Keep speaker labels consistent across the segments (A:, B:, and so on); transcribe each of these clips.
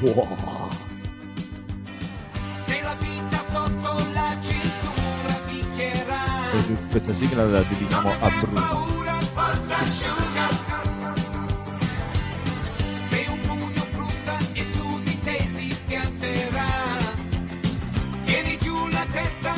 A: Wow.
B: Se la vita sotto la cintura picchierà
A: Questa sigla la dedichiamo a Bruno.
B: paura, forza Se un pugno frusta e su di te si schianterà Tieni giù la testa,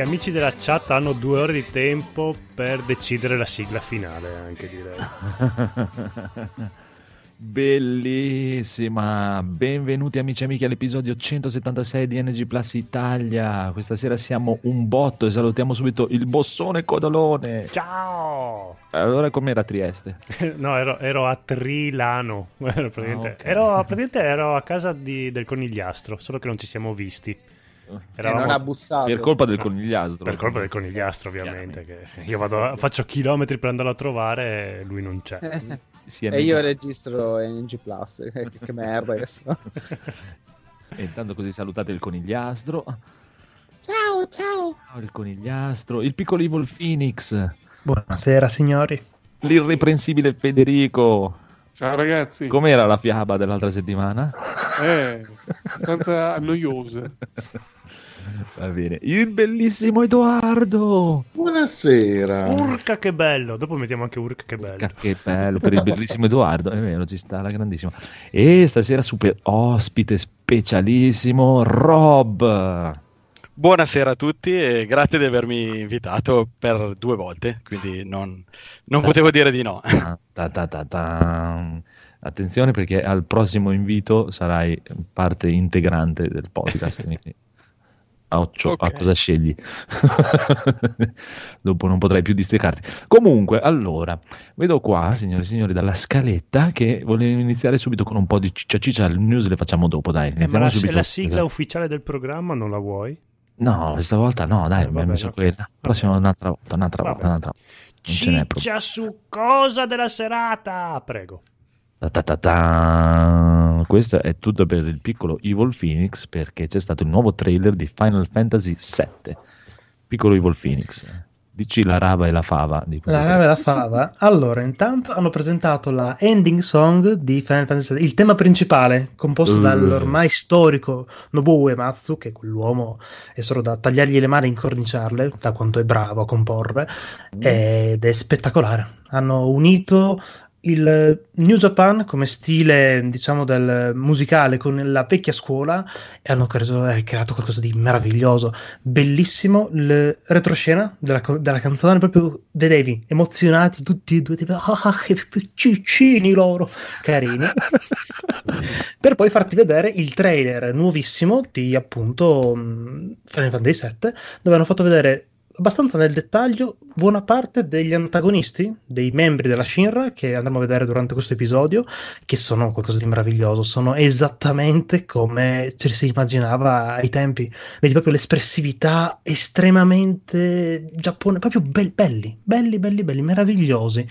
C: Gli amici della chat hanno due ore di tempo per decidere la sigla finale, anche direi.
A: Bellissima, benvenuti amici e amiche all'episodio 176 di NG Plus Italia. Questa sera siamo un botto e salutiamo subito il bossone Codolone.
C: Ciao!
A: Allora com'era Trieste?
C: No, ero, ero a Trilano. Ero, praticamente,
A: Ah, ok.
C: ero, praticamente ero a casa di- del conigliastro, solo che non ci siamo visti. Eravamo-
D: non ha bussato.
A: Per colpa del conigliastro.
C: Per colpa del conigliastro, ovviamente. Che io vado, faccio chilometri per andarlo a trovare e lui non c'è.
A: Sì,
D: E io registro NG Plus. che, merda che so.
A: E intanto così salutate il conigliastro.
D: Ciao, ciao.
A: Ciao, il conigliastro, il piccolo Evil Phoenix,
E: Buonasera signori.
A: l'irreprensibile Federico.
F: Ciao ragazzi,
A: Com'era la fiaba dell'altra settimana?
F: eh, abbastanza noiosa.
A: Va bene. Il bellissimo Edoardo.
G: Buonasera.
C: Urca che bello! Dopo mettiamo anche Urca che bello.
A: Urca, Che bello per il bellissimo Edoardo. È vero, ci sta la grandissima. E stasera super ospite specialissimo Rob.
H: Buonasera a tutti e grazie di avermi invitato per due volte, quindi non, non potevo dire di no.
A: Ta ta ta. Attenzione perché al prossimo invito sarai parte integrante del podcast. A, occhio, a
H: Ok.
A: cosa scegli? Dopo non potrai più districarti. Comunque, allora, vedo qua, signore e signori, dalla scaletta che volevo iniziare subito con un po' di ciccia ciccia. Le news le facciamo dopo, dai.
C: Eh, ma la, la sigla ufficiale del programma non la vuoi?
A: No, questa volta no, dai,
C: Eh,
A: abbiamo
C: vabbè,
A: messo
C: ok.
A: quella. Prossima un'altra volta, un'altra
C: Vabbè.
A: volta, un'altra volta. Non.
C: Ciccia su cosa della serata! Prego.
A: Questo è tutto per il piccolo Evil Phoenix perché c'è stato il nuovo trailer di Final Fantasy VII. Piccolo Evil Phoenix. Dici la rava e la fava di questo
E: La nave da fava. Allora, intanto hanno presentato la ending song di Final Fantasy VII, il tema principale, composto
A: Uh.
E: dall'ormai storico Nobuo Uematsu, che quell'uomo è solo da tagliargli le mani e incorniciarle, da quanto è bravo a comporre, ed è spettacolare. Hanno unito il New Japan come stile, diciamo, del musicale con la vecchia scuola e hanno creato, eh, creato qualcosa di meraviglioso. Bellissimo il retroscena della, della canzone proprio vedevi emozionati tutti e due tipo ah, ah, che ciccini loro carini. Per poi farti vedere il trailer nuovissimo di appunto mh, Final Fantasy VII dove hanno fatto vedere abbastanza nel dettaglio buona parte degli antagonisti, dei membri della Shinra che andremo a vedere durante questo episodio, che sono qualcosa di meraviglioso, sono esattamente come ci si immaginava ai tempi, vedi proprio l'espressività estremamente giapponese, proprio bel- belli, belli, belli, belli, meravigliosi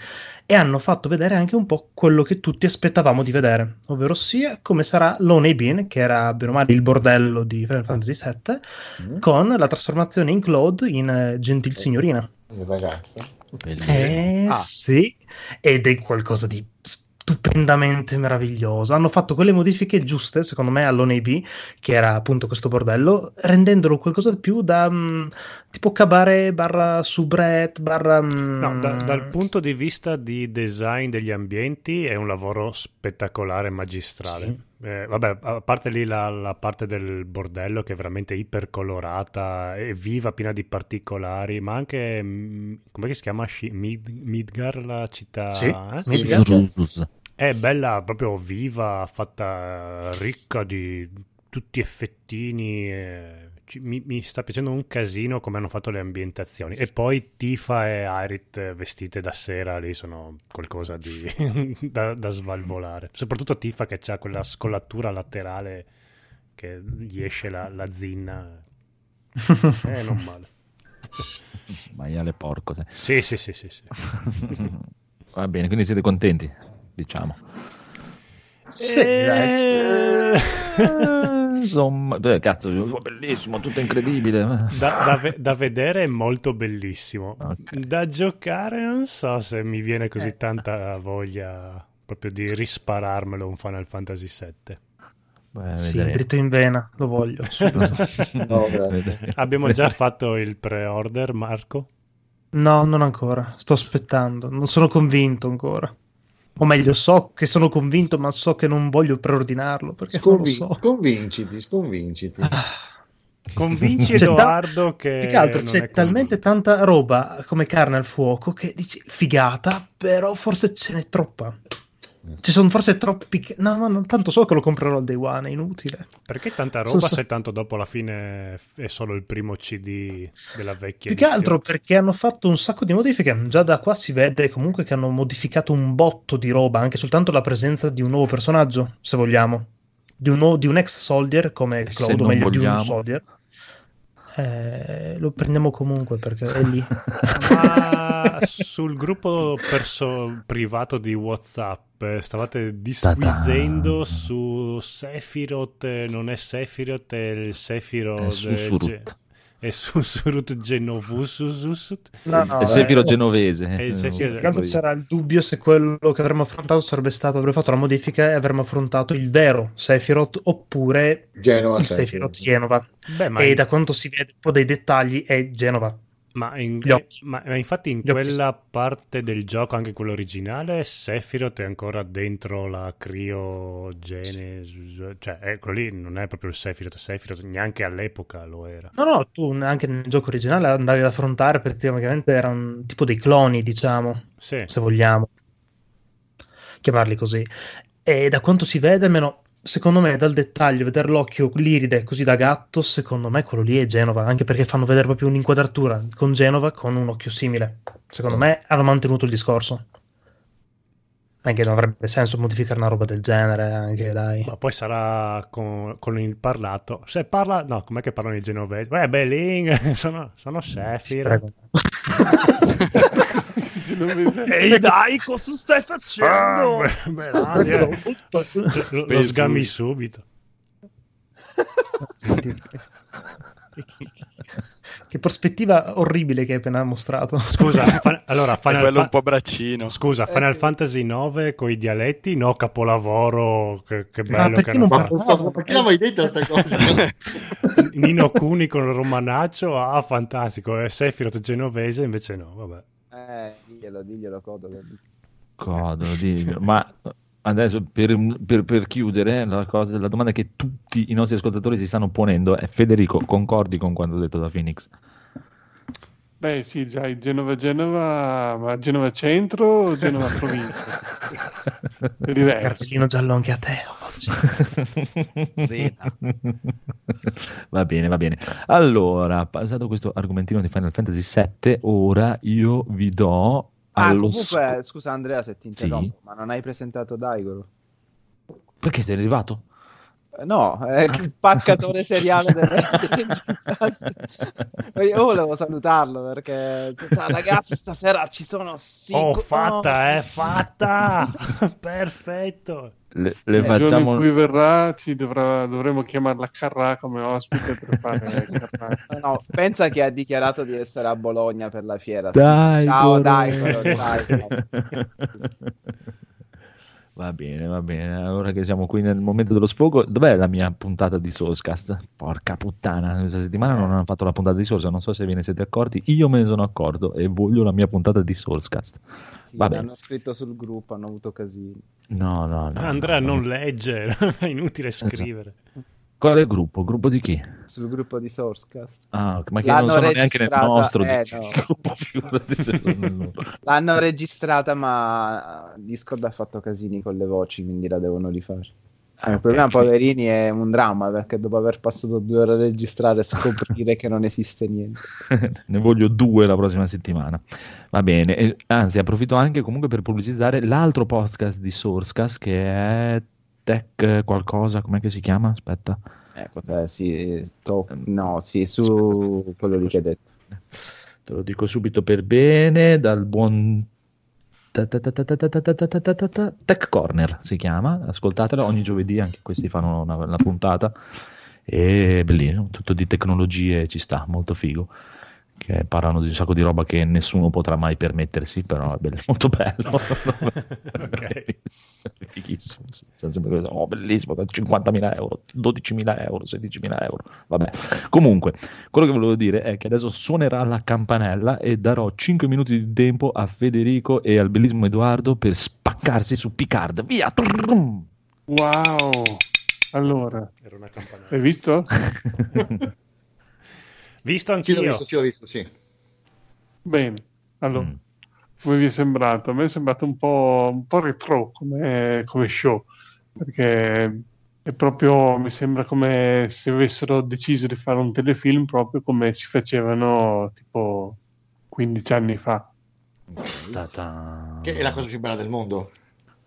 E: e hanno fatto vedere anche un po' quello che tutti aspettavamo di vedere, ovvero sia come sarà Lone Bean, che era bene o male il bordello di Final Fantasy VII, con la trasformazione in Claude in eh, gentil signorina.
G: Il ragazzo.
A: Bellissimo.
E: Eh
H: Ah.
E: sì, ed è qualcosa di stupendamente meraviglioso. Hanno fatto quelle modifiche giuste, secondo me, all'ONAB, che era appunto questo bordello, rendendolo qualcosa di più da mm, tipo cabaret barra soubrette barra... mm,
C: No, da- dal punto di vista di design degli ambienti è un lavoro spettacolare, magistrale. Eh, vabbè, a parte lì la, la parte del bordello che è veramente ipercolorata e viva, piena di particolari, ma anche, mm, come si chiama? Mid- Midgar, la città?
E: Sì,
C: eh?
E: Midgar.
C: È bella, proprio viva, fatta ricca di tutti effettini, eh, ci- mi, mi sta piacendo un casino come hanno fatto le ambientazioni. E poi Tifa e Aerith vestite da sera lì sono qualcosa di da, da svalvolare. Soprattutto Tifa che ha quella scollatura laterale che gli esce la, la zinna. Eh, non male.
A: Maiale porco. sai.
C: Sì, sì, sì, sì. sì.
A: Va bene, quindi siete contenti, diciamo.
E: Sì, dai.
C: Eh,
A: Eh, Insomma, beh, cazzo, bellissimo, tutto incredibile.
C: Da, da ve- da vedere è molto bellissimo.
A: Ok.
C: Da giocare non so se mi viene così tanta voglia proprio di rispararmelo un Final Fantasy VII.
A: Beh,
E: Sì,
A: vedremo.
E: dritto in vena, lo voglio.
D: No.
C: Abbiamo già fatto il pre-order, Marco?
E: No, non ancora. Sto aspettando. Non sono convinto ancora. O meglio, so che sono convinto, ma so che non voglio preordinarlo perché non lo
G: Sconvin-
E: so.
G: Convinciti, sconvinciti.
E: Ah,
C: Convinci
E: C'è ta-
C: Edoardo che...
E: più che altro c'è talmente
C: convinto.
E: tanta roba come carne al fuoco che dici figata, però forse ce n'è troppa. Ci sono forse troppi. No, no, no, tanto so che lo comprerò al day one, è inutile.
C: Perché tanta roba
E: so-
C: se tanto dopo alla fine è solo il primo CD della vecchia
E: Più che
C: edizione?
E: altro perché hanno fatto un sacco di modifiche. Già da qua si vede comunque che hanno modificato un botto di roba, anche soltanto la presenza di un nuovo personaggio, se vogliamo. Di un, nuovo- di un ex soldier come
A: E se
E: Claude, o meglio di un
A: vogliamo?
E: soldier. Eh, lo prendiamo comunque perché è lì.
C: Ma sul gruppo perso- privato di WhatsApp eh, stavate disquisendo
A: Ta-da.
C: su Sephiroth, non è Sephiroth, è il Sephiroth
A: È Susurrut.
C: È Susurut Genovususut.
E: No, no,
A: È Sefiro
E: eh,
A: genovese.
C: Eh,
A: io.
E: c'era il dubbio se quello che avremmo affrontato sarebbe stato avremmo fatto la modifica e avremmo affrontato il vero Sephiroth oppure
G: Genova,
E: il Sephiroth
G: sì.
E: Genova.
C: Beh, ma,
E: e
C: in-
E: da quanto si vede un po' dai dettagli è Genova.
C: Ma in-
E: occhi.
C: ma- ma infatti in quella parte del gioco, anche quello originale, Sephiroth è ancora dentro la criogene, cioè eh, quello lì non è proprio il Sephiroth, Sephiroth neanche all'epoca lo era.
E: No, no, tu anche nel gioco originale andavi ad affrontare praticamente erano tipo dei cloni, diciamo,
C: Sì.
E: se vogliamo chiamarli così. E da quanto si vede, almeno secondo me dal dettaglio, vedere l'occhio l'iride così da gatto, secondo me quello lì è Genova, anche perché fanno vedere proprio un'inquadratura con Genova con un occhio simile. Secondo me hanno mantenuto il discorso. Anche non avrebbe senso modificare una roba del genere, anche dai.
C: Ma poi sarà con, con il parlato. Se parla, no, com'è che parlano i genovesi? Beh, Beling, sono, sono Sephiroth.
E: Ehi dai, cosa stai
C: Ah,
E: facendo?
C: beh, beh, dai, eh. lo, lo sgami subito.
E: Che, prospettiva orribile che hai appena mostrato.
C: Scusa, fa- allora, Final,
H: quello
C: Fa-
H: un po' braccino.
C: scusa, Final Fantasy 9 con i dialetti? No, capolavoro, che, che
E: Ma
C: bello che hanno fatto.
G: Ma, perché non mai detto questa cosa?
C: Nino Cuni con il romanaccio, ah, fantastico. E Sephiroth genovese, invece no, vabbè.
D: Eh, diglielo, diglielo, Codo.
A: Codolo, diglielo. Ma adesso per, per- per chiudere, la, cosa- la domanda che tutti i nostri ascoltatori si stanno ponendo è: Federico, concordi con quanto detto da Phoenix?
F: Beh, sì, già, il Genova Genova, ma Genova centro o Genova provincia? È diverso.
E: Cartellino giallo anche a te oggi.
H: Sì,
A: va bene, va bene. Allora, passato questo argomentino di Final Fantasy VII, ora io vi do
D: Ah, comunque,
A: sco-
D: scusa Andrea se ti interrompo, ma non hai presentato Daigoro?
A: Perché sei arrivato?
D: Eh, No, è il paccatore seriale del Io volevo salutarlo perché ciao ragazzi, stasera ci sono sì.
C: Oh, fatta, eh, fatta! Perfetto!
A: Le, le
F: Il giorno
A: facciamo
F: in cui verrà ci dovrà, dovremo chiamarla Carrà come ospite per fare Carrà.
D: No, pensa che ha dichiarato di essere a Bologna per la fiera.
A: Dai,
D: Ciao
A: Goro.
D: Daigoro, dai.
A: Va bene, va bene. Ora che siamo qui nel momento dello sfogo, dov'è la mia puntata di Soulscast? Porca puttana, questa settimana non hanno fatto la puntata di Souls, non so se ve ne siete accorti. Io me ne sono accorto e voglio la mia puntata di Soulscast.
D: Sì,
A: Va bene.
D: hanno scritto sul gruppo, hanno avuto casini.
A: No, no, no.
C: Andrea
A: no,
C: non
A: no.
C: legge, è inutile scrivere.
A: Qual è il gruppo? Gruppo di chi?
D: Sul gruppo di Sourcecast.
A: Ah, ma che
D: L'hanno
A: non sono neanche nel nostro
D: eh,
A: di-
D: no.
A: gruppo.
D: L'hanno registrata, ma Discord ha fatto casini con le voci, quindi la devono rifare. Eh, il problema, poverini, è un dramma perché dopo aver passato due ore a registrare scoprire che non esiste niente.
A: ne voglio due la prossima settimana. Va bene, e- anzi approfitto anche comunque per pubblicizzare l'altro podcast di Sourcecast che è Tech qualcosa, com'è che si chiama? Aspetta.
D: Ecco, eh, sì, to- no, sì, su Aspetta, quello lì che hai detto.
A: Te lo dico subito per bene, dal buon Tech Corner si chiama, ascoltatelo, ogni giovedì anche questi fanno una, una puntata, e bellino, tutto di tecnologie ci sta, molto figo. Che parlano di un sacco di roba che nessuno potrà mai permettersi, però è bello- molto bello.
C: Ok.
A: Fighissimo. oh, bellissimo, 50.000 euro, 12.000 euro, 16.000 euro. Vabbè. Comunque, quello che volevo dire è che adesso suonerà la campanella e darò 5 minuti di tempo a Federico e al bellissimo Edoardo per spaccarsi su Picard. Via!
F: Wow! Allora,
C: Era una campanella.
F: hai visto?
C: Visto
G: Sì, l'ho
C: anch'io.
G: visto, sì, l'ho visto, sì.
F: Bene. Allora,
A: Mm.
F: come vi è sembrato? A me è sembrato un po', un po' retro come, come show, perché è proprio, mi sembra come se avessero deciso di fare un telefilm proprio come si facevano tipo 15 anni fa.
A: Ta-ta.
G: Che è la cosa più bella del mondo.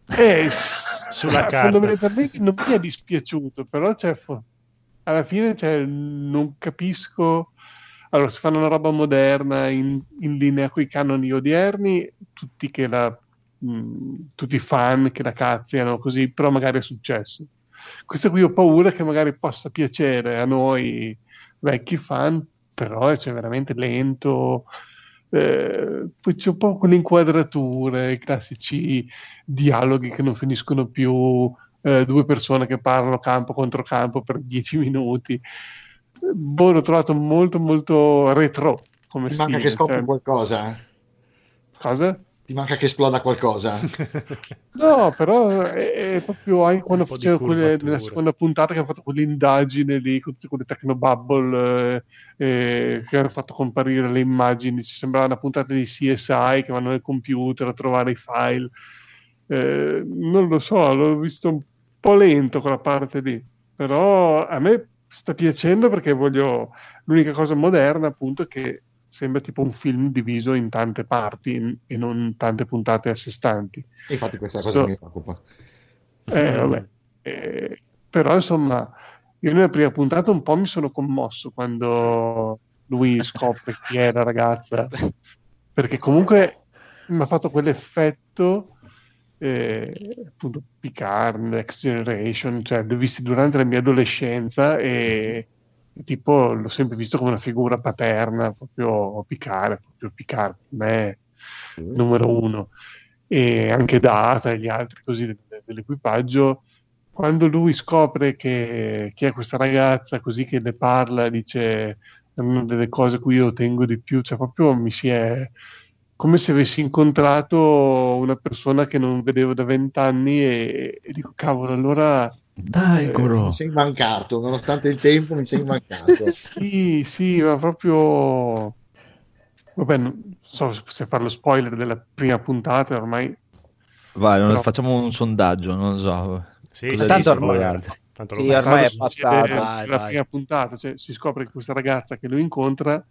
F: Eh,
C: Sulla carta.
F: Fondamentalmente non mi è dispiaciuto, però cioè, fo- alla fine cioè, non capisco. Allora, se fanno una roba moderna in, in linea con i canoni odierni, tutti, la, tutti i fan che la cazziano così, però magari è successo. Questa qui ho paura che magari possa piacere a noi vecchi fan, però è cioè, veramente lento. Eh, poi c'è un po' quelle inquadrature, i classici dialoghi che non finiscono più, eh, due persone che parlano campo contro campo per dieci minuti. Boh, l'ho trovato molto molto retro come
G: Ti manca
F: stile,
G: che scopri
F: cioè-
G: qualcosa?
F: Cosa?
G: Ti manca che esploda qualcosa?
F: No, però è, è proprio anche quando facevano quelle, nella seconda puntata che hanno fatto quell'indagine lì con tutte quelle technobubble eh, eh, che hanno fatto comparire le immagini, ci sembrava una puntata di CSI che vanno nel computer a trovare i file. Eh, non lo so, l'ho visto un po' lento quella parte lì, però a me sta piacendo perché voglio l'unica cosa moderna appunto è che sembra tipo un film diviso in tante parti e non tante puntate a sé stanti.
G: E infatti questa cosa
F: So-
G: mi preoccupa.
F: Eh, vabbè. Eh, però insomma, io nella prima puntata un po' mi sono commosso quando lui scopre chi è la ragazza, perché comunque mi ha fatto quell'effetto, eh, appunto, Picard, Next Generation, cioè l'ho visto durante la mia adolescenza e tipo l'ho sempre visto come una figura paterna, proprio Picard, proprio Picard, per me numero uno. E anche Data e gli altri così del- dell'equipaggio. Quando lui scopre che chi è questa ragazza così che ne parla dice è una delle cose a cui io tengo di più cioè proprio mi si è come se avessi incontrato una persona che non vedevo da vent'anni e, e dico cavolo allora
A: Dai,
F: Eh,
A: Goro.
G: Mi sei mancato, nonostante il tempo mi sei mancato.
F: sì sì ma proprio vabbè non so se fare lo spoiler della prima puntata ormai
A: Vai, non-
F: Però-
A: facciamo un sondaggio, non so.
C: Sì,
A: Cosa
C: sì,
D: tanto ormai-.
C: Tanto
D: Sì,
C: lo-
D: ormai è
H: Vai,
F: nella
H: vai.
F: prima puntata, cioè si scopre che questa ragazza che lui incontra,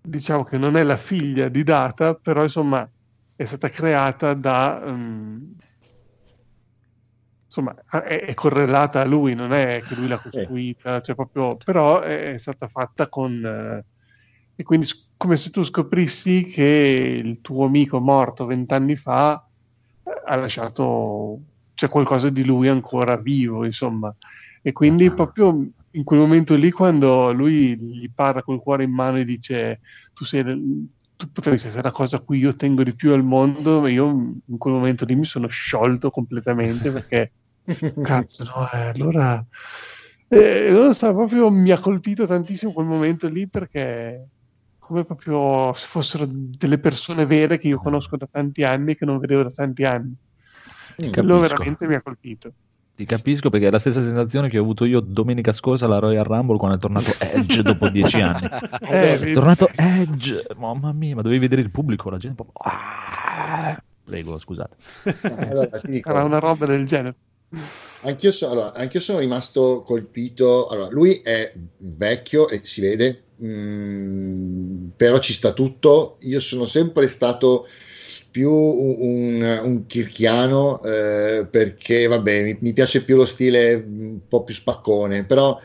F: diciamo che non è la figlia di Data, però insomma è stata creata da, ehm, insomma, è, è correlata a lui, non è che lui l'ha costruita, cioè proprio, però è, è stata fatta con... eh, e quindi come se tu scoprissi che il tuo amico morto vent'anni fa eh, ha lasciato c'è qualcosa di lui ancora vivo, insomma. E quindi proprio in quel momento lì, quando lui gli parla col cuore in mano e dice tu sei tu potresti essere la cosa a cui io tengo di più al mondo, io in quel momento lì mi sono sciolto completamente perché cazzo, no, eh, allora eh, non lo so, proprio mi ha colpito tantissimo quel momento lì perché come proprio se fossero delle persone vere che io conosco da tanti anni e che non vedevo da tanti anni.
A: Ti
F: Quello veramente mi ha colpito.
A: Ti capisco perché è la stessa sensazione che ho avuto io domenica scorsa alla Royal Rumble quando è tornato Edge dopo dieci anni.
F: Eh,
A: È tornato Edge, mamma mia, ma dovevi vedere il pubblico, la gente proprio... Ah! Prego, scusate.
D: Allora, ti dico,
F: Sarà una roba del genere.
G: Anch'io, so- allora, anch'io sono rimasto colpito. Allora, lui è vecchio e si vede, mm, però ci sta tutto. Io sono sempre stato più un, un, kirchiano eh, perché, vabbè, mi, mi piace più lo stile un po' più spaccone, però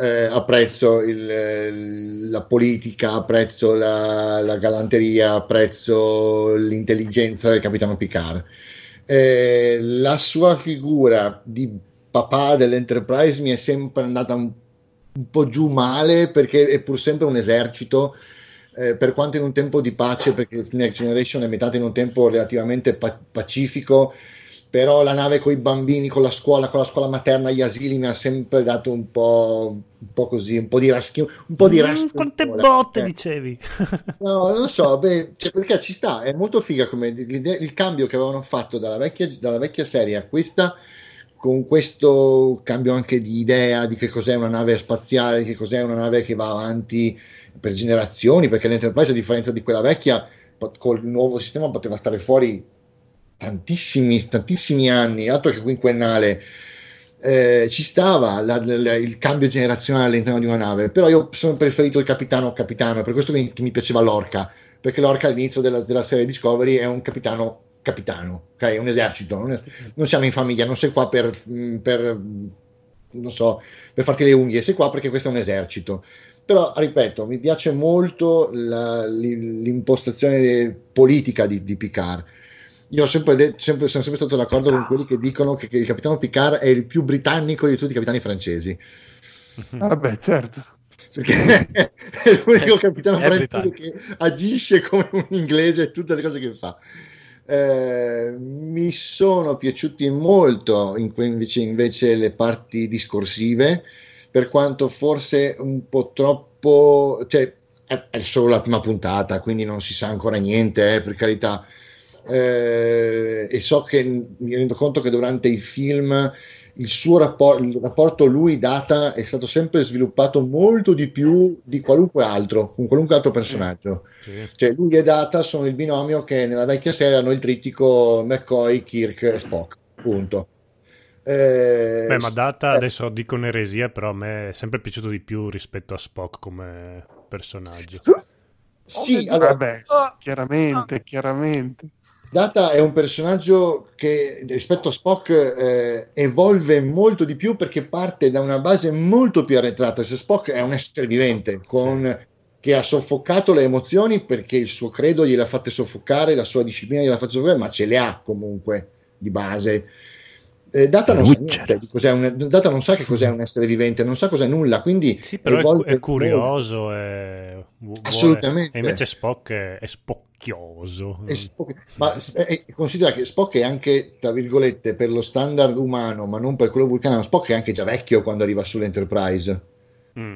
G: eh, apprezzo il- la politica, apprezzo la, la galanteria, apprezzo l'intelligenza del capitano Picard. Eh, la sua figura di papà dell'Enterprise mi è sempre andata un, un po' giù male perché è pur sempre un esercito. Eh, per quanto in un tempo di pace, perché Next Generation è ambientato in un tempo relativamente pa- pacifico, però la nave con i bambini, con la scuola, con la scuola materna, gli asili mi ha sempre dato un po', un po' così, un po' di raschio, un po' di
C: Mm,
G: raschio.
C: quante botte
G: Eh.
C: dicevi?
G: No, non lo so, beh, cioè, perché ci sta, è molto figa come il cambio che avevano fatto dalla vecchia, dalla vecchia serie a questa, con questo cambio anche di idea di che cos'è una nave spaziale, che cos'è una nave che va avanti per generazioni, perché l'Enterprise, a differenza di quella vecchia, col nuovo sistema poteva stare fuori tantissimi, tantissimi anni, altro che quinquennale. Eh, ci stava la- la- il cambio generazionale all'interno di una nave, però io sono preferito il capitano capitano, per questo mi, mi piaceva l'orca, perché l'orca all'inizio della, della serie Discovery è un capitano capitano, ok? Un esercito, non, è- non siamo in famiglia, non sei qua per, per, so, per farti le unghie, sei qua perché questo è un esercito. Però, ripeto, mi piace molto la- l'i- l'impostazione politica di, di Picard. Io ho sempre de- sempre- sono sempre stato d'accordo con quelli che dicono che, che il capitano Picard è il più britannico di tutti i capitani francesi.
F: Vabbè, certo.
G: Perché è l'unico capitano
H: È
G: francese
H: britannico.
G: che agisce come un inglese e tutte le cose che fa. Eh, mi sono piaciuti molto in que- invece, invece le parti discorsive, per quanto forse un po' troppo, cioè è, è solo la prima puntata, quindi non si sa ancora niente, eh, per carità. Eh, e so che mi rendo conto che durante i film il suo rapport- il rapporto lui-data è stato sempre sviluppato molto di più di qualunque altro, con qualunque altro personaggio.
C: Sì.
G: Cioè, lui e Data sono il binomio che nella vecchia serie hanno il trittico McCoy, Kirk e Spock. Punto. Eh,
C: Beh, ma Data
G: eh,
C: adesso dico un'eresia, però a me è sempre piaciuto di più rispetto a Spock come personaggio.
G: Sì, allora,
F: Vabbè, chiaramente, chiaramente.
G: Data è un personaggio che rispetto a Spock eh, evolve molto di più perché parte da una base molto più arretrata. Cioè, Spock è un essere vivente con- che ha soffocato le emozioni perché il suo credo gliel'ha fatte soffocare, la sua disciplina gliel'ha fatta soffocare, ma ce le ha comunque di base. Eh, Data, non un- Data non sa che cos'è un essere vivente, non sa cos'è nulla, quindi
C: Sì, però è, è curioso e vuole-
G: Assolutamente.
C: E invece Spock è, è spocchioso.
G: E Spock- ma eh, considera che Spock è anche, tra virgolette, per lo standard umano, ma non per quello vulcano, Spock è anche già vecchio quando arriva sull'Enterprise.
C: Mm.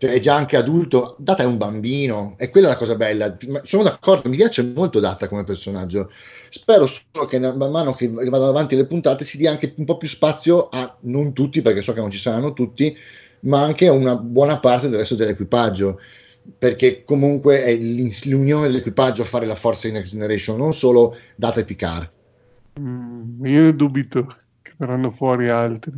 G: Cioè è già anche adulto, Data è un bambino, e quella è la cosa bella. Ma sono d'accordo, mi piace molto Data come personaggio. Spero solo che man mano che vadano avanti le puntate si dia anche un po' più spazio a non tutti, perché so che non ci saranno tutti, ma anche a una buona parte del resto dell'equipaggio. Perché comunque è l'unione dell'equipaggio a fare la forza di Next Generation, non solo Data e Picard.
F: Mm, io ne dubito che verranno fuori altri.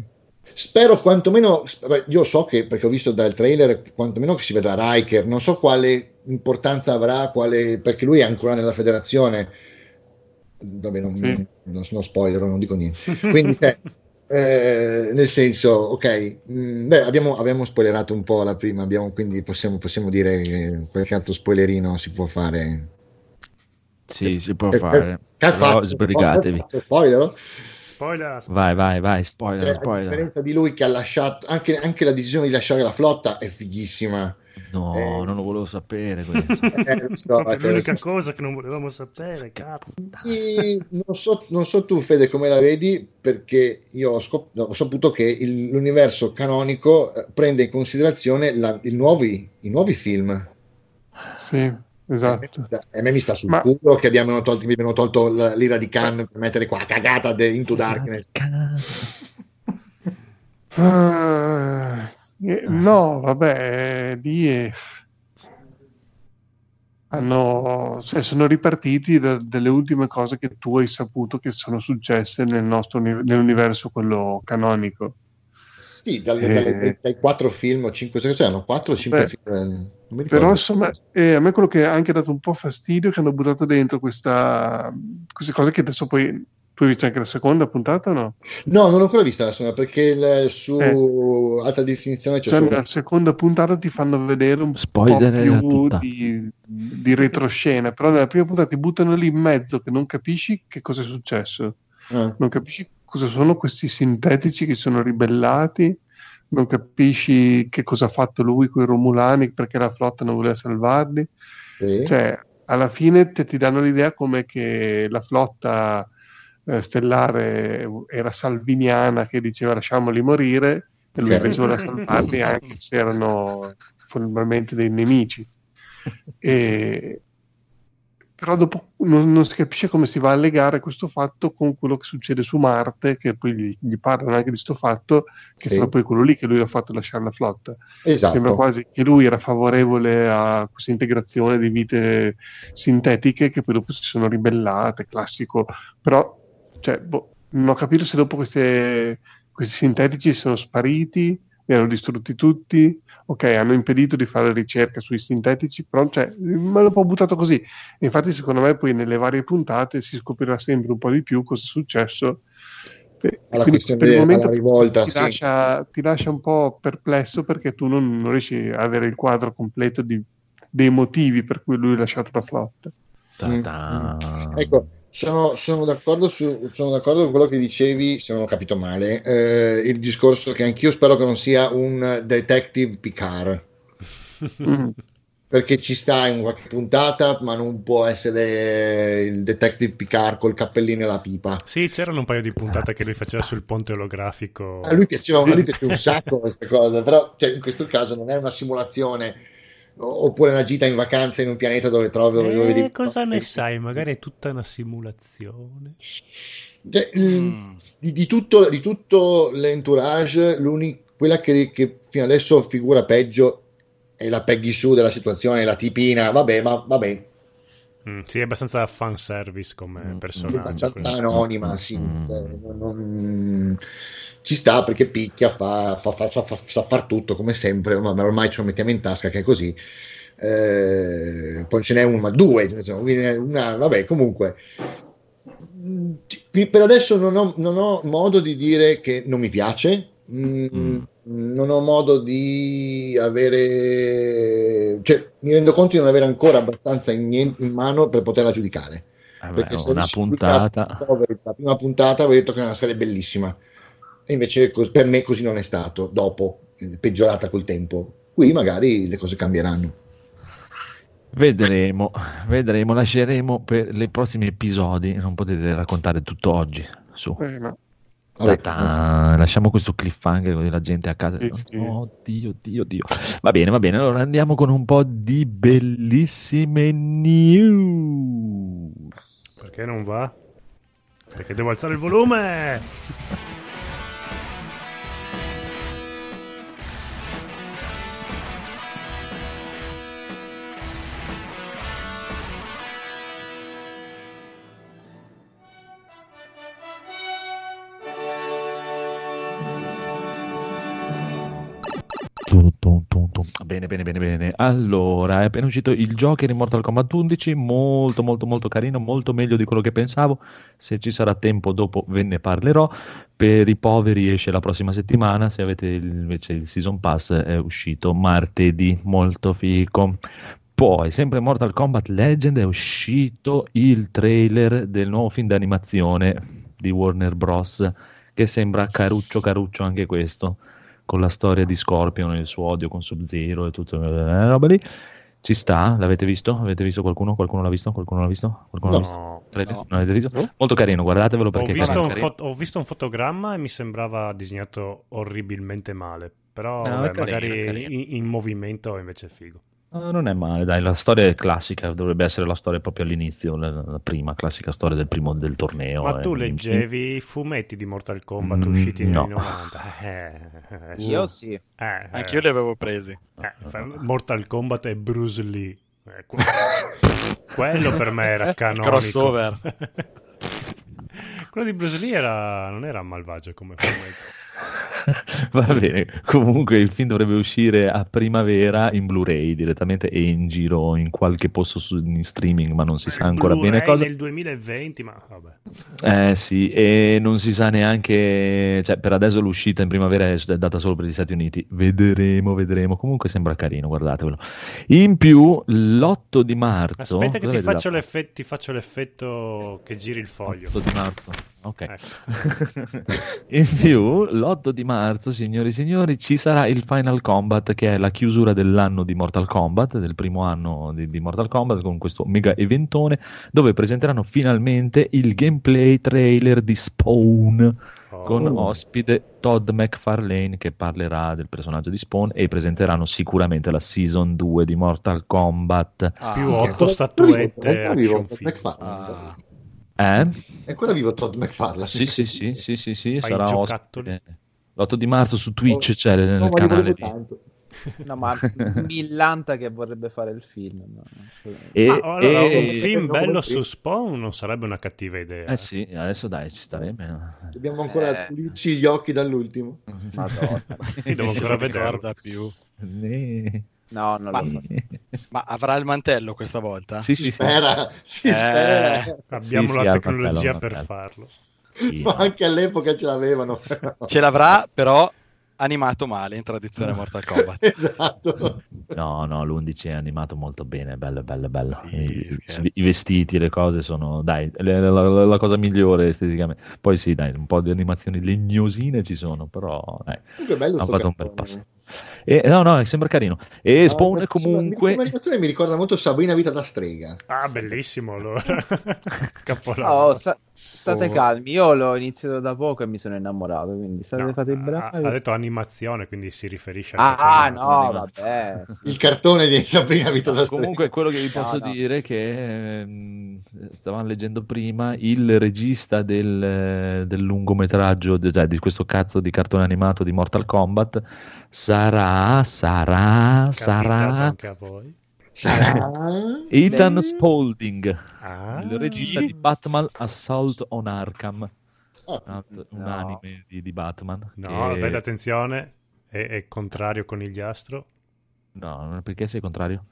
G: Spero quantomeno, io so che perché ho visto dal trailer quantomeno che si vedrà Riker, non so quale importanza avrà, quale, perché lui è ancora nella federazione. Vabbè, non,
F: Sì.
G: non, non spoiler, non dico niente. Quindi, eh, eh, nel senso, ok, mh, beh, abbiamo, abbiamo spoilerato un po' la prima, abbiamo, quindi possiamo, possiamo dire che qualche altro spoilerino si può fare.
A: Sì, si può
G: Eh,
A: fare.
G: eh, che ha
A: Però
G: fatto?
A: sbrigatevi.
G: Spoiler?
C: Spoiler.
A: Vai, vai, vai,
G: Cioè,
A: spoiler,
G: a
A: spoiler.
G: differenza di lui che ha lasciato anche, anche la decisione di lasciare la flotta è fighissima.
A: No,
G: Eh.
A: non lo volevo sapere questo.
G: Eh, lo so,
C: È
G: cioè,
C: l'unica cosa che non volevamo sapere, cazzo.
G: sì, non, so, non so tu, Fede, come la vedi, perché io ho, scop- ho saputo che il- l'universo canonico eh, prende in considerazione la- il nuovi, i nuovi film.
F: Sì, esatto.
G: E a me mi sta sul
F: Ma-
G: culo che abbiano tolto, mi abbiano tolto la- l'ira di Khan per mettere qua cagata de Into Darkness.
F: Ah, eh, no, vabbè, lì è... hanno, cioè, sono ripartiti da- dalle ultime cose che tu hai saputo che sono successe nel nostro uni- nell'universo, quello canonico.
G: Sì, dalle-
F: Eh.
G: dalle- dai quattro film o cinque, cioè, erano quattro o cinque
F: Beh,
G: film. eh.
F: Però insomma, eh, a me quello che ha anche dato un po' fastidio è che hanno buttato dentro questa, queste cose che adesso poi tu hai visto anche la seconda puntata o no?
G: No, non l'ho ancora vista la seconda perché il- su alta definizione c'è
F: Cioè,
G: solo
F: nella seconda puntata ti fanno vedere un
A: Spoiler
F: po' più di, di retroscena, però nella prima puntata ti buttano lì in mezzo che non capisci che cosa è successo,
G: Eh.
F: non capisci cosa sono questi sintetici che sono ribellati, non capisci che cosa ha fatto lui con i Romulani, perché la flotta non voleva salvarli.
G: Sì.
F: Cioè, alla fine te- ti danno l'idea come che la flotta eh, stellare era salviniana che diceva lasciamoli morire e lui invece voleva salvarli anche se erano formalmente dei nemici. E- Però dopo non, non si capisce come si va a legare questo fatto con quello che succede su Marte, che poi gli, gli parlano anche di questo fatto, che
G: Sì.
F: sarà poi quello lì che lui l'ha fatto lasciare la flotta.
G: Esatto.
F: Sembra quasi che lui era favorevole a questa integrazione di vite sintetiche che poi dopo si sono ribellate, classico. Però, cioè, boh, non ho capito se dopo queste- questi sintetici sono spariti, li hanno distrutti tutti, ok, hanno impedito di fare ricerca sui sintetici, però cioè, me l'ho buttato così. Infatti, secondo me, poi nelle varie puntate si scoprirà sempre un po' di più cosa è successo. E
G: Alla
F: quindi
G: questione
F: per il
G: della
F: momento
G: rivolta,
F: ti,
G: sì.
F: lascia, ti lascia un po' perplesso perché tu non, non riesci a avere il quadro completo di- dei motivi per cui lui ha lasciato la flotta.
A: Ta-ta.
G: Ecco, sono, sono d'accordo su- sono d'accordo con quello che dicevi, se non ho capito male, eh, il discorso che anch'io spero che non sia un Detective Picard,
F: Mm.
G: perché ci sta in qualche puntata, ma non può essere il Detective Picard col cappellino e la pipa.
C: Sì, c'erano un paio di puntate che lui faceva sul ponte olografico.
G: A lui piaceva, a lui piaceva un sacco queste cose, però cioè, in questo caso non è una simulazione oppure una gita in vacanza in un pianeta dove trovi dove
C: Eh,
G: vedi-
C: cosa ne sai? Magari è tutta una simulazione.
G: Cioè, il-
H: Mm.
G: di, di tutto, di tutto l'entourage, quella che, che fino adesso figura peggio è la Peggy Sue della situazione, la tipina, vabbè, ma vabbè,
C: Mm, sì, è abbastanza fanservice come
A: Mm,
G: è
C: personaggio. quindi-
G: anonima, sì,
A: Mm.
G: eh, non- non- ci sta perché picchia, fa, fa, fa- sa, fa- sa far tutto come sempre, ma ma ormai ce lo mettiamo in tasca che è così. Eh, poi ce n'è una, ma due, quindi una, vabbè, comunque. Mm, Per adesso non ho, non ho modo di dire che non mi piace, mm,
A: Mm.
G: non ho modo di avere, cioè mi rendo conto di non avere ancora abbastanza in, in mano per poterla giudicare.
A: Vabbè,
G: Perché se
A: una puntata.
G: La prima puntata avevo detto che era una serie bellissima, e invece per me così non è stato. Dopo, eh, peggiorata col tempo, qui magari le cose cambieranno.
A: Vedremo, vedremo, lasceremo per i prossimi episodi. Non potete raccontare tutto oggi. Su.
F: Eh.
G: Vabbè,
A: Ta-ta. Lasciamo questo cliffhanger così la gente a casa.
F: Sì, sì.
A: Oh Dio, Dio, Dio. Va bene, va bene. Allora andiamo con un po' di bellissime news.
C: Perché non va? Perché devo alzare il volume!
A: Tum, tum, tum. Bene, bene, bene, bene. Allora, è appena uscito il Joker in Mortal Kombat 11, molto, molto, molto carino, molto meglio di quello che pensavo. Se ci sarà tempo dopo ve ne parlerò. Per i poveri esce la prossima settimana, se avete invece il Season Pass è uscito martedì, molto fico. Poi, sempre Mortal Kombat Legend, è uscito il trailer del nuovo film d'animazione di Warner Bros. Che sembra caruccio caruccio anche questo con la storia di Scorpion e il suo odio con Sub-Zero e tutte le robe lì. Ci sta? L'avete visto? Avete visto qualcuno? Qualcuno l'ha visto? Qualcuno l'ha visto? Qualcuno l'ha visto?
C: No.
A: Trailer?
H: No.
A: Non avete visto?
F: No.
A: Molto carino, guardatevelo
C: Ho
A: perché
C: visto,
A: è
C: un
A: carino.
C: fo- ho visto un fotogramma e mi sembrava disegnato orribilmente male. Però
A: No,
C: vabbè,
A: è carino,
C: magari
A: è carino.
C: in, in movimento è invece figo.
A: No, non è male, dai, la storia è classica, dovrebbe essere la storia proprio all'inizio, la, la prima classica storia del primo del torneo.
C: Ma tu
A: eh.
C: leggevi i fumetti di Mortal Kombat
A: Mm,
C: usciti negli
A: no.
C: anni 90? Eh, eh,
D: Io
C: sì.
D: sì.
C: Eh,
H: Anch'io li avevo presi.
C: eh, Mortal Kombat e Bruce Lee. Eh, que- quello per me era canonico.
H: Crossover.
C: quello di Bruce Lee era- non era malvagio come fumetto.
A: Va bene, comunque il film dovrebbe uscire a primavera in Blu-ray direttamente e in giro in qualche posto su, in streaming, ma non si sa ancora bene
C: Blu-ray
A: cosa.
C: nel 2020, ma vabbè.
A: Eh sì, e non si sa neanche, cioè per adesso l'uscita in primavera è data solo per gli Stati Uniti. Vedremo, vedremo. Comunque sembra carino, guardatevelo. In più, l'8 di marzo.
C: Aspetta che ti faccio, ti faccio l'effetto che giri il foglio.
A: 8 di marzo. Ok.
C: Ecco.
A: In più, l'8 di marzo, signori e signori, ci sarà il Final Combat, che è la chiusura dell'anno di Mortal Kombat, del primo anno di, di Mortal Kombat, con questo mega eventone, dove presenteranno finalmente il gameplay trailer di Spawn,
C: Oh.
A: con ospite Todd McFarlane, che parlerà del personaggio di Spawn, e presenteranno sicuramente la Season 2 di Mortal Kombat.
H: Ah,
C: Più
H: ok.
C: otto statuette
G: È ancora vivo
C: action
G: Todd
C: figure.
G: McFarlane.
H: Ah,
A: Eh?
G: È ancora vivo Todd McFarlane.
A: Sì, sì, sì, sì, sì, sì, sarà ospite. L'8 di marzo su Twitch
G: Oh,
A: c'è nel
G: No,
A: canale di...
G: tanto.
D: No, ma Millanta che vorrebbe fare il film. no?
A: E,
C: Ma allora,
A: e-
C: un film bello su Spawn non sarebbe una cattiva idea.
A: Eh sì, adesso dai, ci starebbe.
G: Dobbiamo ancora
D: Eh.
G: pulirci gli occhi dall'ultimo.
D: Madonna.
C: Io devo ancora
H: ricorda più.
A: Ne-
D: No, non
H: Ma-
D: lo so.
H: Ma avrà il mantello questa volta?
A: Sì,
G: Si
A: sì, sì.
G: spera, si
H: Eh.
G: spera.
C: Abbiamo
A: Sì,
C: la tecnologia
A: mantello,
C: per farlo.
A: Sì,
G: Ma
A: no.
G: anche all'epoca ce l'avevano.
H: Ce l'avrà, però animato male in tradizione Mortal Kombat.
G: esatto.
A: No, no, l'11 è animato molto bene, bello, bello, bello.
H: Sì,
A: I, i vestiti, le cose sono, dai, la, la- la cosa migliore esteticamente. Poi sì, dai, un po' di animazioni legnosine ci sono, però dai,
G: Comunque è bello
A: hanno fatto un bel passo. E, no, no, sembra carino. E
G: Ah,
A: Spawn comunque...
G: Come mi ricorda molto Sabrina Vita da strega.
C: Ah, bellissimo allora. Capolavoro.
D: Oh, sta- state
A: Oh.
D: calmi, io l'ho iniziato da poco e mi sono innamorato, quindi state
C: No,
D: fate i
C: ha,
D: bravi.
C: ha detto animazione, quindi si riferisce
D: Ah,
C: a quello.
D: no, vabbè. sì.
G: Il cartone di Sabrina Vita da.
A: Comunque, quello che vi
D: No,
A: posso
D: no.
A: dire è che ehm, stavamo leggendo prima il regista del, eh, del lungometraggio, cioè di questo cazzo di cartone animato di Mortal Kombat sarà, sarà,
C: Capitato
A: sarà
C: anche a voi.
G: Sarà...
A: Ethan
D: Beh.
A: Spalding,
C: Ah,
A: il regista di Batman Assault on Arkham,
G: Ah,
A: un
D: No.
A: anime di, di Batman.
C: No,
A: che-
C: vabbè, attenzione, è, è contrario conigliastro.
A: No, perché sei contrario?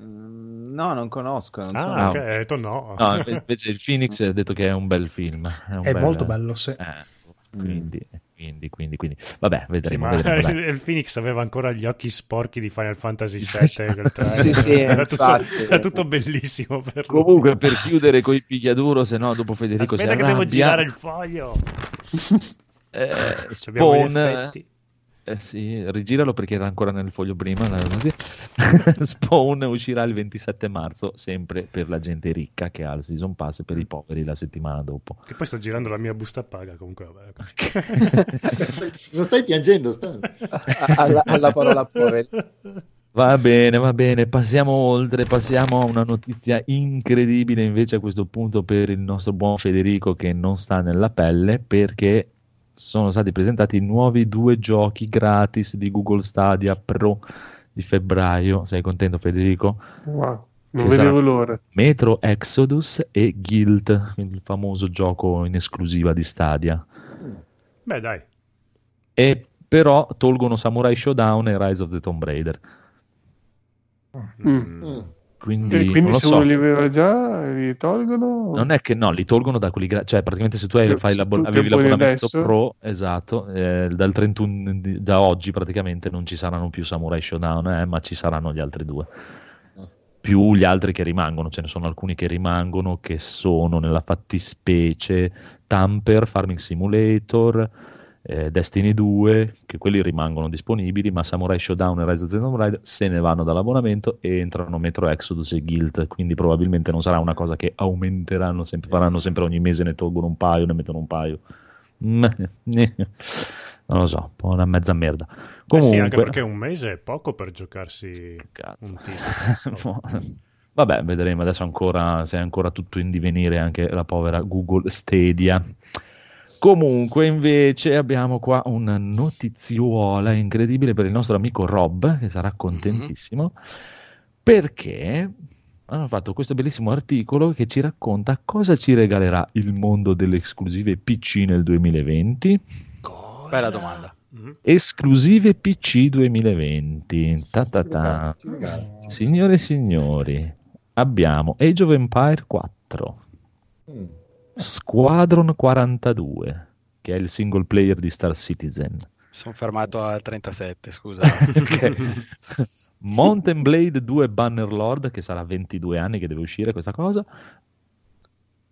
D: Mm, No, non conosco. Non so.
C: Ah,
A: Ah,
C: ok,
A: ok.
C: hai detto no.
A: No, invece il Phoenix ha detto che è un bel film. È, un
E: È
A: bel-
E: molto bello, sì.
A: Eh, quindi, quindi, quindi, quindi, vabbè,
C: Sì,
A: vedremo.
C: ma
A: vedremo,
C: il, il Phoenix aveva ancora gli occhi sporchi di Final Fantasy VII.
D: Sì, sì,
C: era, tutto, era tutto bellissimo per lui.
A: Comunque, per chiudere con i picchiaduro, se no, dopo Federico
C: Aspetta
A: si
C: che devo
A: arrabbia,
C: girare il foglio.
A: eh,
C: Abbiamo gli
A: Spawn,
C: effetti.
A: Eh, sì, rigiralo perché era ancora nel foglio prima. Spawn uscirà il 27 marzo, sempre per la gente ricca che ha il season pass e per i poveri la settimana dopo.
C: Che poi sto girando la mia busta paga. Comunque,
G: non stai piangendo, sta?
D: alla, alla parola poveri.
A: Va bene, va bene, passiamo oltre, passiamo a una notizia incredibile invece a questo punto per il nostro buon Federico che non sta nella pelle perché sono stati presentati i nuovi due giochi gratis di Google Stadia Pro di febbraio. Sei contento Federico?
F: Wow, non vedevo l'ora.
A: Metro Exodus e Guild, il famoso gioco in esclusiva di Stadia.
C: Beh, dai.
A: E però tolgono Samurai Showdown e Rise of the Tomb Raider.
F: Mm.
G: Mm.
A: Quindi,
F: E quindi
A: non lo
F: se
A: so.
F: uno li aveva già, li tolgono?
A: Non è che no, li tolgono da quelli gra- cioè praticamente se tu hai,
F: Cioè,
A: fai
F: se
A: l'abbon-
F: tu
A: avevi l'abbonamento pro, esatto, eh, dal 31 di- da oggi praticamente non ci saranno più Samurai Showdown, eh, ma ci saranno gli altri due. Più gli altri che rimangono, ce ne sono alcuni che rimangono che sono nella fattispecie Tamper, Farming Simulator, eh, Destiny 2, che quelli rimangono disponibili, ma Samurai Showdown e Rise of the Tomb Raider se ne vanno dall'abbonamento e entrano Metro Exodus e Guild, quindi probabilmente non sarà una cosa che aumenteranno sempre, faranno sempre ogni mese, ne tolgono un paio, ne mettono un paio. Mm, Non lo so, un po' una mezza merda.
C: Eh sì,
A: Comunque,
C: anche perché un mese è poco per giocarsi
A: Cazzo.
C: un titolo.
A: Vabbè, vedremo adesso ancora se è ancora tutto in divenire anche la povera Google Stadia. Comunque, invece, abbiamo qua una notiziola incredibile per il nostro amico Rob, che sarà contentissimo. perché hanno fatto questo bellissimo articolo che ci racconta cosa ci regalerà il mondo delle esclusive PC nel 2020.
C: Cosa?
H: Bella domanda.
C: Mhm.
A: Esclusive PC 2020. Ta ta ta. Signore e signori, abbiamo Age of Empire 4,
G: Mm.
A: Squadron 42, che è il single player di Star Citizen.
H: Sono fermato al 37, scusa.
A: Mountain Blade 2 Bannerlord, che sarà 22 anni che deve uscire questa cosa.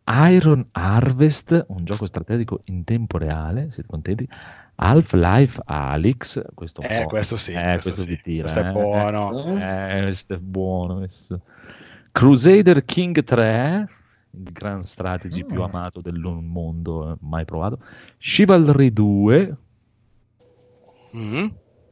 A: Iron Harvest, un gioco strategico in tempo reale, siete contenti? Half-Life Alyx, questo, un
H: Eh, questo sì,
A: eh,
H: questo
A: questo
H: sì.
A: tira,
H: Questo è
A: eh.
H: buono.
A: Eh, questo è buono. questo. Crusader King 3, il grand strategy più
G: Ah.
A: amato del mondo, eh, mai provato. Chivalry 2,
H: Mm.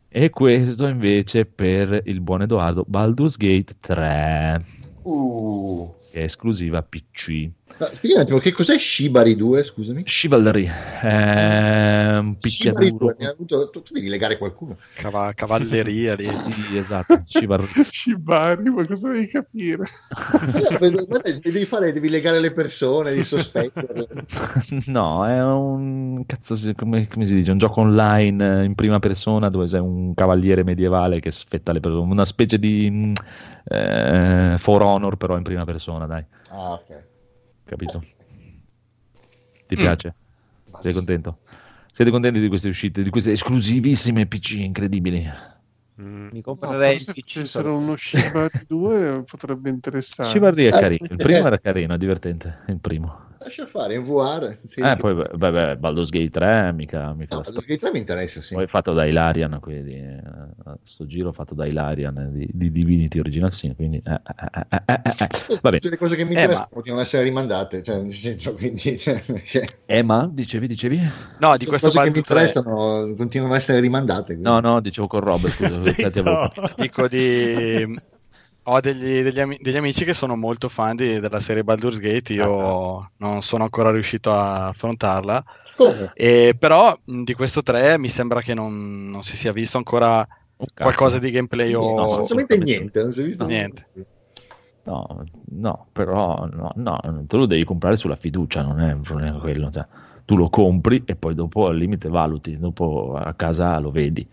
A: e questo invece per il buon Edoardo Baldur's Gate 3,
G: Uh.
A: che è esclusiva PC.
G: Ma spiegami un attimo, che cos'è Shibari 2, scusami?
A: Chivalry, è un
G: Shibari
A: picchiaduro.
G: 2, mi ha avuto- tu, tu devi legare qualcuno.
H: Cava- cavalleria lì.
A: Sì, esatto, Chivalry.
F: Shibari, ma cosa devi capire?
G: No, devi, fare, devi legare le persone, devi sospetterle.
A: No, è un cazzo, come, come si dice? Un gioco online in prima persona dove sei un cavaliere medievale che sfetta le persone, una specie di mh, eh, For Honor, però in prima persona, dai,
G: Ah, ok.
A: Capito? Ti
H: Mm.
A: piace? Sei contento? Siete contenti di queste uscite, di queste esclusivissime PC incredibili?
C: Mm.
D: Mi
F: No,
D: comprerei il
F: se facessero uno Shibari 2 potrebbe interessare.
A: Chivalry è
G: Eh,
A: carino, il primo era carino, divertente, il primo.
G: Lascia fare, in VR. Sì,
A: Eh, poi beh, beh, Baldur's Gate 3, mica, mica
G: No, Baldur's Gate 3 mi interessa, sì.
A: Poi fatto da Ilarian, quindi eh, sto giro fatto da Ilarian eh, di, di Divinity Original Sin, quindi eh, eh, eh, eh, eh, eh. va bene.
G: Tutte le cose che mi
H: Eh,
G: interessano
H: ma-
G: continuano ad essere rimandate, cioè, nel senso, quindi, cioè, perché
A: Emma, dicevi, dicevi?
H: No, di questo
G: cose che mi
H: Baldur 3
G: interessano continuano ad essere rimandate. quindi.
A: No, no, dicevo con Robert, scusa, a
H: dico di... Ho degli, degli ami- degli amici che sono molto fan di- della serie Baldur's Gate, io non sono ancora riuscito a affrontarla,
G: Come?
H: e però di questo 3 mi sembra che non, non si sia visto ancora
A: Oh,
H: qualcosa di gameplay o...
A: no,
G: assolutamente
A: assolutamente.
G: niente, non si è visto
H: Niente.
A: No, no, però no, no, tu lo devi comprare sulla fiducia, non è un problema quello. cioè, tu lo compri e poi dopo al limite valuti, dopo a casa lo vedi.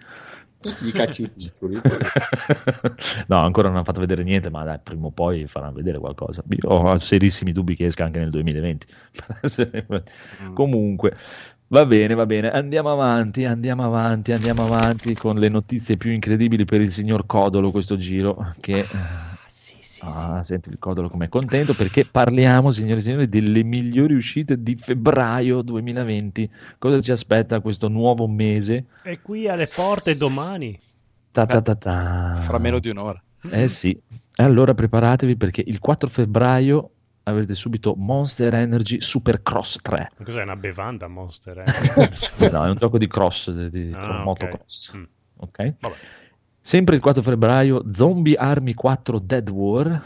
G: Gli cacci i piccoli.
A: no, ancora non hanno fatto vedere niente, ma dai, prima o poi faranno vedere qualcosa. Io ho serissimi dubbi che esca anche nel 2020.
H: Mm.
A: Comunque, va bene, va bene. Andiamo avanti, andiamo avanti, andiamo avanti con le notizie più incredibili per il signor Codolo questo giro. Che
C: Sì, sì,
A: ah, senti il Codolo com'è contento perché parliamo, signori e signori, delle migliori uscite di febbraio 2020. Cosa ci aspetta questo nuovo mese?
C: sì. È qui alle porte domani.
A: Ta ta ta ta.
H: Fra meno di un'ora.
A: Eh sì, e allora preparatevi perché il 4 febbraio avrete subito Monster Energy Supercross 3.
C: Cos'è una bevanda Monster? Eh?
A: No, è un gioco di cross, di, di
C: Ah, ok.
A: motocross.
C: Mm.
A: Ok?
C: Vabbè.
A: Sempre il 4 febbraio Zombie Army 4 Dead War.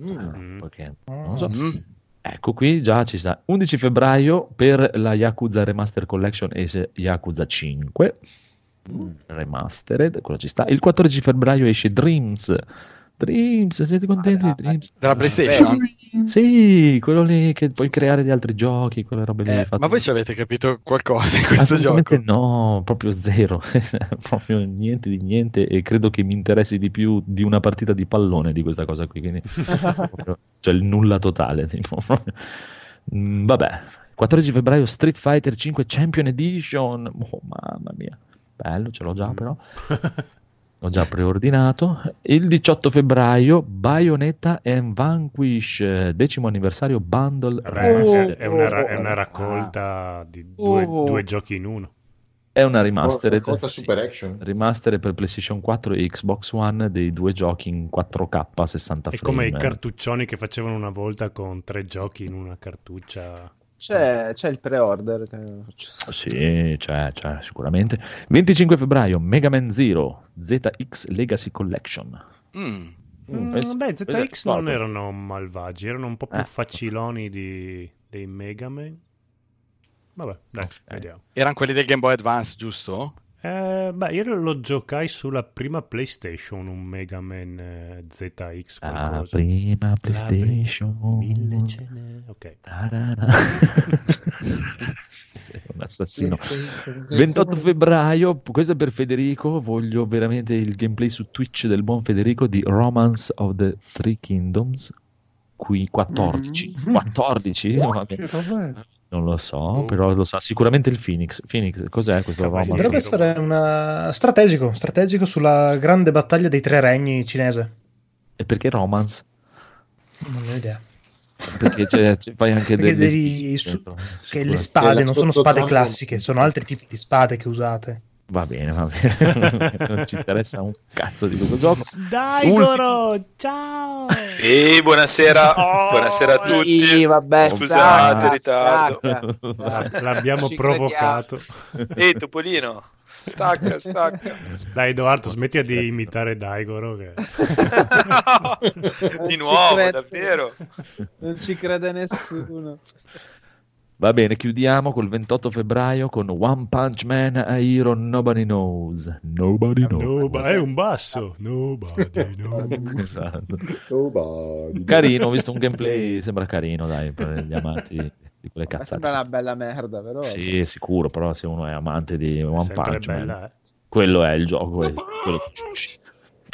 G: Mm.
C: Mm.
A: Perché, non so.
H: Mm.
A: Ecco qui già ci sta. 11 febbraio per la Yakuza Remaster Collection esce Yakuza 5
G: Mm.
A: Remastered, quello ci sta. Il 14 febbraio esce Dreams. Dreams, siete contenti di Dreams?
H: Della PlayStation?
A: Sì, quello lì che puoi creare gli altri giochi, quelle robe lì.
H: Eh,
A: fatte-
H: ma voi ci avete capito qualcosa in questo
A: Assolutamente
H: gioco?
A: no, proprio zero, proprio niente di niente e credo che mi interessi di più di una partita di pallone di questa cosa qui, quindi proprio- cioè il nulla totale. tipo. Mm, vabbè, 14 febbraio Street Fighter 5 Champion Edition, oh mamma mia, bello, ce l'ho già però, l'ho già preordinato. Il 18 febbraio Bayonetta and Vanquish, decimo anniversario bundle
C: Vabbè, è,
A: remastered.
C: è una, ra- è
G: Oh,
C: una
G: oh,
C: raccolta di due,
A: Oh.
C: due giochi in uno.
A: È una remastered.
G: Raccolta
A: sì.
G: Super Action.
A: Remastered per PlayStation 4 e Xbox One dei due giochi in 4K 60
C: È come i cartuccioni che facevano una volta con tre giochi in una cartuccia.
D: C'è, c'è il pre-order. che.
A: Sì, c'è, c'è, sicuramente. 25 febbraio Mega Man Zero ZX Legacy Collection.
H: Mm.
C: Mm,
A: questo-
C: beh,
A: questo
C: ZX non
A: forte.
C: erano malvagi, erano un po' più
A: Eh.
C: faciloni di, dei Mega Man. Vabbè, dai,
A: Ok.
C: vediamo.
H: Erano quelli del Game Boy Advance, giusto?
C: Eh, beh, io lo giocai sulla prima PlayStation, un Mega Man eh, ZX
A: La
C: qualcosa.
A: prima
C: La
A: PlayStation.
C: prima, Mille cene. Ok.
A: Sei un assassino. 28 febbraio, questo è per Federico, voglio veramente il gameplay su Twitch del buon Federico di Romance of the Three Kingdoms. Qui 14.
F: Mm.
A: 14? Non lo so, però lo sa sicuramente il Phoenix. Phoenix, cos'è questo
C: Cavolo,
A: Romance?
E: Dovrebbe
C: sì.
E: essere una... strategico, strategico sulla grande battaglia dei tre regni cinese.
A: E perché Romance?
E: Non ho idea.
A: Perché c'è, c'è- fai anche
E: Perché
A: delle
E: devi su-
A: dentro,
E: Che le spade non sono spade classiche, sono altri tipi di spade che usate.
A: Va bene, va bene. non ci interessa un cazzo di questo gioco.
C: Dai, Goro! Ciao!
I: Ehi, buonasera,
C: Oh,
I: buonasera a tutti.
D: Sì, vabbè,
I: Scusate, ritardo.
D: stacca.
C: La- L'abbiamo
D: Ci
C: provocato.
I: Ehi, Topolino, stacca, stacca.
C: Dai, Edoardo, smetti di imitare Daigoro. Che...
I: Di
D: ci
I: nuovo, davvero.
D: Non ci crede nessuno.
A: Va bene, chiudiamo col 28 febbraio con One Punch Man a Hero Nobody Knows. Nobody knows.
C: No, è un basso. Nobody knows.
A: Esatto.
G: Nobody.
A: Carino, ho visto un gameplay, sembra carino, dai, per gli amanti di quelle
D: Ma sembra
A: cazzate.
D: una bella merda, però.
A: Sì, sicuro, però se uno è amante di One
C: Sempre
A: Punch Man,
C: bella, eh.
A: quello è il gioco, quello, quello che giudici.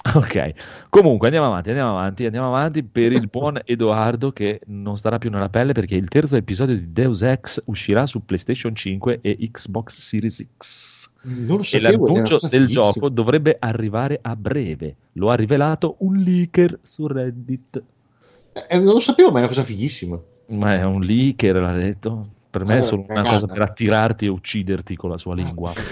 A: Ok, comunque andiamo avanti, andiamo avanti, andiamo avanti per il buon Edoardo che non starà più nella pelle perché il terzo episodio di Deus Ex uscirà su PlayStation 5 e Xbox Series X.
G: Non lo
A: E
G: sapevo,
A: l'annuncio del
G: fighissima.
A: gioco dovrebbe arrivare a breve. Lo ha rivelato un leaker su Reddit.
G: Eh, non lo sapevo, ma è una cosa fighissima.
A: Ma è un leaker, l'ha detto. Per me è
G: Ah,
A: solo una cosa per attirarti e ucciderti con la sua lingua.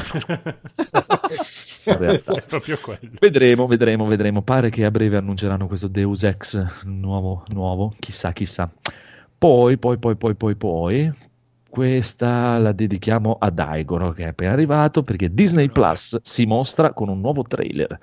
A: In realtà.
C: È proprio quello.
A: Vedremo, vedremo, vedremo. Pare che a breve annunceranno questo Deus Ex nuovo, nuovo. Chissà, chissà. Poi, poi, poi, poi, poi, poi. Questa la dedichiamo a Daigoro che è appena arrivato perché Disney Plus si mostra con un nuovo trailer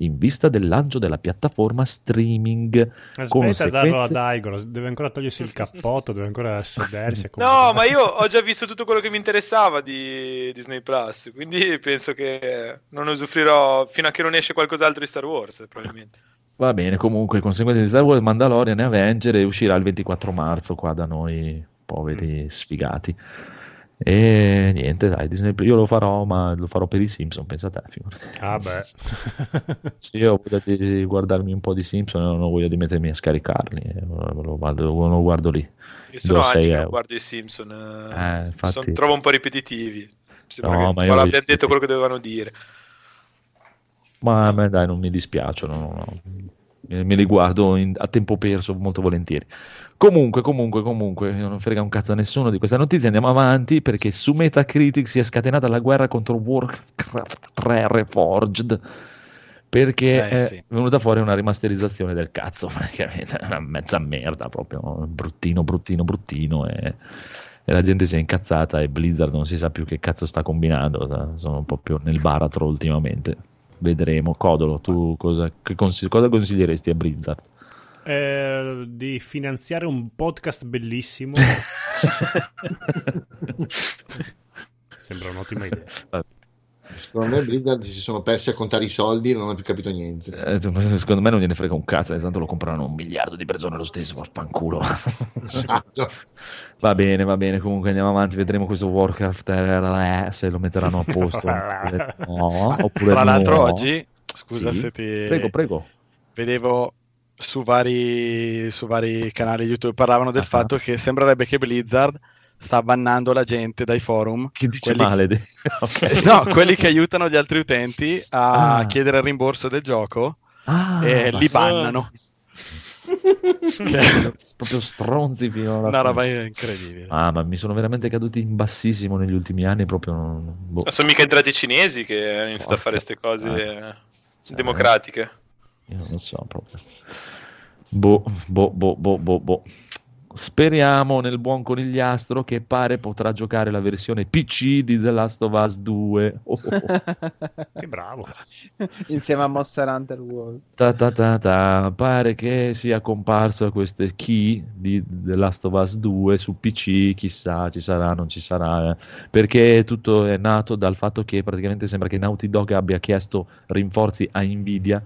A: in vista del lancio della piattaforma streaming.
C: Aspetta a darlo a
A: sequenze-
C: Daigoro. Deve ancora togliersi il cappotto, deve ancora sedersi.
I: No, ma io ho già visto tutto quello che mi interessava di Disney Plus, quindi penso che non usufruirò fino a che non esce qualcos'altro di Star Wars, probabilmente.
A: Va bene, comunque, conseguenze di Star Wars, Mandalorian e Avenger e uscirà il 24 marzo qua da noi, poveri sfigati. E niente, dai, Disney, io lo farò, ma lo farò per i Simpson, pensa a te, figurati.
C: Ah, beh.
A: Sì, io ho voglia di guardarmi un po' di Simpson non ho voglia di mettermi a scaricarli, eh, lo, guardo, lo guardo lì.
I: Io sono anni che guardo i Simpson, eh,
A: Eh, infatti-
I: son- trovo un po' ripetitivi. Sembra
A: No,
I: che
A: ma visto
I: detto
A: che-
I: quello che dovevano dire.
A: Ma a me dai, non mi dispiacciono, no, no. Me, me li guardo in- a tempo perso molto volentieri. Comunque, comunque, comunque, non frega un cazzo a nessuno di questa notizia, andiamo avanti perché su Metacritic si è scatenata la guerra contro Warcraft 3 Reforged perché
H: Eh,
A: è
H: sì.
A: venuta fuori una rimasterizzazione del cazzo, praticamente, una mezza merda proprio, bruttino, bruttino, bruttino e, e la gente si è incazzata e Blizzard non si sa più che cazzo sta combinando, sono proprio nel baratro ultimamente. Vedremo. Codolo, tu cosa, consigli- cosa consiglieresti a Blizzard?
C: Eh, di finanziare un podcast bellissimo. Sembra un'ottima idea.
G: Secondo me Blizzard si sono persi a contare i soldi e non hanno più capito niente.
A: Eh, secondo me non gliene frega un cazzo, tanto lo compreranno un miliardo di persone lo stesso, fanculo.
G: Esatto.
A: va bene, va bene, comunque andiamo avanti, vedremo questo Warcraft eh, se lo metteranno a posto. no, oppure
H: Tra l'altro
A: no.
H: oggi, scusa
A: Sì.
H: se ti...
A: Prego, prego.
H: vedevo su vari, su vari canali YouTube parlavano del
A: Ah.
H: fatto che sembrerebbe che Blizzard sta bannando la gente dai forum.
A: Chi dice
H: quelli-
A: male? de- ok.
H: No, quelli che aiutano gli altri utenti a
A: Ah.
H: chiedere il rimborso del gioco
A: Ah,
H: e li
A: sì.
H: bannano. Che-
A: Proprio stronzi fino alla
H: Una
A: fine.
H: roba incredibile.
A: Ah, ma mi sono veramente caduti in bassissimo negli ultimi anni, proprio... boh.
I: Ma sono mica entrati i cinesi che hanno iniziato a
A: Porca
I: fare queste cose.
A: Cioè,
I: democratiche.
A: Io non so proprio. Boh, boh, boh, boh, boh, boh. speriamo nel buon conigliastro che pare potrà giocare la versione PC di The Last of Us 2. Oh, oh, oh.
C: Che bravo.
D: Insieme a Monster Hunter World.
A: Ta ta ta ta. Pare che sia comparso queste key di The Last of Us 2 su PC, chissà ci sarà, non ci sarà, eh. perché tutto è nato dal fatto che praticamente sembra che Naughty Dog abbia chiesto rinforzi a Nvidia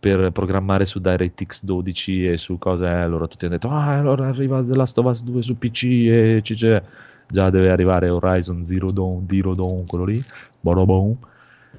A: per programmare su DirectX 12 e su cose, eh, loro tutti hanno detto, ah allora arriva The Last of Us 2 su PC e c'è, già deve arrivare Horizon Zero Dawn, Zero Dawn quello lì, Borobon.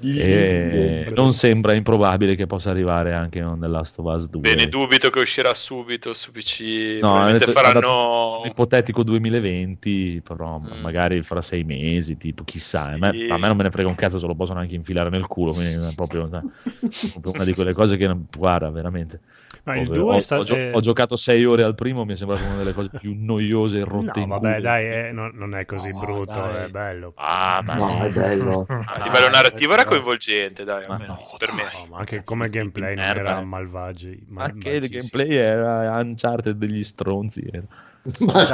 A: E non sembra improbabile che possa arrivare anche con The Last of Us 2.
I: Bene, dubito che uscirà subito su PC.
A: No,
I: Probabilmente
A: è-
I: faranno.
A: è ipotetico 2020, però
I: Mm.
A: magari fra sei mesi, tipo chissà.
I: Sì.
A: A, me, a me non me ne frega un cazzo, se lo possono anche infilare nel culo. Quindi è proprio, proprio una di quelle cose che non guarda veramente.
C: Ma il
A: Proprio-
C: 2
A: ho,
C: sta-
A: ho gio-
C: eh,
A: ho giocato sei ore al primo, mi è sembrato una delle cose più noiose e rotte.
C: No, vabbè,
A: culo.
C: dai, eh, non, non è così
H: No,
C: brutto,
H: dai.
C: è bello.
A: Ah, ma
G: No, è bello.
I: A livello narrativo era coinvolgente, dai,
A: Ma
I: almeno,
A: no,
I: per me.
C: No, ma anche come gameplay non
A: merda,
C: era
A: eh.
C: malvagi.
A: Ma
C: mal-
A: che il gameplay era Uncharted degli stronzi. era.
G: Ma-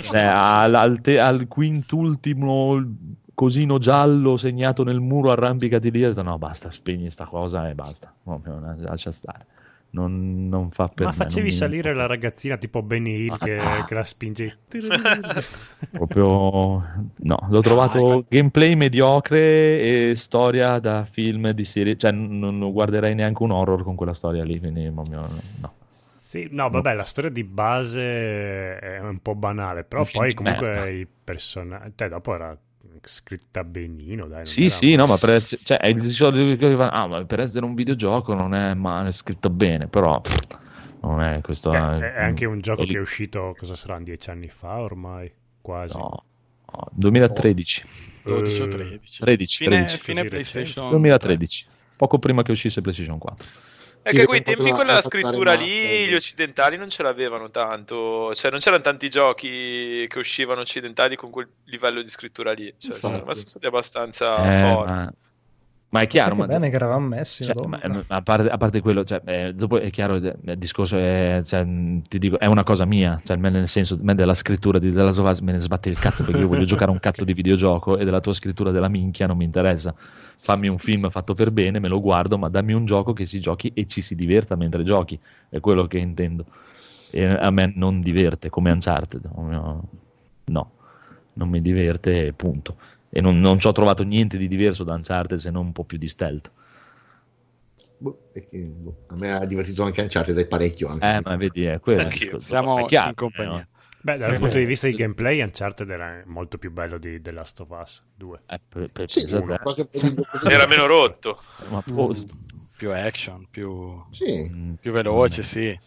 A: Cioè, al, al te- al quintultimo cosino giallo segnato nel muro arrampicati lì, ho detto no basta, spegni sta cosa e basta, no, lascia stare. Non, non fa per
C: Ma
A: me,
C: facevi
A: non mi-
C: salire la ragazzina tipo Benny Hill che,
A: Ah.
C: che la spinge.
A: Proprio no, l'ho trovato gameplay mediocre e storia da film di serie, cioè non guarderei neanche un horror con quella storia lì, quindi proprio no.
C: Sì, no, vabbè, la storia di base è un po' banale, però poi comunque i personaggi... Cioè, dopo era scritta benino, dai.
A: Sì,
C: era-
A: sì, no, ma per essere, cioè, è il solito ah, ma per essere un videogioco non è male, è scritto bene, però non è questo.
C: Eh,
A: eh,
C: è anche un gioco
A: lì-
C: che è uscito, cosa saranno, dieci anni fa ormai? Quasi.
A: No, no, 2013.
H: 12 o
C: Eh,
H: 13.
A: 13,
H: Fine,
A: 13.
H: fine PlayStation
A: 2013, poco prima che uscisse PlayStation 4.
I: È che quei tempi quella scrittura lì gli occidentali non ce l'avevano tanto, cioè non c'erano tanti giochi che uscivano occidentali con quel livello di scrittura lì, cioè me sono stati abbastanza
A: Eh,
I: forti.
A: ma, ma è chiaro,
E: Che
A: ma,
E: bene che eravamo messi.
A: cioè, ma- a, parte, a parte quello, cioè, eh, dopo è chiaro, eh, il discorso è, cioè, ti dico, è una cosa mia, cioè, nel senso, me della scrittura di della Sovas me ne sbatte il cazzo perché io voglio giocare un cazzo di videogioco e della tua scrittura della minchia non mi interessa. Fammi un film fatto per bene, me lo guardo, ma dammi un gioco che si giochi e ci si diverta mentre giochi, è quello che intendo. E a me non diverte come Uncharted, no, no, non mi diverte punto. E non, non ci ho trovato niente di diverso da Uncharted se non un po' più di stealth.
G: Boh, è boh, a me ha divertito anche Uncharted dai parecchio anche.
A: Eh, ma vedi, è quello.
I: Anch'io.
H: Siamo
A: è chiaro,
H: in compagnia.
A: eh,
C: Beh, dal
G: Eh,
C: punto di vista di gameplay, Uncharted era molto più bello di The Last of Us 2.
A: eh, per- per-
G: Sì, di-
I: Era meno rotto.
A: ma posto.
H: Più action, più,
G: Sì,
A: Mm,
H: più veloce, sì.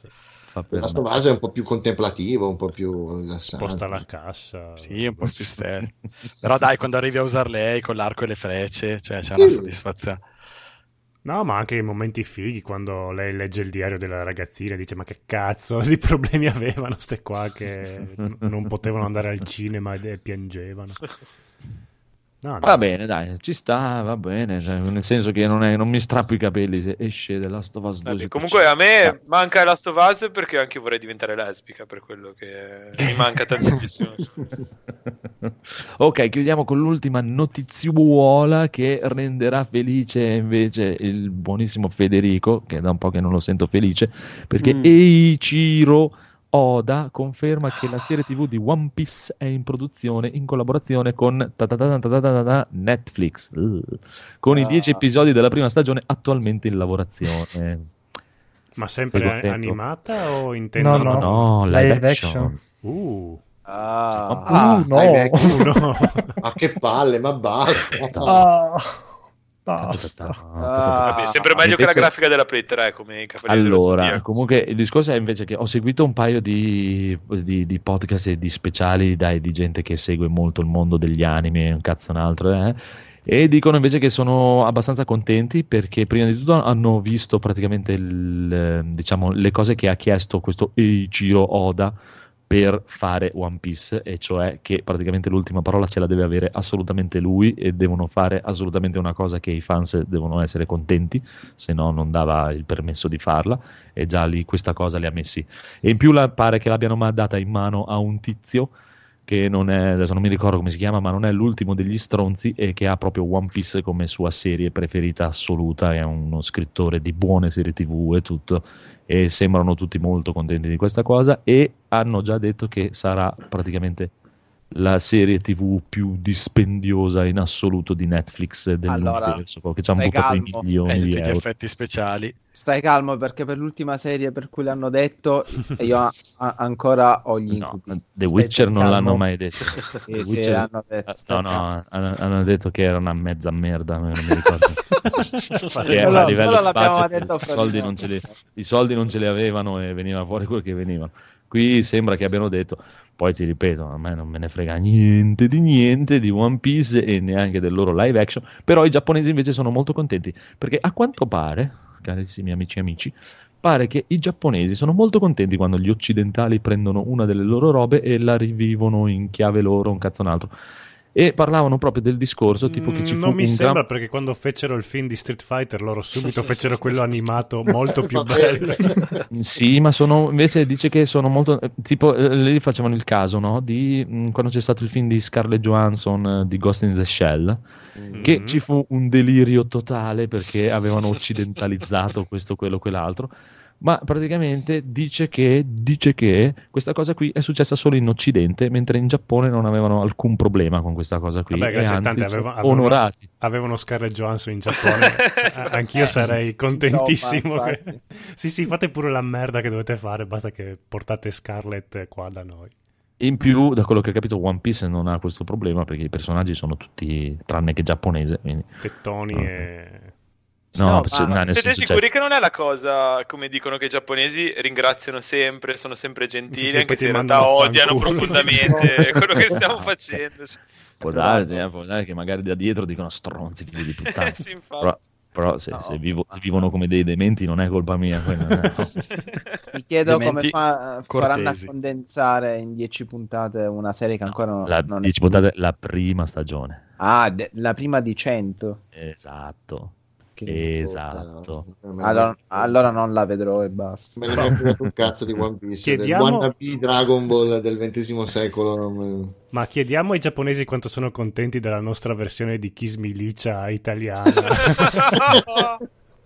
A: Fa per
G: la sua
A: me.
G: base è un po' più contemplativo, un po' più rilassante.
C: Sposta la cassa.
H: Sì, un po' più stealth. Però dai, quando arrivi a usare lei con l'arco e le frecce, cioè c'è una
G: Sì.
H: soddisfazione.
C: No, ma anche i momenti fighi quando lei legge il diario della ragazzina e dice: Ma che cazzo di problemi avevano ste qua che n- non potevano andare al cinema e piangevano. No, no.
A: Va bene, dai, ci sta, va bene. cioè, nel senso che non, è- non mi strappo i capelli se esce The Last of Us 2.
I: Vabbè, comunque a me manca Last of Us perché anche vorrei diventare lesbica, per quello che mi manca tantissimo.
A: ok, chiudiamo con l'ultima notiziuola che renderà felice invece il buonissimo Federico, che è da un po' che non lo sento felice, perché
D: Mm.
A: Eiichiro Oda conferma che la serie TV di One Piece è in produzione in collaborazione con Netflix, con i
D: ah.
A: dieci episodi della prima stagione attualmente in lavorazione.
C: Ma sempre animata o intendo?
E: No, no,
A: uh.
E: Ah.
C: Uh,
D: ah,
E: no,
G: live, action.
C: Uh. Ah, no.
G: Ma che palle, ma basta.
E: Ah, basta.
D: Ah.
I: Vabbè, sempre meglio che la
A: Invece-
I: grafica della Play 3 come i Cavalieri dello
A: Allora,
I: Zodiaco.
A: comunque il discorso è invece che ho seguito un paio di, di- di podcast e di speciali dai, di gente che segue molto il mondo degli anime, un cazzo un altro, eh, e dicono invece che sono abbastanza contenti perché prima di tutto hanno visto praticamente il, eh, diciamo, le cose che ha chiesto questo Eiichiro Oda per fare One Piece, e cioè che praticamente l'ultima parola ce la deve avere assolutamente lui e devono fare assolutamente una cosa che i fans devono essere contenti, se no non dava il permesso di farla, e già lì questa cosa li ha messi. E in più la- pare che l'abbiano data in mano a un tizio che non è, adesso non mi ricordo come si chiama, ma non è l'ultimo degli stronzi e che ha proprio One Piece come sua serie preferita assoluta, è uno scrittore di buone serie tv e tutto, e sembrano tutti molto contenti di questa cosa e hanno già detto che sarà praticamente la serie tv più dispendiosa in assoluto di Netflix
D: Allora,
A: dell'universo, che ci hanno
D: stai
A: buttato i
D: calmo.
A: milioni
H: E
A: di
H: tutti gli
A: euro.
H: effetti speciali.
D: Stai calmo perché per l'ultima serie per cui l'hanno detto io a- a- ancora ho gli
A: No,
D: incubi.
A: The
D: Stai
A: Witcher non
D: calmo.
A: l'hanno mai detto.
D: Sì,
A: The
D: sì,
A: Witcher-
D: hanno detto,
A: Ah, no, no, hanno, hanno detto che era una mezza merda, non mi ricordo. Che
D: Quello-
A: a livello di budget
D: detto
A: i soldi,
D: di
A: non ce li, i soldi non ce li avevano e veniva fuori quello che venivano. Qui sembra che abbiano detto, poi ti ripeto, a me non me ne frega niente di niente di One Piece e neanche del loro live action, però i giapponesi invece sono molto contenti, perché a quanto pare, carissimi amici e amici, pare che i giapponesi sono molto contenti quando gli occidentali prendono una delle loro robe e la rivivono in chiave loro, un cazzo un altro. E parlavano proprio del discorso, tipo che ci
C: Mm,
A: fu
C: non mi sembra
A: gran-
C: perché quando fecero il film di Street Fighter loro subito fecero quello animato molto più bello.
A: Sì, ma sono invece dice che sono molto eh, tipo eh, lì facevano il caso, no? Di mh, quando c'è stato il film di Scarlett Johansson eh, di Ghost in the Shell, che
C: Mhm.
A: ci fu un delirio totale perché avevano occidentalizzato questo, quello, quell'altro. Ma praticamente dice che, dice che questa cosa qui è successa solo in Occidente, mentre in Giappone non avevano alcun problema con questa cosa qui.
C: Vabbè, grazie
A: anzi sono
C: aveva- avevano-
A: onorati.
C: Avevano Scarlett Johansson in Giappone, anch'io sarei contentissimo.
D: insomma,
C: che- sì, sì, fate pure la merda che dovete fare, basta che portate Scarlett qua da noi.
A: In più, da quello che ho capito, One Piece non ha questo problema perché i personaggi sono tutti tranne che giapponese. Quindi...
C: Tettoni
A: No.
C: e...
A: No,
D: No,
A: no,
I: Siete
A: cioè,
I: sicuri che non è la cosa, come dicono che i giapponesi ringraziano sempre, sono sempre gentili, anche se in realtà odiano
C: fanculo.
I: profondamente quello che stiamo facendo.
A: può darsi, eh, può darsi che magari da dietro dicono stronzi, figli di puttana.
I: Sì,
A: però, però se,
D: No.
A: se vivo- se vivono come dei dementi non è colpa mia. quella, eh.
D: Mi chiedo come
H: Elementi
D: fa- faranno a condensare in 10 puntate una serie che ancora non,
A: La,
D: non è
A: dici, puntate, la prima stagione.
D: Ah, de- la prima di 100.
A: Esatto.
D: Che-
A: Esatto.
D: Allora, allora non la vedrò e basta.
G: Me ne frega sul cazzo di One Piece,
C: Chiediamo-
G: del wannabe Dragon Ball del XX secolo. non me-
C: Ma chiediamo ai giapponesi quanto sono contenti della nostra versione di Kiss Milicia italiana.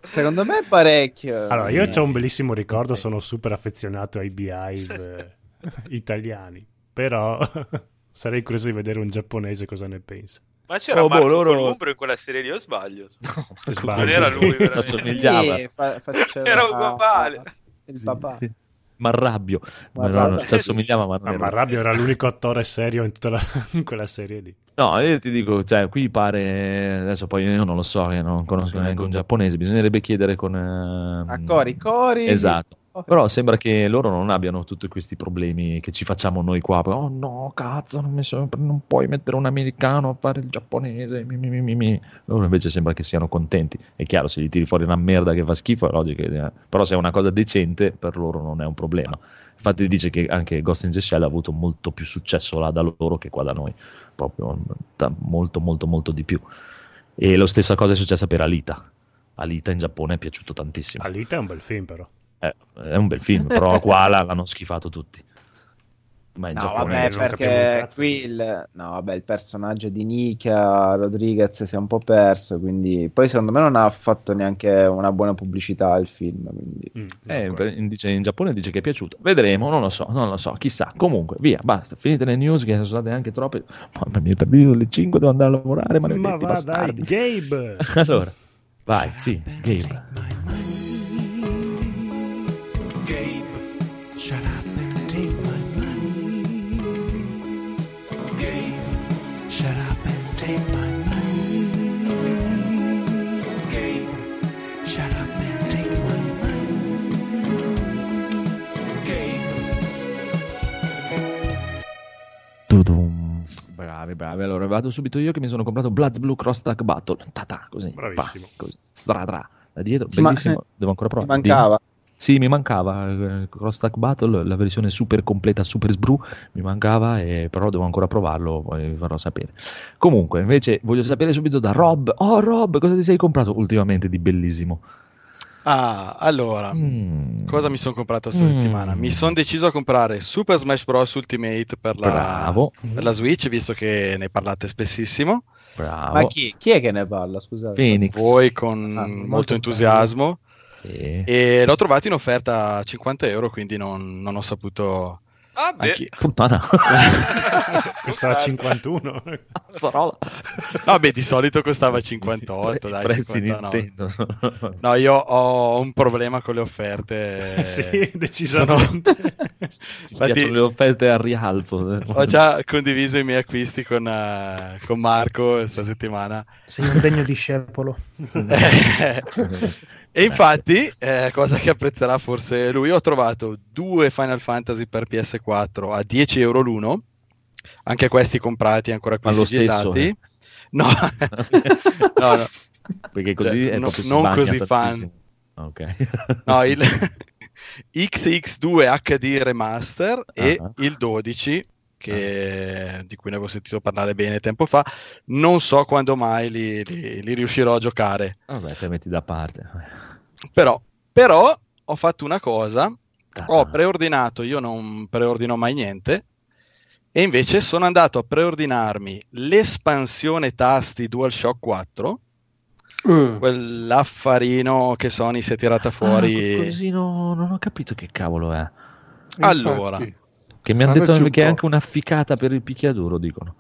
D: Secondo me è parecchio.
C: Allora, io ho un bellissimo ricordo, sono super affezionato ai Beehive eh, italiani, però sarei curioso di vedere un giapponese cosa ne pensa.
I: Ma c'era
A: Oh, boh,
I: Marco
A: loro-
I: Columbro in quella serie lì, o sbaglio?
C: Sbaglio.
I: Non era lui.
A: Assomigliava.
D: Sì, fa- faceva-
I: Era uguale.
D: Il papà.
A: sì. Marrabbio. Ma no,
D: Marrabbio.
A: no, ci assomigliava, ma non
C: No,
A: era
C: ma Rabbio era l'unico attore serio in tutta la- in quella serie lì.
A: No, io ti dico, cioè, qui pare, adesso poi io non lo so, che non conosco neanche un giapponese, bisognerebbe chiedere con... ehm,
D: A Cori, Cori.
A: Esatto. Però sembra che loro non abbiano tutti questi problemi che ci facciamo noi qua. Oh no, cazzo, non, mi so- non puoi mettere un americano a fare il giapponese. mi, mi, mi. Loro invece sembra che siano contenti. È chiaro, se gli tiri fuori una merda che fa schifo, è logico. che- eh, Però se è una cosa decente, per loro non è un problema. Infatti dice che anche Ghost in the Shell ha avuto molto più successo là da loro che qua da noi. Proprio da- molto, molto, molto di più. E lo stessa cosa è successa per Alita. Alita in Giappone è piaciuto tantissimo.
C: Alita è un bel film, però.
A: Eh, è un bel film, però qua l'hanno schifato tutti. Ma in
D: No,
A: Giappone
D: vabbè, perché qui il, no, vabbè, il personaggio di Nika Rodriguez si è un po' perso, quindi poi secondo me non ha fatto neanche una buona pubblicità il film, quindi...
C: Mm,
A: eh, in, dice- in Giappone dice che è piaciuto. Vedremo, non lo so, non lo so, chissà. Comunque, via, basta. Finite le news che sono state anche troppe. Mamma mia, per dire le 5 devo andare a lavorare,
C: Ma va dai,
A: bastardi.
C: Gabe!
A: allora, vai, sì, Gabe.
B: Gabe, shut up and take my money. Gabe, shut up and take my money. Gabe, shut up and take my money. Gabe.
A: Tudum. Bravi, bravi. Allora, vado subito io che mi sono comprato Bloods Blue Cross Tag Battle. Tata, così.
C: Bravissimo.
A: pa, così. Stra, tra. Da dietro,
D: Sì, ma-
A: bellissimo. Devo ancora provare.
D: mancava.
A: Sì, mi mancava eh, Cross Stack Battle, la versione super completa, super sbru, mi mancava, e, però devo ancora provarlo, poi vi farò sapere. Comunque, invece, voglio sapere subito da Rob. Oh, Rob, cosa ti sei comprato ultimamente di bellissimo?
H: Ah, allora,
A: Mm.
H: cosa mi sono comprato questa
A: Mm.
H: settimana? Mi sono deciso a comprare Super Smash Bros. Ultimate per la,
A: Bravo,
H: per la Switch, visto che ne parlate spessissimo.
A: bravo.
D: Ma chi, chi è che ne parla? Scusate.
A: Phoenix.
H: Voi con
D: Ah,
H: molto,
E: molto
H: entusiasmo.
A: Sì.
H: E l'ho trovato in offerta a 50 euro, quindi non, non ho saputo
I: Ah, beh.
A: Puttana.
C: Costava 51.
A: Parola.
H: Vabbè, di solito costava 58, dai,
A: Prezzi
H: 59.
A: Nintendo.
H: No, io ho un problema con le offerte.
C: sì, decisamente.
A: Ti piacciono le offerte al rialzo.
H: Ho già condiviso i miei acquisti con, eh, con Marco questa settimana.
E: Sei un degno discepolo.
H: e infatti, eh, cosa che apprezzerà forse lui, ho trovato due Final Fantasy per PS4 a 10 euro l'uno, anche questi comprati ancora qui
A: Ma lo stesso,
H: sigillati.
A: eh?
H: No, no, no.
A: Perché così
H: Cioè,
A: è
H: no- non così
A: tantissimo. Ok.
H: No, il XX2 HD Remaster e
A: Ah.
H: il 12 che- di cui ne avevo sentito parlare bene tempo fa, non so quando mai li, li- li riuscirò a giocare.
A: Vabbè, te metti da parte.
H: Però, però ho fatto una cosa,
A: Ah.
H: ho preordinato, io non preordino mai niente, e invece sono andato a preordinarmi l'espansione tasti DualShock 4,
F: Mm.
H: quell'affarino che Sony si è tirata
A: Ah,
H: fuori.
A: quel cosino, non ho capito che cavolo è.
H: Allora.
F: Infatti,
A: Che mi hanno detto che è anche una ficata per il picchiaduro, dicono.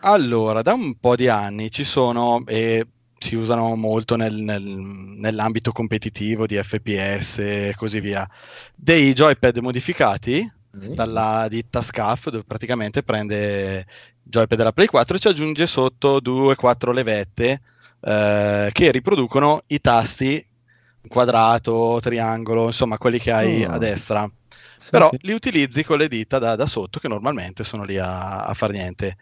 H: Allora, da un po' di anni ci sono e si usano molto nel- nel- nell'ambito competitivo di FPS e così via, dei joypad modificati
G: Mm.
H: dalla ditta SCAF dove praticamente prende il joypad della Play 4 e ci aggiunge sotto due o quattro levette eh, che riproducono i tasti quadrato, triangolo, insomma quelli che hai
A: Oh.
H: a destra però
A: Sì,
H: li utilizzi con le dita da, da sotto che normalmente sono lì a, a far niente.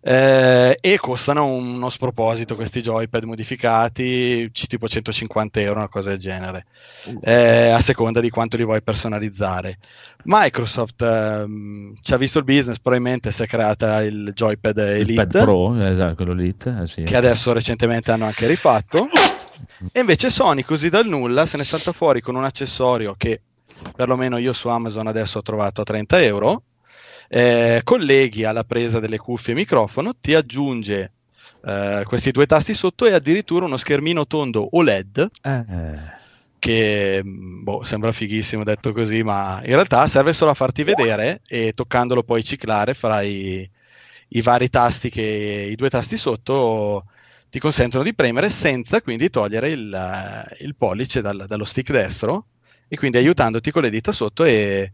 H: Eh, e costano uno sproposito questi joypad modificati c- tipo 150 euro una cosa del genere. Eh, a seconda di quanto li vuoi personalizzare. Microsoft ehm, ci ha visto il business probabilmente si è creata il joypad
A: Il
H: Elite
A: Pad Pro, esatto, quello Elite, eh, sì.
H: che adesso recentemente hanno anche rifatto. E invece Sony, così dal nulla, se ne salta fuori con un accessorio che perlomeno io su Amazon adesso ho trovato a 30 euro. Eh, colleghi alla presa delle cuffie e microfono, ti aggiunge eh, questi due tasti sotto e addirittura uno schermino tondo OLED
A: Eh,
H: che mh, boh, sembra fighissimo detto così, ma in realtà serve solo a farti vedere e toccandolo poi ciclare fra i, i vari tasti che i due tasti sotto ti consentono di premere senza quindi togliere il, eh, il pollice dal- dallo stick destro e quindi aiutandoti con le dita sotto e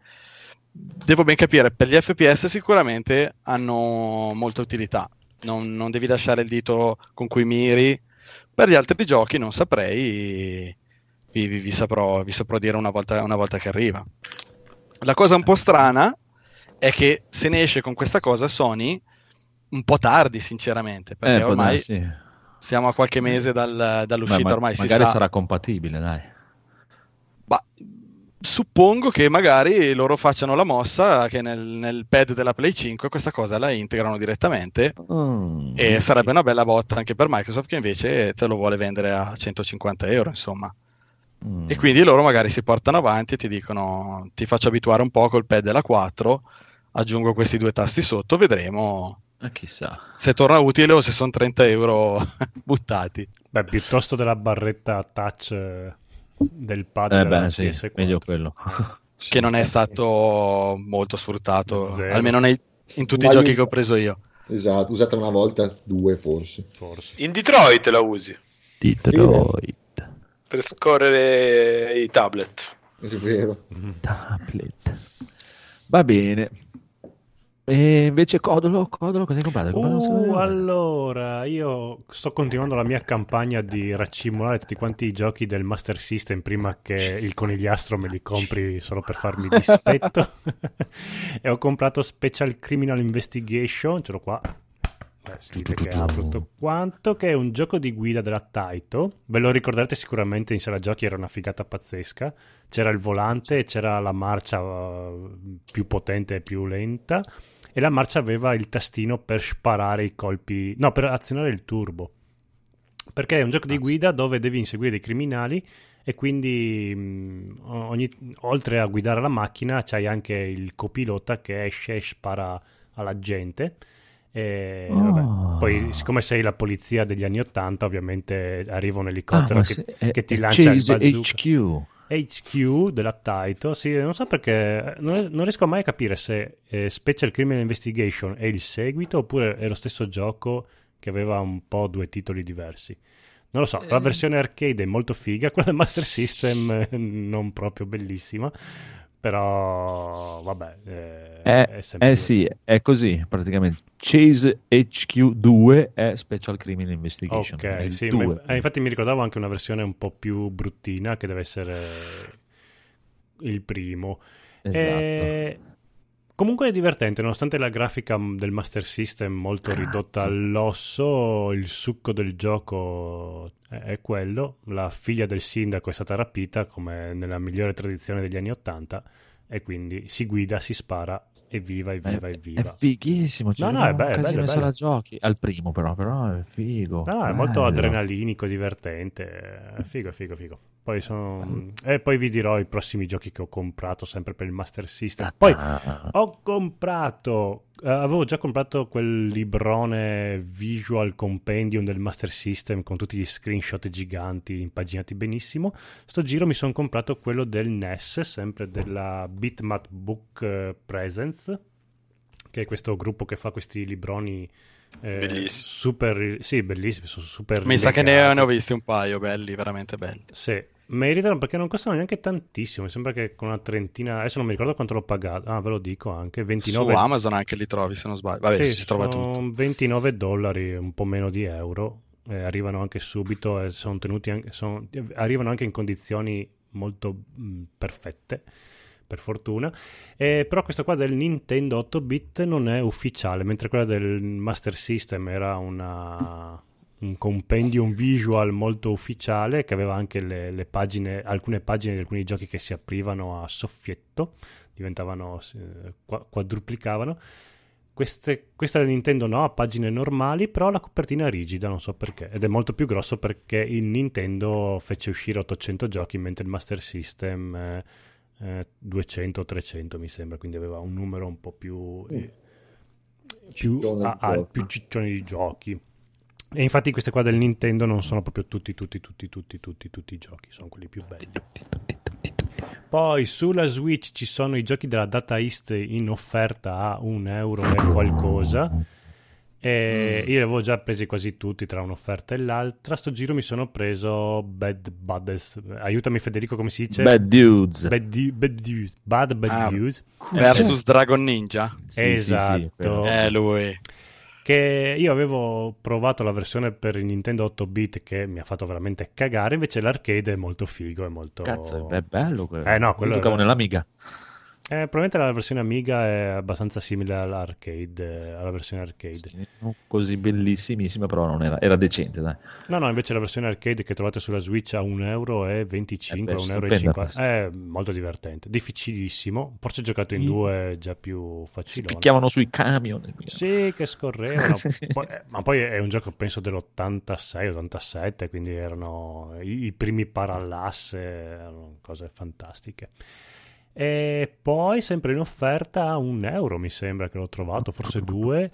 H: devo ben capire per gli FPS sicuramente hanno molta utilità non, non devi lasciare il dito con cui miri per gli altri giochi non saprei vi, vi- vi saprò, vi saprò dire una volta, una volta che arriva. La cosa un po' strana è che se ne esce con questa cosa Sony un po' tardi, sinceramente, perché
A: eh,
H: ormai
A: darsi.
H: siamo a qualche mese dal- dall'uscita,
A: Beh, ma-
H: ormai si
A: magari
H: sa.
A: sarà compatibile, dai.
H: Ma, suppongo che magari loro facciano la mossa che nel, nel pad della Play 5 questa cosa la integrano direttamente
A: Mm,
H: e sarebbe una bella botta anche per Microsoft che invece te lo vuole vendere a 150 euro, insomma.
A: mm.
H: E quindi loro magari si portano avanti e ti dicono ti faccio abituare un po' col pad della 4, aggiungo questi due tasti sotto, vedremo
A: Eh, chissà.
H: se torna utile o se sono 30 euro buttati.
C: Beh, piuttosto della barretta touch eh, del pad
A: Eh beh, sì,
C: PS4.
A: meglio quello.
H: Che non è stato molto sfruttato,
C: Zero.
H: almeno nei- in tutti i
G: Ma
H: giochi
G: io-
H: che ho preso io.
G: Esatto, usata una volta, due forse.
C: Forse.
I: In Detroit la usi
A: Detroit.
I: per scorrere i tablet.
G: È vero.
A: Tablet. Va bene. E invece Codolo, Codolo cosa hai comprato?
C: Uh, allora, io sto continuando la mia campagna di raccimolare tutti quanti i giochi del Master System prima che il conigliastro me li compri solo per farmi dispetto. e ho comprato Special Criminal Investigation, ce l'ho qua. Eh, dite che apro tutto quanto, che è un gioco di guida della Taito. Ve lo ricorderete sicuramente in sala giochi, era una figata pazzesca. C'era il volante, c'era la marcia uh, più potente e più lenta. E la marcia aveva il tastino per sparare i colpi, no, per azionare il turbo. Perché è un gioco di guida dove devi inseguire dei criminali e quindi mh, ogni- oltre a guidare la macchina c'hai anche il copilota che esce e spara alla gente. E,
A: Oh.
C: vabbè, Poi, siccome sei la polizia degli anni Ottanta, ovviamente arriva un
A: Ah,
C: elicottero
A: ma
C: che,
A: se-
C: che ti lancia il bazooka.
A: HQ.
C: HQ della Taito, sì, non so perché, non, non riesco mai a capire se eh, Special Criminal Investigation è il seguito oppure è lo stesso gioco che aveva un po' due titoli diversi. Non lo so,
A: Eh.
C: la versione arcade è molto figa, quella del Master System eh, non proprio bellissima, però vabbè, eh,
A: Eh,
C: è sempre
A: eh sì, è così praticamente. Chase HQ2 è Special Criminal Investigation. è
C: Ok, sì,
A: 2.
C: ma- eh, infatti mi ricordavo anche una versione un po' più bruttina che deve essere il primo.
A: Esatto.
C: Eh, comunque è divertente, nonostante la grafica m- del Master System molto
A: Cazzo.
C: ridotta all'osso, il succo del gioco è quello. La figlia del sindaco è stata rapita, come nella migliore tradizione degli anni Ottanta, e quindi si guida, si spara, evviva, evviva, evviva.
A: è fighissimo. Ci
C: No, no, è bello, bello, bello.
A: giochi. Al primo, però, però è figo.
C: No, è molto
A: bello.
C: adrenalinico, divertente. È figo, figo, figo. Poi sono... E poi vi dirò i prossimi giochi che ho comprato sempre per il Master System. Poi ho comprato, avevo già comprato quel librone Visual Compendium del Master System con tutti gli screenshot giganti impaginati benissimo. Sto giro mi sono comprato quello del NES, sempre della Bitmap Book eh, Presents, che è questo gruppo che fa questi libroni eh,
I: Bellissimi.
C: super, sì, bellissimi, sono super
H: Mi sa che ne,
C: legati.
H: ne ho visti un paio belli, veramente belli.
C: Sì, meritano perché non costano neanche tantissimo. Mi sembra che con una trentina, adesso non mi ricordo quanto l'ho pagato. Ah, ve lo dico anche: 29
H: Su Amazon anche li trovi se non sbaglio. Vabbè,
C: Sì,
H: si trova
C: sono
H: tutto.
C: 29 dollari, un po' meno di euro. eh, arrivano anche subito e sono tenuti anche, sono- arrivano anche in condizioni molto mh, perfette. Per fortuna, Eh, però questo qua del Nintendo 8-bit non è ufficiale, mentre quella del Master System era una, un compendium visual molto ufficiale che aveva anche le, le pagine, alcune pagine di alcuni giochi che si aprivano a soffietto, diventavano, eh, qua- quadruplicavano. Queste, questa del Nintendo no, ha pagine normali, però la copertina è rigida, non so perché. Ed è molto più grosso perché il Nintendo fece uscire 800 giochi, mentre il Master System eh, eh, 200 o 300 mi sembra, quindi aveva un numero un po' più... eh, più, ah, ah, più ciccioni di giochi. E infatti queste qua del Nintendo non sono proprio tutti, tutti, tutti, tutti, tutti, tutti i giochi, sono quelli più belli. Poi sulla Switch ci sono i giochi della Data East in offerta a un euro e qualcosa. E io li avevo già presi quasi tutti tra un'offerta e l'altra. Sto giro mi sono preso Bad Buddies. Aiutami Federico, come si dice?
A: Bad dudes.
C: Bad, Du- Bad Dudes. Bad Bad
H: Ah,
C: Dudes.
H: Versus Dragon Ninja.
A: Sì, sì, sì,
C: esatto.
A: quello.
H: Eh, lui.
C: Che io avevo provato la versione per il Nintendo 8 bit che mi ha fatto veramente cagare, invece l'arcade è molto figo, è molto...
A: Cazzo, è bello quello.
C: Eh, no, quello
A: Io giocavo
C: è-
A: nell'Amiga.
C: Eh, probabilmente la versione Amiga è abbastanza simile all'arcade, eh, alla versione arcade.
A: Sì, non così bellissimissima, però non era, era decente, dai.
C: No, no, invece la versione arcade che trovate sulla Switch a 1,25 euro,
A: Eh beh,
C: 1,50
A: stupenda
C: euro,
A: questa.
C: è molto divertente, difficilissimo, forse giocato in
A: Sì.
C: due è già più
A: Si
C: facile.
A: picchiavano sui camion.
C: Sì, che scorrevano. Poi- eh, ma poi è un gioco, penso, dell'86-87, quindi erano i, i primi parallasse, erano cose fantastiche. E poi, sempre in offerta, a un euro mi sembra che l'ho trovato, forse due,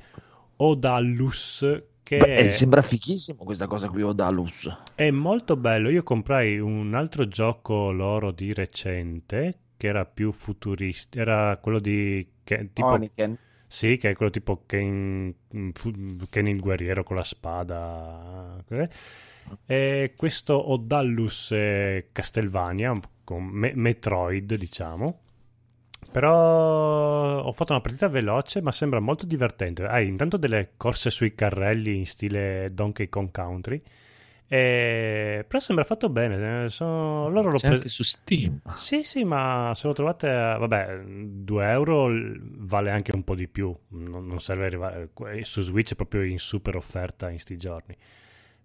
C: Odallus, che
A: Beh,
C: è,
A: sembra fichissimo questa cosa qui, Odalus.
C: è molto bello. Io comprai un altro gioco loro di recente, che era più futuristico, era quello di... Che, tipo,
D: Oniken.
C: sì, che è quello tipo Ken, fu- Ken il guerriero con la spada. eh. E questo Odallus eh, Castlevania, con Me- Metroid, diciamo. Però ho fatto una partita veloce, ma sembra molto divertente. Hai intanto delle corse sui carrelli in stile Donkey Kong Country. E- Però sembra fatto bene. eh, sono- Loro lo
A: C'è
C: pre-
A: anche su Steam.
C: Sì, sì, ma se lo trovate, a- vabbè, 2 euro vale anche un po' di più. Non, non serve arrivare. Su Switch è proprio in super offerta in sti giorni.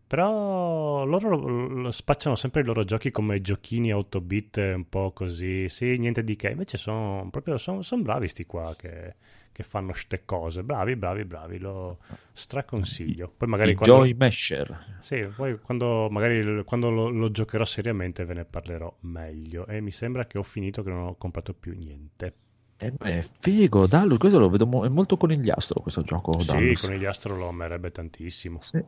C: Però loro lo- lo spacciano sempre i loro giochi come giochini 8 bit, un po' così, sì, niente di che. Invece sono proprio son, son bravi sti qua che, che fanno ste cose. Bravi, bravi, bravi, lo straconsiglio. Poi magari
A: I
C: quando,
A: Joy Mesher.
C: sì, poi quando magari quando lo, lo giocherò seriamente ve ne parlerò meglio. E mi sembra che ho finito che non ho comprato più niente.
A: Eh, beh, figo, Dallo, questo lo vedo mo- è molto conigliastro questo gioco.
C: sì,
A: Dallus.
C: con gli astro lo amerebbe tantissimo.
A: Sì.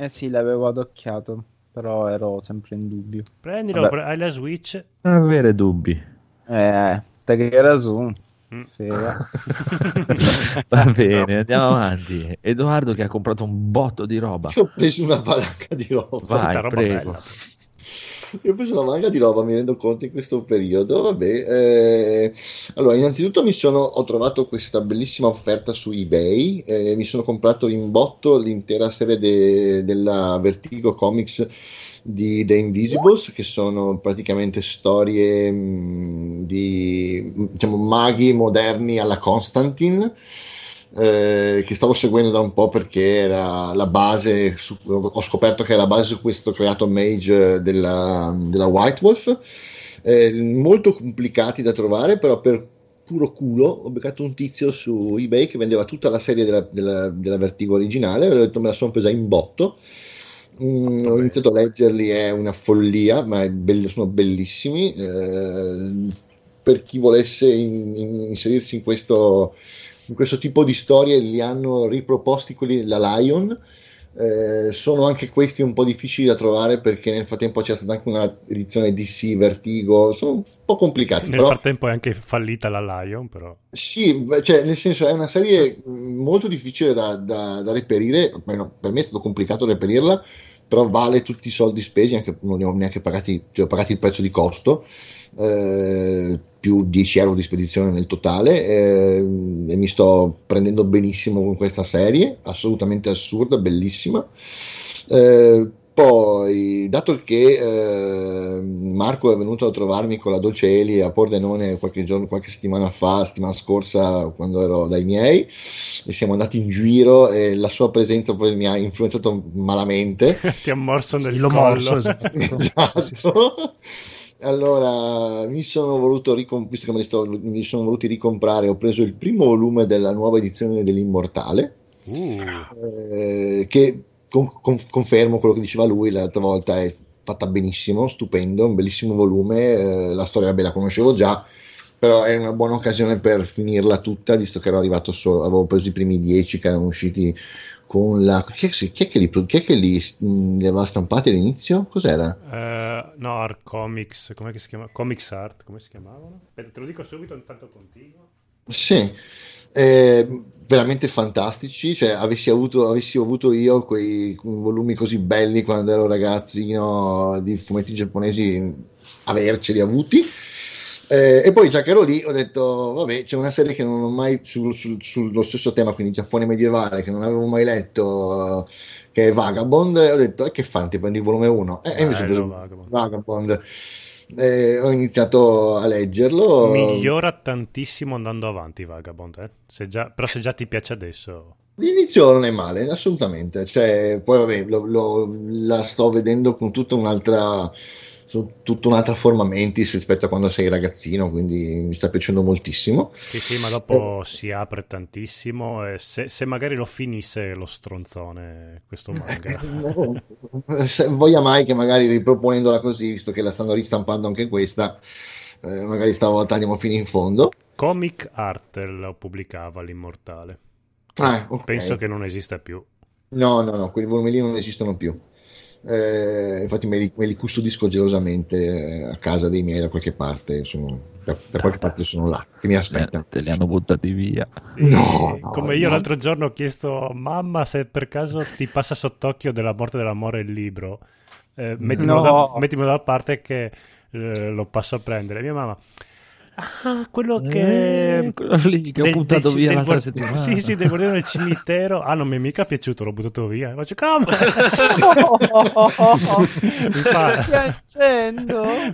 D: Eh sì, l'avevo adocchiato, però ero sempre in dubbio.
C: Prendilo,
D: Vabbè.
C: pre- hai la Switch.
A: Non avere dubbi.
D: Eh, te che era su.
C: Mm.
D: Figa.
A: Va bene, andiamo avanti. Edoardo che ha comprato un botto di roba.
G: Io ho preso una valanga di roba.
A: Vai,
C: roba
A: prego.
C: bella.
G: Io ho preso una valanga di roba, mi rendo conto in questo periodo. Vabbè, eh, allora, innanzitutto mi sono, ho trovato questa bellissima offerta su eBay. eh, mi sono comprato in botto l'intera serie de- della Vertigo Comics di The Invisibles, che sono praticamente storie mh, di diciamo, maghi moderni alla Constantine. Eh, che stavo seguendo da un po' perché era la base, su- ho scoperto che era la base su questo creato mage della, della White Wolf, eh, molto complicati da trovare, però per puro culo ho beccato un tizio su eBay che vendeva tutta la serie della, della, della Vertigo originale, e ho detto me la sono presa in botto. Mm, ho iniziato a leggerli, è una follia, ma è bello- sono bellissimi. Eh, per chi volesse in- in- inserirsi in questo, in questo tipo di storie, li hanno riproposti quelli della Lion. Eh, sono anche questi un po' difficili da trovare perché nel frattempo c'è stata anche una edizione DC Vertigo, sono un po' complicati.
C: Nel
G: però...
C: frattempo è anche fallita la Lion, però.
G: Sì, cioè, nel senso è una serie molto difficile da, da- da reperire, almeno per me è stato complicato reperirla, però vale tutti i soldi spesi, anche non ne ho neanche pagati, cioè, ho pagati il prezzo di costo, eh, più 10 euro di spedizione nel totale, eh, e mi sto prendendo benissimo con questa serie, assolutamente assurda, bellissima. Eh, poi, dato che eh, Marco è venuto a trovarmi con la Dolce Eli a Pordenone qualche giorno, qualche settimana fa, settimana scorsa, quando ero dai miei, e siamo andati in giro e la sua presenza poi mi ha influenzato malamente.
C: Ti ha morso nel collo.
E: morso, esatto.
G: Esatto. Allora, mi sono voluto ricom- visto che me li sto- mi sono voluti ricomprare, ho preso il primo volume della nuova edizione dell'Immortale,
C: Uh,
G: eh, che con- con- confermo quello che diceva lui l'altra volta, è fatta benissimo, stupendo, un bellissimo volume, eh, la storia vabbè, la conoscevo già, però è una buona occasione per finirla tutta, visto che ero arrivato solo, avevo preso i primi dieci che erano usciti con la... Chi è, che- chi è che li, chi è che li, mh, li aveva stampati all'inizio? Cos'era?
C: eh, no, Art Comics, come si chiama? Comics Art, come si chiamavano? Aspetta, te lo dico subito, intanto continuo.
G: Sì, eh, veramente fantastici. Cioè, avessi avuto, avessi avuto io quei volumi così belli quando ero ragazzino di fumetti giapponesi, averceli avuti. Eh, e poi già che ero lì ho detto, vabbè, c'è una serie che non ho mai sul- sul- sullo stesso tema, quindi Giappone medievale, che non avevo mai letto, eh, che è Vagabond, e ho detto, e che fanno? Ti prendi il volume 1? E invece ho
C: Bello, Vagabond.
G: Vagabond. Eh, ho iniziato a leggerlo.
C: Migliora tantissimo andando avanti Vagabond, eh? Se già- però se già ti piace adesso...
G: L'inizio non è male, assolutamente. Cioè, poi vabbè, lo- lo- la sto vedendo con tutta un'altra, su tutta un'altra forma mentis rispetto a quando sei ragazzino, quindi mi sta piacendo moltissimo.
C: Sì, sì, ma dopo si apre tantissimo e se, se magari lo finisse lo stronzone questo manga.
G: Se voglia mai che magari riproponendola così, visto che la stanno ristampando anche questa, eh, magari stavolta andiamo fino in fondo.
C: Comic Art lo pubblicava l'Immortale.
G: Ah, ok.
C: Penso che non esista più.
G: No, no, no, quei volumi lì non esistono più. Eh, infatti me li, me li custodisco gelosamente eh, a casa dei miei da qualche parte, sono, da, da qualche parte sono là, che mi aspettano.
A: Te li hanno buttati via.
C: Sì,
G: No, no,
C: come io
G: no.
C: l'altro giorno ho chiesto, mamma, se per caso ti passa sott'occhio della morte dell'amore il libro, eh, mettimelo,
D: No.
C: da, mettimelo da parte che eh, lo passo a prendere. Mia mamma, Ah, quello che...
A: Eh, quello lì che ho
C: del-
A: buttato
C: del-
A: via
C: del
A: l'altra settimana.
C: Sì, sì, del guardiano del cimitero. Ah, non mi è mica piaciuto, l'ho buttato via. Faccio, come? mi, fa,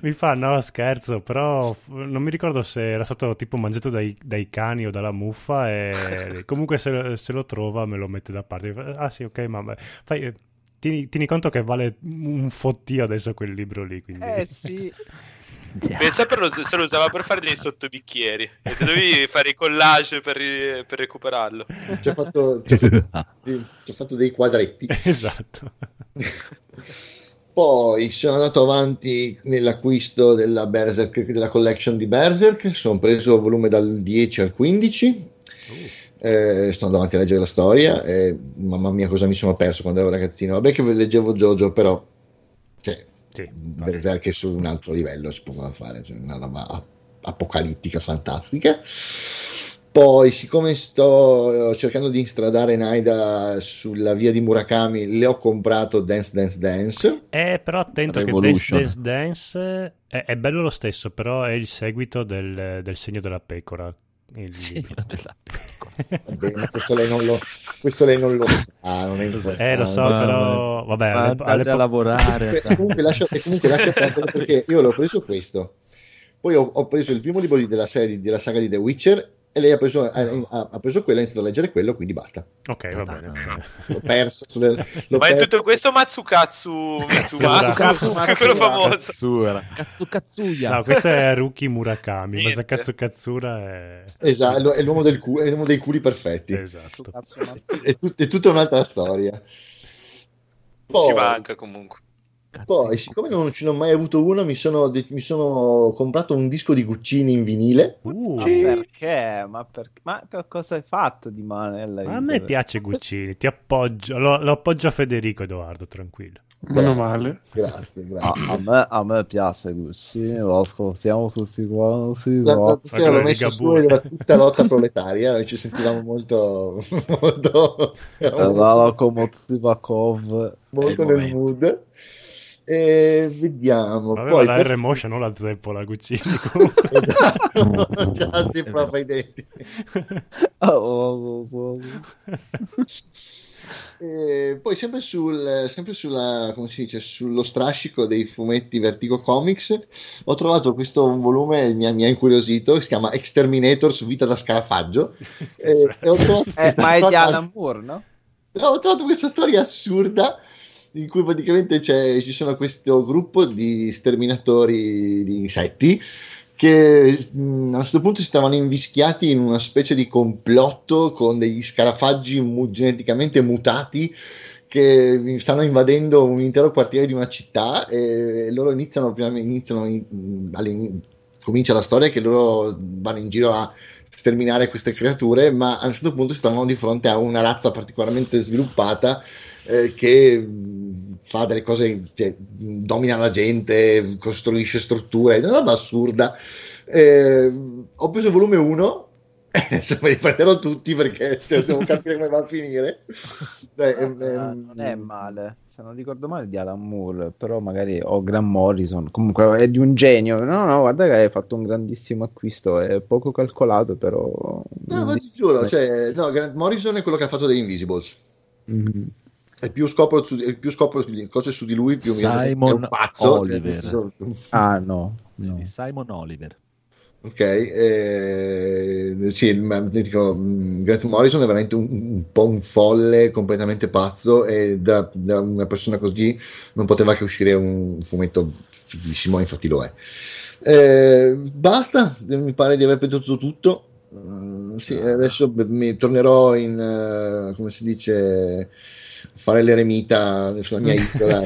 C: mi fa, no, scherzo, però non mi ricordo se era stato tipo mangiato dai, dai cani o dalla muffa e comunque se, se lo trova me lo mette da parte. Ah sì, ok, ma fai... Tieni, tieni conto che vale un fottio adesso quel libro lì, quindi...
D: Eh sì.
I: Pensa per lo- se lo usava per fare dei sottobicchieri e te dovevi fare i collage per, ri- per recuperarlo.
G: Ci ha fatto, ci ha fatto- dei quadretti.
C: Esatto.
G: Poi sono andato avanti nell'acquisto della, Berserk, della collection di Berserk, sono preso il volume dal 10 al 15. Eh, sto andando avanti a leggere la storia e mamma mia cosa mi sono perso quando ero ragazzino vabbè che leggevo Jojo però cioè,
C: Sì,
G: Berserk è su un altro livello si possono fare cioè una roba ap- apocalittica fantastica poi siccome sto cercando di instradare Naida sulla via di Murakami le ho comprato Dance Dance Dance
C: Eh, però attento che Dance. Dance Dance è, è bello lo stesso, però è il seguito del, del segno della pecora. Il
A: Sì,
C: libro.
A: della-
G: Vabbè, ma questo lei non lo, questo lei non lo sa, non è importante.
C: Eh, lo so,
A: Ah,
C: però vabbè,
A: Ma
C: alle- all'epoca-
A: a lavorare.
G: Comunque lascia, e comunque lascia perdere perché io l'ho preso questo, poi ho, ho preso il primo libro della serie della saga di The Witcher e lei ha preso, ha, ha- ha preso quello, ha iniziato a leggere quello, quindi basta.
C: Ok, va bene.
G: L'ho perso. sulle- l'ho
I: Ma in
G: perso.
I: tutto questo Matsukatsu Mitsumatsu, quello famoso.
A: Cazzuia.
C: No, questo è Ruki Murakami. Masakatsu Katsura è...
G: Esatto, è è l'uomo, del cu- è l'uomo dei culi perfetti.
C: Esatto.
G: È, tut- è tutta un'altra storia. Poi,
I: Ci manca comunque.
G: Poi, siccome non ce n'ho mai avuto uno, mi sono, mi sono comprato un disco di Guccini in vinile.
C: Uh,
D: Ma perché? Ma, perché? Ma che cosa hai fatto di male
C: a me piace Guccini, ti appoggio, lo, lo appoggio a Federico Edoardo, tranquillo.
F: Meno male.
G: Grazie,
D: A,
G: grazie.
D: a me, a me piace Gucci, lo ascoltiamo tutti quanti.
G: L'altra sera l'ho messo su era tutta lotta proletaria, noi ci sentivamo molto, molto,
D: La locomotiva Cov.
G: molto
A: il
G: nel
A: momento.
G: mood. E vediamo.
C: Aveva
G: Poi
C: la
G: per-
C: R-Motion, non la zeppola Guccini.
G: Esatto, già si prova i denti.
D: Oh, oh, oh, oh.
G: E poi sempre, sul, sempre sulla, come si dice, sullo strascico dei fumetti Vertigo Comics ho trovato questo volume mi ha, mi ha incuriosito, si chiama Exterminators Vita da Scarafaggio e, e ho trovato
D: Eh, ma è di Alan Moore, no?
G: ho trovato questa storia assurda in cui praticamente ci sono questo gruppo di sterminatori di insetti che mh, a un certo punto si stavano invischiati in una specie di complotto con degli scarafaggi mu- geneticamente mutati che stanno invadendo un intero quartiere di una città e loro iniziano, iniziano in- all'in- comincia la storia che loro vanno in giro a sterminare queste creature, ma a un certo punto si trovano di fronte a una razza particolarmente sviluppata eh, che mh, fa delle cose, cioè, domina la gente, costruisce strutture, è una roba assurda. Eh, ho preso il volume 1 e adesso me li prenderò tutti perché devo capire come va a finire. Beh, ehm,
D: Eh, non è male, se non ricordo male di Alan Moore, però magari o Grant Morrison, comunque è di un genio. No, no, guarda che hai fatto un grandissimo acquisto, è poco calcolato, però...
G: No, ma ti giuro, cioè, no, Grant Morrison è quello che ha fatto The Invisibles.
D: Mhm.
G: E più scopro, su, e più scopro cose su di lui, più mi
A: Simon
G: è un pazzo. cioè,
A: Oliver.
G: senso-
D: Ah, no, no.
A: Simon Oliver.
G: Ok, eh, sì, ma dico, mh, Grant Morrison è veramente un, un po' un folle, completamente pazzo e da, da una persona così non poteva che uscire un fumetto fighissimo, infatti lo è. Eh, basta, mi pare di aver pensato tutto. Mm, sì, adesso b- mi tornerò in, eh, come si dice, fare l'eremita sulla mia isola.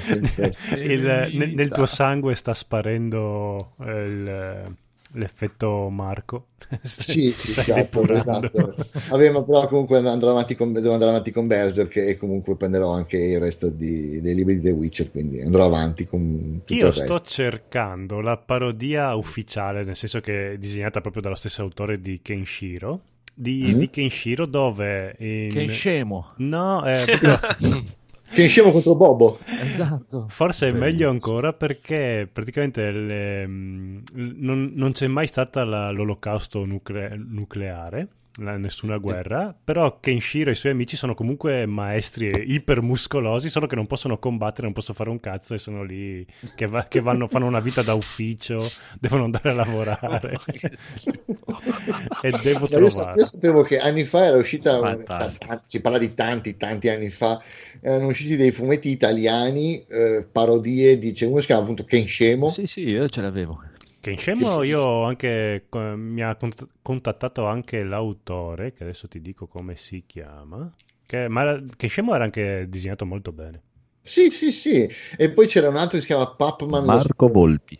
C: Il- nel, nel tuo sangue sta sparendo eh, il- l'effetto Marco.
G: Sì, sì, esatto, esatto. Vabbè, ma però comunque andrò avanti con, devo andare avanti con Berserk e comunque prenderò anche il resto di- dei libri di The Witcher, quindi andrò avanti con tutto
C: Io
G: il
C: sto cercando la parodia ufficiale, nel senso che è disegnata proprio dallo stesso autore di Kenshiro. Di,
G: Mm.
C: di Kenshiro, dove in...
A: Che scemo.
C: No, è proprio-
G: Che scemo contro Bobo.
A: Esatto.
C: Forse è meglio ancora perché praticamente le- mh, non, non c'è mai stata la- l'olocausto nucle- nucleare, nessuna guerra, però Kenshiro e i suoi amici sono comunque maestri e ipermuscolosi, solo che non possono combattere, non possono fare un cazzo e sono lì che, va- che vanno, fanno una vita da ufficio, devono andare a lavorare. e devo
G: No,
C: trovare.
G: io sapevo che anni fa era uscita, ta- si parla di tanti, tanti anni fa, erano usciti dei fumetti italiani, eh, parodie di, c'è uno che si chiama appunto Ken Scemo,
A: Sì, sì, io ce l'avevo.
C: Kenshimo io ho anche co- mi ha cont- contattato anche l'autore, che adesso ti dico come si chiama. Che, ma era- Kenshimo era anche disegnato molto bene.
G: Sì, sì, sì. E poi c'era un altro che si chiama Papman lo,
A: Marco Volpi.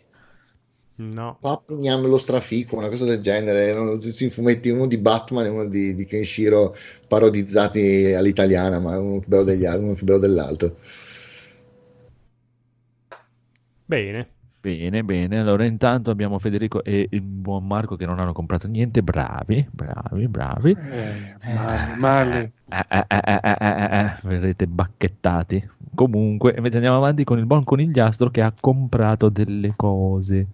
C: No,
G: Papniam lo strafico, una cosa del genere. Erano tutti fumetti, uno di Batman e uno di, di Kenshiro parodizzati all'italiana, ma uno più bello degli altri, uno più bello dell'altro.
C: bene.
A: Bene, bene. Allora, intanto abbiamo Federico e il buon Marco che non hanno comprato niente. Bravi, bravi, bravi.
F: Eh, male, male.
A: Eh, eh, eh, eh, eh, eh, eh, verrete bacchettati. Comunque, invece andiamo avanti con il buon conigliastro che ha comprato delle cose.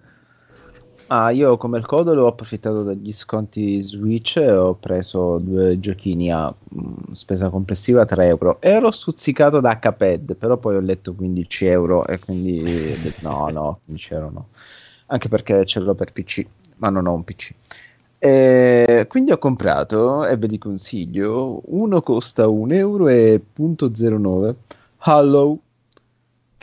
D: Ah, io come il codolo ho approfittato degli sconti Switch e ho preso due giochini a mm, spesa complessiva 3 euro. Ero stuzzicato da Cuphead, però poi ho letto 15 euro e quindi no, no, 15 euro no. Anche perché ce l'ho per PC, ma non ho un PC. E quindi ho comprato, e ve li consiglio, uno costa 1 euro e punto 09, Hollow,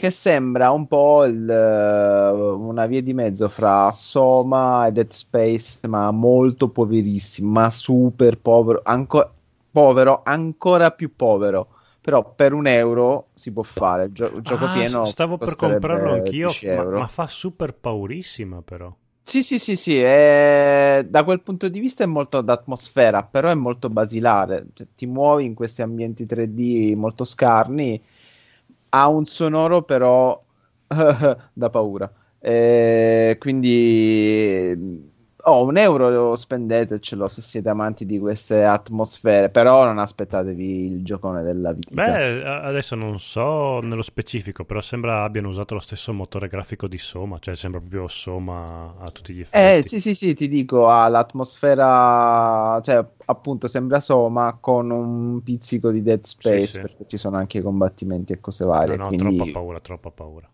D: che sembra un po' il, eh, una via di mezzo fra Soma e Dead Space, ma molto poverissimo, ma super povero, anco- povero, ancora più povero. Però per un euro si può fare. Il gio- il gioco
C: Ah,
D: pieno
C: stavo per comprarlo anch'io,
D: 10
C: ma, ma fa super paurissima però.
D: Sì, sì, sì, sì, è- da quel punto di vista è molto d'atmosfera, però è molto basilare. Cioè, ti muovi in questi ambienti 3D molto scarni, ha un sonoro però da paura. Eh, quindi oh, un euro spendetecelo se siete amanti di queste atmosfere, però non aspettatevi il giocone della vita.
C: Beh, adesso non so nello specifico, però sembra abbiano usato lo stesso motore grafico di Soma, cioè sembra proprio Soma a tutti gli
D: Eh
C: effetti.
D: sì sì sì ti dico ha l'atmosfera cioè appunto sembra Soma con un pizzico di Dead Space
C: sì.
D: perché ci sono anche i combattimenti e cose varie
C: No, no,
D: quindi
C: troppa paura, troppa paura.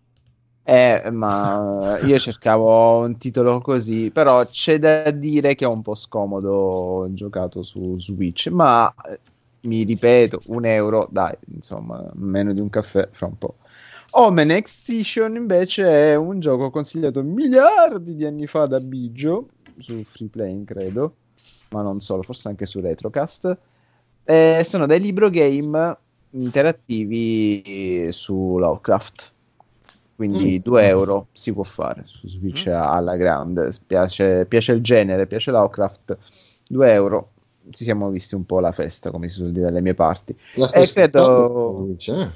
D: Eh, ma io cercavo un titolo così però c'è da dire che è un po' scomodo giocato su Switch ma eh, mi ripeto un euro dai insomma meno di un caffè fra un po' Omen Extinction invece è un gioco consigliato miliardi di anni fa da Biggio su Free Playing credo ma non solo, forse anche su Retrocast. Eh, sono dei libro game interattivi su Lovecraft quindi 2 euro si può fare su Switch alla grande piace, piace il genere, piace Lovecraft 2 euro ci siamo visti un po' la festa come si suol dire dalle mie parti Eh, credo-
G: Switch,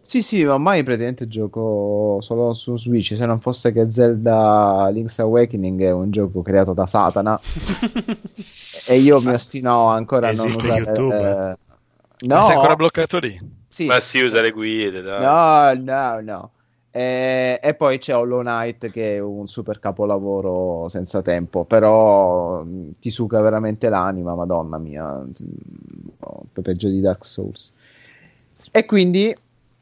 D: sì, sì, ma ormai praticamente gioco solo su Switch. Se non fosse che Zelda Link's Awakening è un gioco creato da Satana e io mi ostino ancora a non usare.
C: YouTube?
D: eh,
H: Ma
D: No,
H: sei ancora bloccato lì?
D: sì.
I: Ma sì, usa le guide, dai.
D: No, no, no. E, e poi c'è Hollow Knight che è un super capolavoro senza tempo, però mh, ti suca veramente l'anima, madonna mia, oh, peggio di Dark Souls. E quindi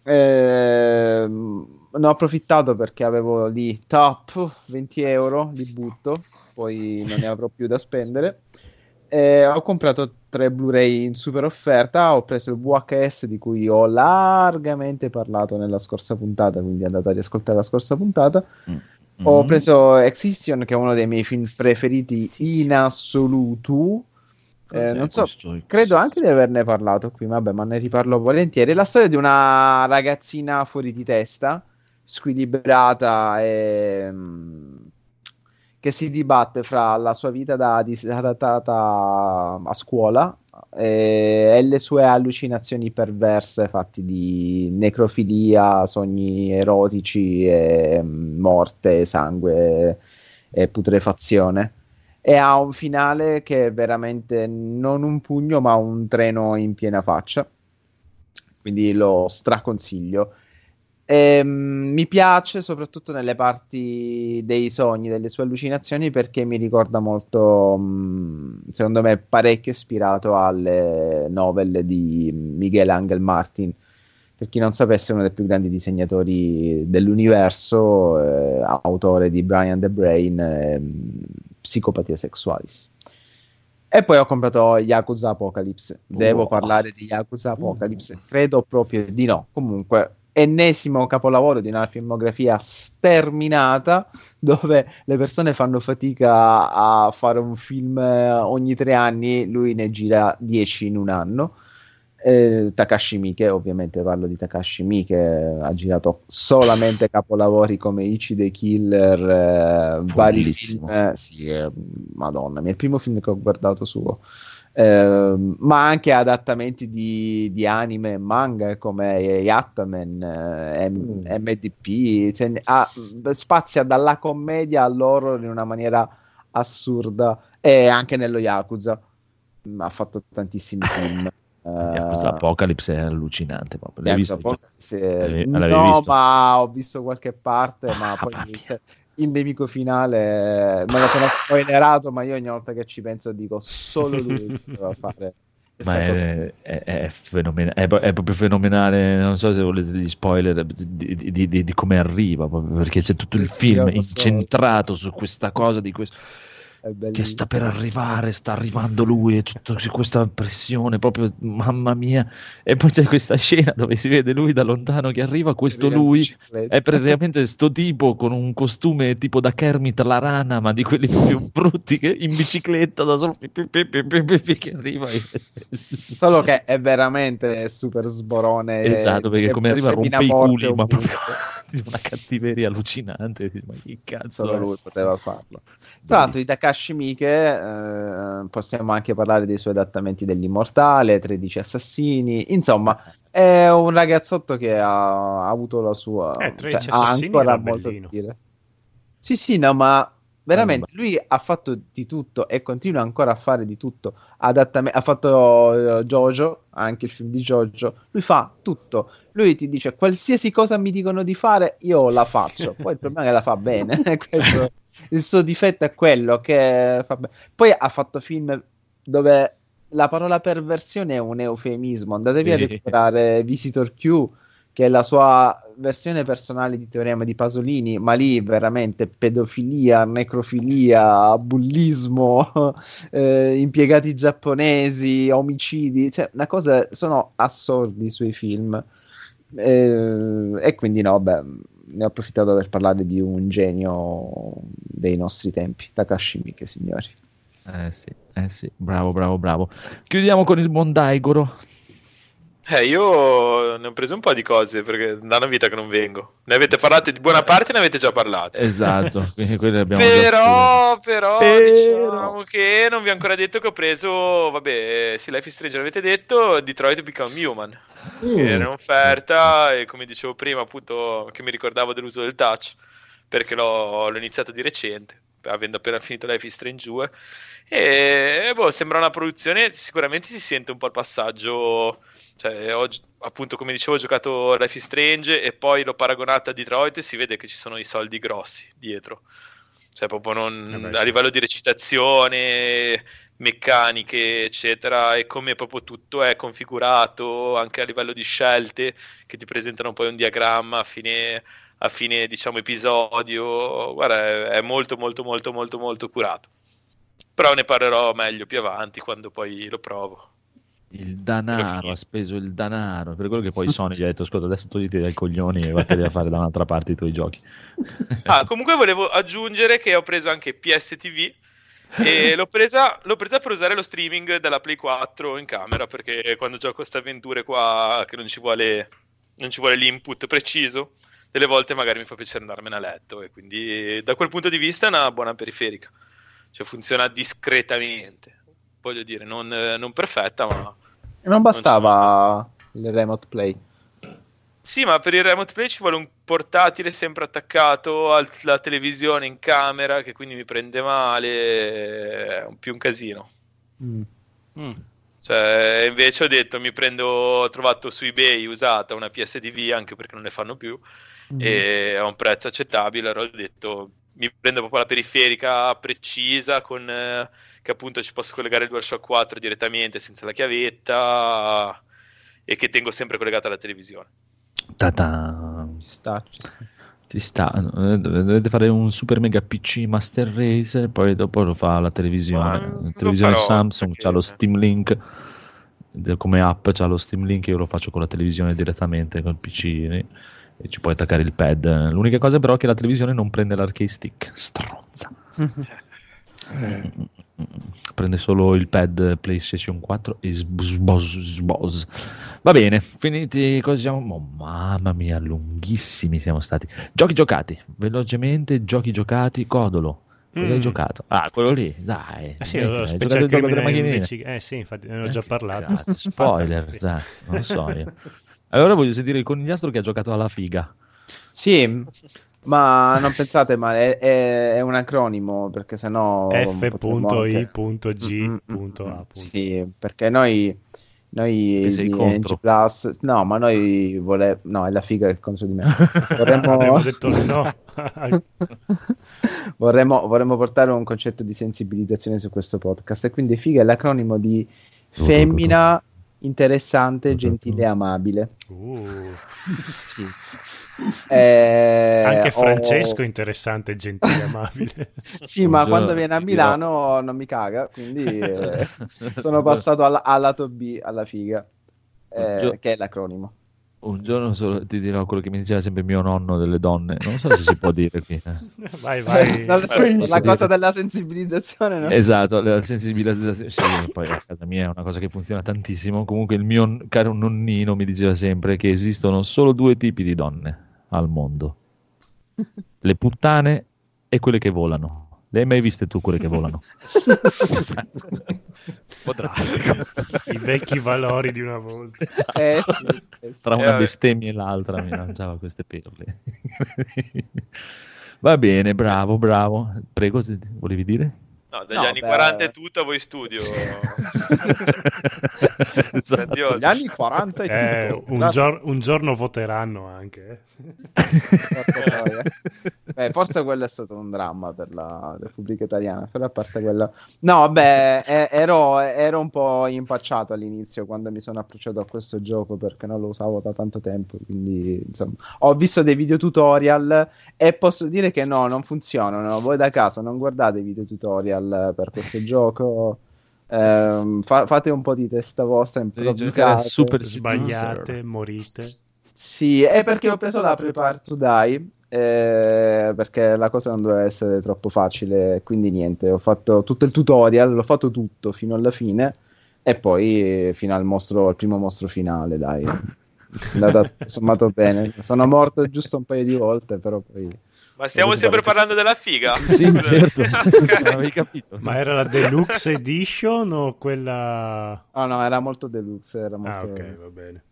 D: ehm, ne ho approfittato perché avevo lì top 20 euro di butto, poi non ne avrò più da spendere. Eh, ho comprato tre Blu-ray in super offerta. Ho preso il VHS di cui ho largamente parlato nella scorsa puntata, quindi andate a riascoltare la scorsa puntata. Ho
A: Mm.
D: preso Excision, che è uno dei miei film preferiti in assoluto. Eh, non so, credo anche di averne parlato qui, vabbè, ma ne riparlo volentieri. È la storia di una ragazzina fuori di testa, squilibrata e mm, che si dibatte fra la sua vita da disadattata a scuola e, e le sue allucinazioni perverse fatti di necrofilia, sogni erotici, e, mm, morte, sangue e putrefazione e ha un finale che è veramente non un pugno ma un treno in piena faccia quindi lo straconsiglio. Ehm, mi piace soprattutto nelle parti dei sogni, delle sue allucinazioni, perché mi ricorda molto, mh, secondo me, parecchio ispirato alle novelle di Miguel Angel Martin. Per chi non sapesse, uno dei più grandi disegnatori dell'universo, eh, autore di Brian the Brain, e, mh, Psicopatia Sexualis. E poi ho comprato Yakuza Apocalypse. Devo
A: Wow.
D: parlare di Yakuza Apocalypse? Credo proprio di no. Comunque, ennesimo capolavoro di una filmografia sterminata dove le persone fanno fatica a fare un film eh, ogni tre anni, lui ne gira dieci in un anno. Eh, Takashi Miike, ovviamente parlo di Takashi Miike, ha girato solamente capolavori come Ichi the Killer, eh, vari film, eh, sì, eh, madonna, mia, il primo film che ho guardato suo. Ehm, ma anche adattamenti di, di anime e manga come Yattaman, eh, M- MDP, cioè, ha- spazia dalla commedia all'horror in una maniera assurda e anche nello Yakuza Mm, ha fatto tantissimi film.
A: Yakuza
D: Eh,
A: Apocalypse è allucinante
D: Yakuza
A: visto?
D: Apocalypse,
A: L'avevi- l'avevi
D: no,
A: visto?
D: ma ho visto qualche parte, ma
A: Ah,
D: poi
A: mia.
D: se- il nemico finale me lo sono spoilerato, ma io ogni volta che ci penso dico solo lui poteva fare
A: Ma è, è, è fenomena- è è proprio fenomenale. Non so se volete gli spoiler di, di- di- di- come arriva, perché c'è tutto il
D: Sì,
A: film incentrato su questa cosa di questo che sta per arrivare, sta arrivando lui, e tutta questa pressione, proprio mamma mia. E poi c'è questa scena dove si vede lui da lontano che arriva, questo lui è praticamente sto tipo con un costume tipo da Kermit la rana, ma di quelli più brutti, che in bicicletta da solo pi- pi- pi- che arriva. e-
D: Solo che è veramente super sborone.
A: Esatto, perché come arriva rompe i culi, ma proprio di una cattiveria allucinante. Ma che cazzo
D: Solo lui poteva farlo. Tra l'altro, di Takashi Miike eh, possiamo anche parlare dei suoi adattamenti dell'Immortale, 13 Assassini. Insomma, è un ragazzotto che ha, ha avuto la sua.
C: Eh, 13
D: cioè, ha
C: Assassini
D: ancora
C: era
D: molto da
C: bellino.
D: dire. Sì, sì, no, ma veramente lui ha fatto di tutto e continua ancora a fare di tutto. Adattame- ha fatto eh, Jojo, anche il film di Jojo. Lui fa tutto. Lui ti dice qualsiasi cosa mi dicono di fare, io la faccio. Poi il problema è che la fa bene. Questo- il suo difetto è quello che fa bene. Poi ha fatto film dove la parola perversione è un eufemismo. Andatevi a
A: Sì.
D: recuperare Visitor Q, che è la sua versione personale di Teorema di Pasolini, ma lì veramente pedofilia, necrofilia, bullismo, eh, impiegati giapponesi, omicidi, cioè una cosa, sono assurdi i suoi film. Eh, e quindi no, beh, ne ho approfittato per parlare di un genio dei nostri tempi, Takashi Miike, signori.
A: Eh sì, eh sì, bravo, bravo, bravo. Chiudiamo con il Mondaigoro.
I: Eh, io ne ho preso un po' di cose perché da una vita che non vengo. Ne avete parlato di buona parte, ne avete già parlato.
A: Esatto,
I: Però, però,
A: Però.
I: diciamo che non vi ho ancora detto che ho preso, vabbè, sì, Life is Strange l'avete detto, Detroit Become Human,
G: Mm.
I: era in offerta e come dicevo prima, appunto, che mi ricordavo dell'uso del touch, perché l'ho, l'ho iniziato di recente, avendo appena finito Life is Strange 2, e boh, sembra una produzione, sicuramente si sente un po' il passaggio, cioè, ho, gi- appunto, come dicevo, ho giocato Life is Strange e poi l'ho paragonato a Detroit e si vede che ci sono i soldi grossi dietro. Cioè, proprio non,
C: Eh beh,
I: a
C: sì.
I: livello di recitazione, meccaniche, eccetera, e come proprio tutto è configurato, anche a livello di scelte, che ti presentano poi un diagramma a fine, a fine diciamo, episodio. Guarda, è molto, molto, molto, molto, molto curato. Però ne parlerò meglio più avanti, quando poi lo provo.
A: Il danaro, ha speso il danaro, per quello che poi Sony gli ha detto, ascolta, adesso togliti dai coglioni e vattene a fare da un'altra parte i tuoi giochi.
I: Ah, comunque volevo aggiungere che ho preso anche PSTV e l'ho presa, l'ho presa per usare lo streaming della Play 4 in camera perché quando gioco queste avventure qua che non ci vuole, non ci vuole l'input preciso, delle volte magari mi fa piacere andarmene a letto e quindi da quel punto di vista è una buona periferica, cioè funziona discretamente, voglio dire, non, eh, non perfetta ma...
D: E non bastava il remote play.
I: Sì, ma per il remote play ci vuole un portatile sempre attaccato al- alla televisione in camera, che quindi mi prende male, è più un casino.
D: Mm.
H: Mm.
I: Cioè, invece ho detto, mi prendo, ho trovato su eBay usata una PSTV anche perché non ne fanno più
D: Mm.
I: e a un prezzo accettabile. Allora ho detto, mi prendo proprio la periferica precisa con eh, che appunto ci posso collegare il DualShock 4 direttamente senza la chiavetta e che tengo sempre collegata alla televisione.
A: Ta-ta.
D: Ci sta, ci sta.
A: Ci sta, eh, dovete fare un super mega PC Master Race e poi dopo lo fa la televisione.
I: Ma
A: La televisione
I: farò,
A: Samsung
I: perché-
A: c'ha lo Steam Link come app, c'ha lo Steam Link, io lo faccio con la televisione direttamente col PC e ci puoi attaccare il pad. L'unica cosa però è che la televisione non prende l'arcade stick, stronza.
F: Eh,
A: Prende solo il pad PlayStation 4 e sbos, sbos. Va bene, finiti così siamo. oh, mamma mia, lunghissimi siamo stati. Giochi giocati, velocemente, giochi giocati, Codolo. Quello
C: Mm.
A: hai giocato? Ah, quello lì, dai.
C: Eh sì, lo Special
A: il gioco?
C: Investiga- Eh sì, infatti ne ho già
A: Eh, che
C: parlato.
A: spoiler, dai, non so io. Allora voglio sentire il conigliastro che ha giocato alla figa.
D: Sì, ma non pensate, ma è, è- un acronimo perché sennò anche- Mm, mm, mm,
C: F.I.G.A.
D: Sì, perché noi, noi di. NG Plus, no, ma noi vole... no, è la figa che è contro di me. Vorremmo...
C: Detto no.
D: vorremmo, vorremmo portare un concetto di sensibilizzazione su questo podcast e quindi figa è l'acronimo di femmina interessante, gentile e amabile.
C: Uh,
D: Sì. Eh,
C: anche
D: ho-
C: Francesco interessante, gentile, amabile.
D: Sì, ma
A: Buongiorno,
D: quando viene a Milano non mi caga, quindi eh, sono passato al, al lato B, alla figa, eh, che è l'acronimo.
A: Un giorno solo ti dirò quello che mi diceva sempre mio nonno delle donne. Non so se si può dire qui. eh.
C: Vai, vai.
D: Lo so,
F: penso
D: la cosa della sensibilizzazione, no?
A: Esatto, la sensibilizzazione. Sì, poi a casa mia è una cosa che funziona tantissimo. Comunque il mio caro nonnino mi diceva sempre che esistono solo due tipi di donne al mondo. Le puttane e quelle che volano. Le hai mai viste tu quelle che volano?
H: Un po' drastico.
C: I vecchi valori di una volta.
D: Eh, sì, eh, sì.
A: Tra
I: Eh,
A: una
I: vabbè.
A: bestemmia e l'altra mi lanciava queste perle. Va bene, bravo, bravo. Prego, volevi dire?
I: No, dagli
D: No,
I: anni
D: beh.
I: 40 e tutto a voi studio.
A: Esatto.
I: Addio.
D: Gli anni 40 e
C: Eh,
D: tutto.
C: un, gior- un giorno voteranno anche. eh.
D: porca troia. Beh, forse quello è stato un dramma per la Repubblica Italiana, però a parte quello... No, vabbè, eh, ero, ero un po' impacciato all'inizio quando mi sono approcciato a questo gioco perché non lo usavo da tanto tempo, quindi insomma ho visto dei video tutorial e posso dire che no, non funzionano. Voi da caso non guardate i video tutorial per questo gioco. Ehm, fa- fate un po' di testa vostra, improvvisate.
A: Super
C: Sbagliate, morite.
D: Sì, è perché ho preso la Prepare to Die, eh, perché la cosa non doveva essere troppo facile, quindi niente, ho fatto tutto il tutorial, l'ho fatto tutto fino alla fine e poi eh, fino al mostro, al primo mostro finale, dai. È andata tutto sommato bene. Sono morto giusto un paio di volte, però poi...
I: Ma stiamo sempre parlando della figa?
A: Sì, certo.
I: Ok.
A: Non avevi capito.
C: Ma era la deluxe edition o quella...
D: No, no, era molto deluxe, era molto...
C: Ah, ok, va bene.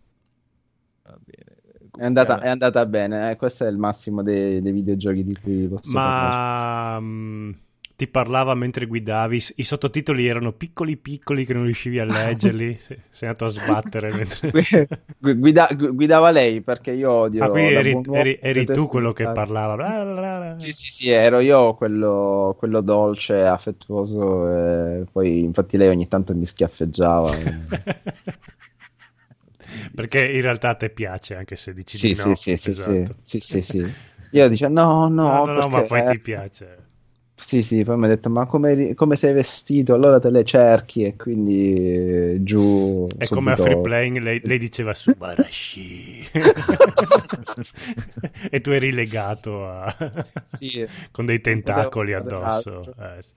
A: Va bene.
D: È andata, è andata bene, eh, questo è il massimo dei, dei videogiochi di cui posso parlare.
C: Ma mm, ti parlava mentre guidavi, i sottotitoli erano piccoli piccoli che non riuscivi a leggerli, Se- sei andato a sbattere mentre...
D: Gu- guida- gu- guidava lei perché io odio
C: Ah,
D: da
C: eri, eri- eri tu quello che parlava. Bla bla bla.
D: Sì, sì, sì, ero io quello, quello dolce, affettuoso. e poi, infatti, lei ogni tanto mi schiaffeggiava. e-
C: Perché in realtà a te piace, anche se dici
D: sì,
C: di
D: sì,
C: no.
D: sì, sì,
C: esatto.
D: sì, sì, sì, sì. Io dicevo no, no,
C: No, no, no, ma poi ti piace.
D: Sì, sì, poi mi ha detto ma come, come sei vestito? Allora te le cerchi e quindi eh, giù
C: È come a
D: subito-
C: free playing, lei, lei diceva Subarashi. e tu eri legato a...
D: Sì.
C: con dei tentacoli
D: potevo
C: addosso.
D: fare
C: Eh, sì.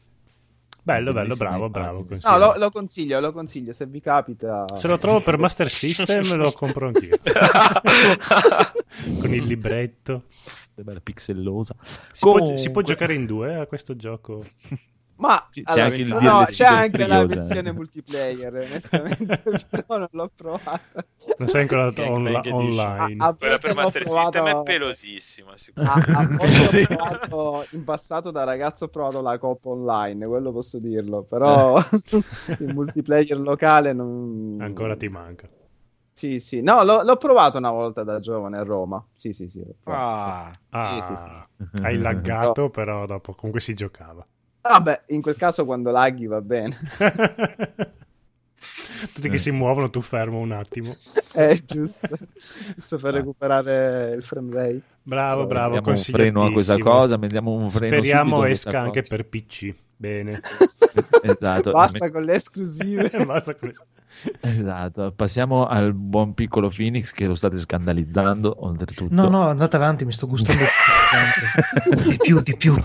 C: Bello, bello, bravo, bravo.
D: No, lo, lo consiglio, lo consiglio, se vi capita.
C: Se lo trovo per Master System lo compro anch'io. Con il libretto.
A: Bella pixellosa.
C: Si, può,
A: Comunque-
C: si può giocare in due a questo gioco?
D: Ma
A: c'è
D: allora,
A: anche il
D: no,
A: DLC
D: c'è anche la versione
A: cioè.
D: multiplayer, onestamente, però non l'ho provata.
C: Non sei ancora
H: Edition.
C: online.
D: A- a
I: Quella per Master
D: provato-
I: System è pelosissima.
D: A,
I: sicuramente.
D: a volte ho provato in passato da ragazzo ho provato la coppa online, quello posso dirlo, però il multiplayer locale non...
C: Ancora ti manca.
D: Sì, sì, no, l'ho, l'ho provato una volta da giovane a Roma. Sì, sì, sì.
H: Ah,
C: Ah,
D: Sì, sì, sì,
C: hai laggato, però dopo comunque si giocava.
D: Vabbè, in quel caso quando laghi va bene.
C: Tutti che si muovono, tu fermo un attimo.
D: È giusto, giusto per recuperare il frame rate.
C: Bravo, bravo,
A: Mettiamo un freno a questa
C: consigliatissimo.
A: cosa, mettiamo un freno
C: Speriamo esca anche
A: cosa.
C: per PC. Bene.
A: Esatto.
D: Basta con le esclusive.
C: Basta con-
A: Esatto, passiamo al buon piccolo Phoenix che lo state scandalizzando oltretutto.
E: No, no, andate avanti, mi sto gustando di più, di più.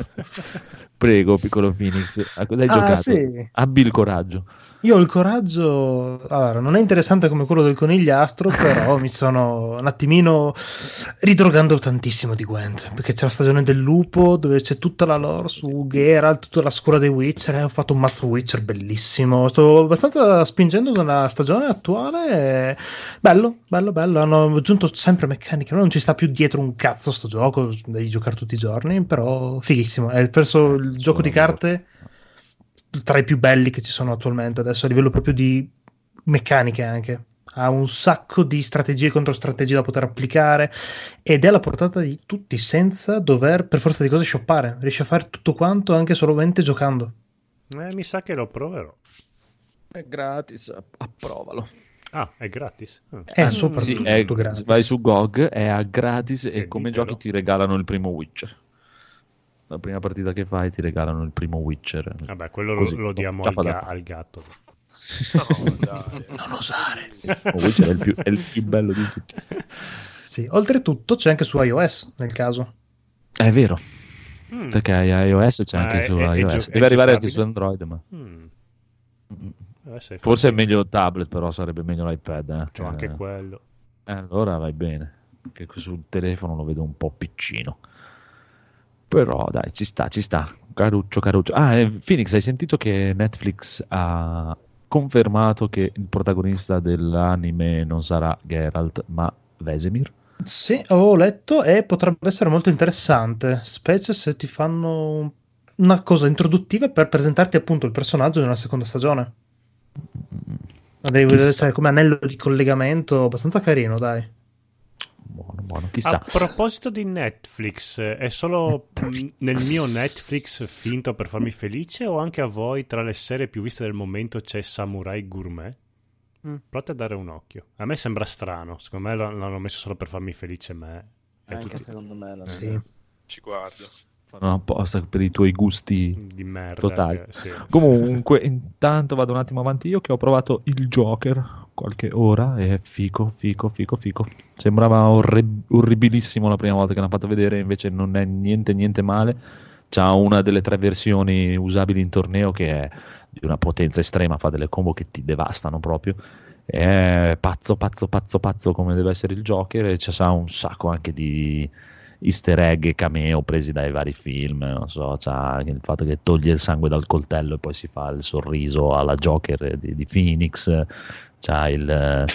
A: Prego, piccolo Phoenix, a cosa hai
E: Ah,
A: giocato?
E: sì.
A: Abbi il coraggio.
E: Io ho il coraggio, allora, non è interessante come quello del conigliastro, però mi sono un attimino ridrogando tantissimo di Gwent, perché c'è la stagione del lupo dove c'è tutta la lore su Geralt, tutta la scuola dei Witcher, e ho fatto un mazzo Witcher bellissimo, sto abbastanza spingendo nella stagione attuale, e- bello, bello, bello, hanno aggiunto sempre meccaniche, non ci sta più dietro un cazzo sto gioco, devi giocare tutti i giorni, però fighissimo, è perso il gioco di carte tra i più belli che ci sono attualmente adesso a livello proprio di meccaniche anche ha un sacco di strategie contro strategie da poter applicare ed è alla portata di tutti senza dover per forza di cose shoppare riesci a fare tutto quanto anche solamente giocando
C: Eh, mi sa che lo proverò.
A: È gratis, approvalo.
C: Ah, è gratis. Ah.
E: è
C: Mm,
E: soprattutto
A: Sì, è-
E: gratis
A: vai su GOG, è a gratis e
C: Che
A: come
C: ditelo.
A: giochi ti regalano il primo Witcher. La prima partita che fai ti regalano il primo Witcher.
C: Vabbè, quello lo,
A: Così,
C: lo diamo
A: già
C: al, ga- al gatto.
I: No, dai.
E: non osare
A: Witcher è il, più, è il più bello di tutti.
E: sì. oltretutto c'è anche su iOS nel caso
A: È vero,
C: Mm.
A: perché iOS c'è
C: Ah,
A: anche
C: è-
A: su
C: è- è
A: iOS.
C: gio-
A: Deve
C: è
A: arrivare anche
C: giocabile?
A: su Android, ma
C: Mm.
A: Forse è meglio il tablet, però sarebbe meglio l'iPad. Eh.
C: C'ho anche
A: Eh,
C: quello.
A: eh, allora vai bene, che sul telefono lo vedo un po' piccino. Però dai, ci sta, ci sta. Caruccio, caruccio. Ah, eh, Phoenix, hai sentito che Netflix ha confermato che il protagonista dell'anime non sarà Geralt, ma Vesemir?
E: sì avevo letto e potrebbe essere molto interessante specie se ti fanno un- una cosa introduttiva per presentarti appunto il personaggio nella seconda stagione Devi
A: Chissà.
E: essere come anello di collegamento abbastanza carino, dai.
A: Buono, buono,
C: A
A: chissà.
C: proposito di Netflix, è solo mm, nel mio Netflix finto per farmi felice o anche a voi tra le serie più viste del momento c'è Samurai Gourmet?
D: Mm.
C: Provate a dare un occhio. A me sembra strano, secondo me l'hanno messo solo per farmi felice me.
D: Anche
C: tutti
D: secondo me. La
E: Sì.
I: Ci guardo.
A: Fanno apposta per i tuoi gusti
C: di merda.
A: totali.
C: che- sì.
A: Comunque, intanto vado un attimo avanti io che ho provato il Joker qualche ora e è fico, fico, fico, fico. Sembrava orre- orribilissimo la prima volta che l'hanno fatto vedere, invece non è niente, niente male. C'ha una delle tre versioni usabili in torneo che è di una potenza estrema, fa delle combo che ti devastano proprio. È pazzo, pazzo, pazzo, pazzo come deve essere il Joker e c'ha un sacco anche di easter egg e cameo presi dai vari film, non so, c'ha il fatto che toglie il sangue dal coltello e poi si fa il sorriso alla Joker di, di Phoenix, c'ha il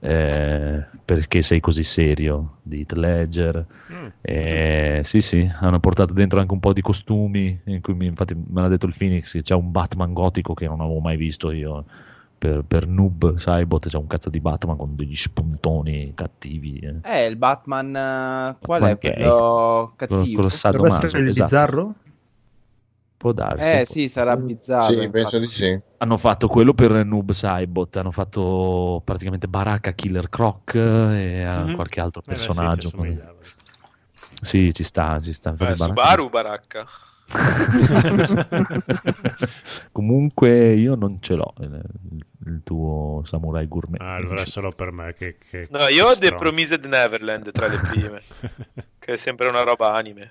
A: eh, perché sei così serio di Heath Ledger.
C: Mm.
A: Eh, sì, sì, hanno portato dentro anche un po' di costumi. In cui mi- infatti, me l'ha detto il Phoenix. che C'è un Batman gotico che non avevo mai visto io. Per, per noob Cybot c'è un cazzo di Batman con degli spuntoni cattivi. eh.
D: Eh, il Batman. eh, qual
A: Batman
D: è
A: gay.
D: quello
A: Quello-
D: cattivo?
A: quello
E: Dovrebbe
A: sadomaso,
E: essere il
A: esatto.
E: bizzarro?
A: Può darsi.
D: Eh
A: può-
D: sì, sarà bizzarro.
G: Sì, penso di sì.
A: Hanno fatto quello per Noob Cybot, hanno fatto praticamente Baraka Killer Croc e eh,
C: Mhm.
A: qualche altro
C: Eh beh, sì,
A: personaggio.
C: ci
A: sì, ci sta, ci sta.
I: Eh,
A: Baraka-
I: Subaru Baracca.
A: Comunque io non ce l'ho il, il tuo Samurai Gourmet.
C: Ah, allora solo per me che... che
I: No, io ho The. Promised Neverland tra le prime, che è sempre una roba anime.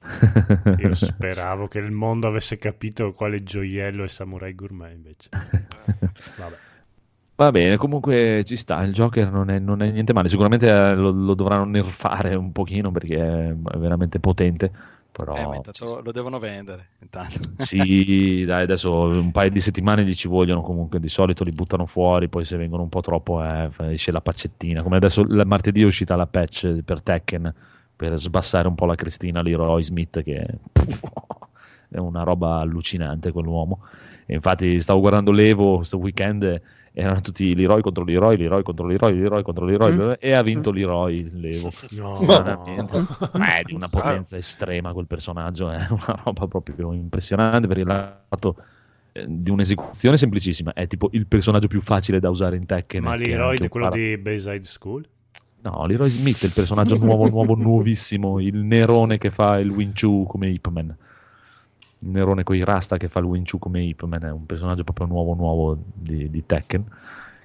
C: Io speravo che il mondo avesse capito quale gioiello è Samurai Gourmet invece. Vabbè.
A: Va bene, comunque ci sta, il Joker non è, non è niente male, sicuramente eh, lo, lo dovranno nerfare un pochino perché è veramente potente, Però
H: Eh, intanto lo devono vendere. Intanto.
A: sì, dai, adesso un paio di settimane gli ci vogliono comunque, di solito li buttano fuori, poi se vengono un po' troppo eh, esce la paccettina, come adesso il martedì è uscita la patch per Tekken per sbassare un po' la Cristina Leroy Smith che è una roba allucinante quell'uomo. E infatti stavo guardando l'Evo questo weekend erano tutti Leroy contro Leroy, Leroy contro Leroy, Leroy contro Leroy
E: Mm.
A: e ha vinto Leroy l'Evo.
C: No,
A: Veramente. Ma è di una potenza estrema quel personaggio, è una roba proprio impressionante perché l'ha fatto eh, di un'esecuzione semplicissima, è tipo il personaggio più facile da usare in Tekken.
C: Ma
A: che è
C: l'eroe di quello
A: para-
C: di Bayside School?
A: No, Leroy Smith è il personaggio nuovo, nuovo, nuovissimo, il nerone che fa il Wing Chun come Ip Man. Il nerone con i rasta che fa Wing Chun come Ip Man, è un personaggio proprio nuovo, nuovo di, di Tekken,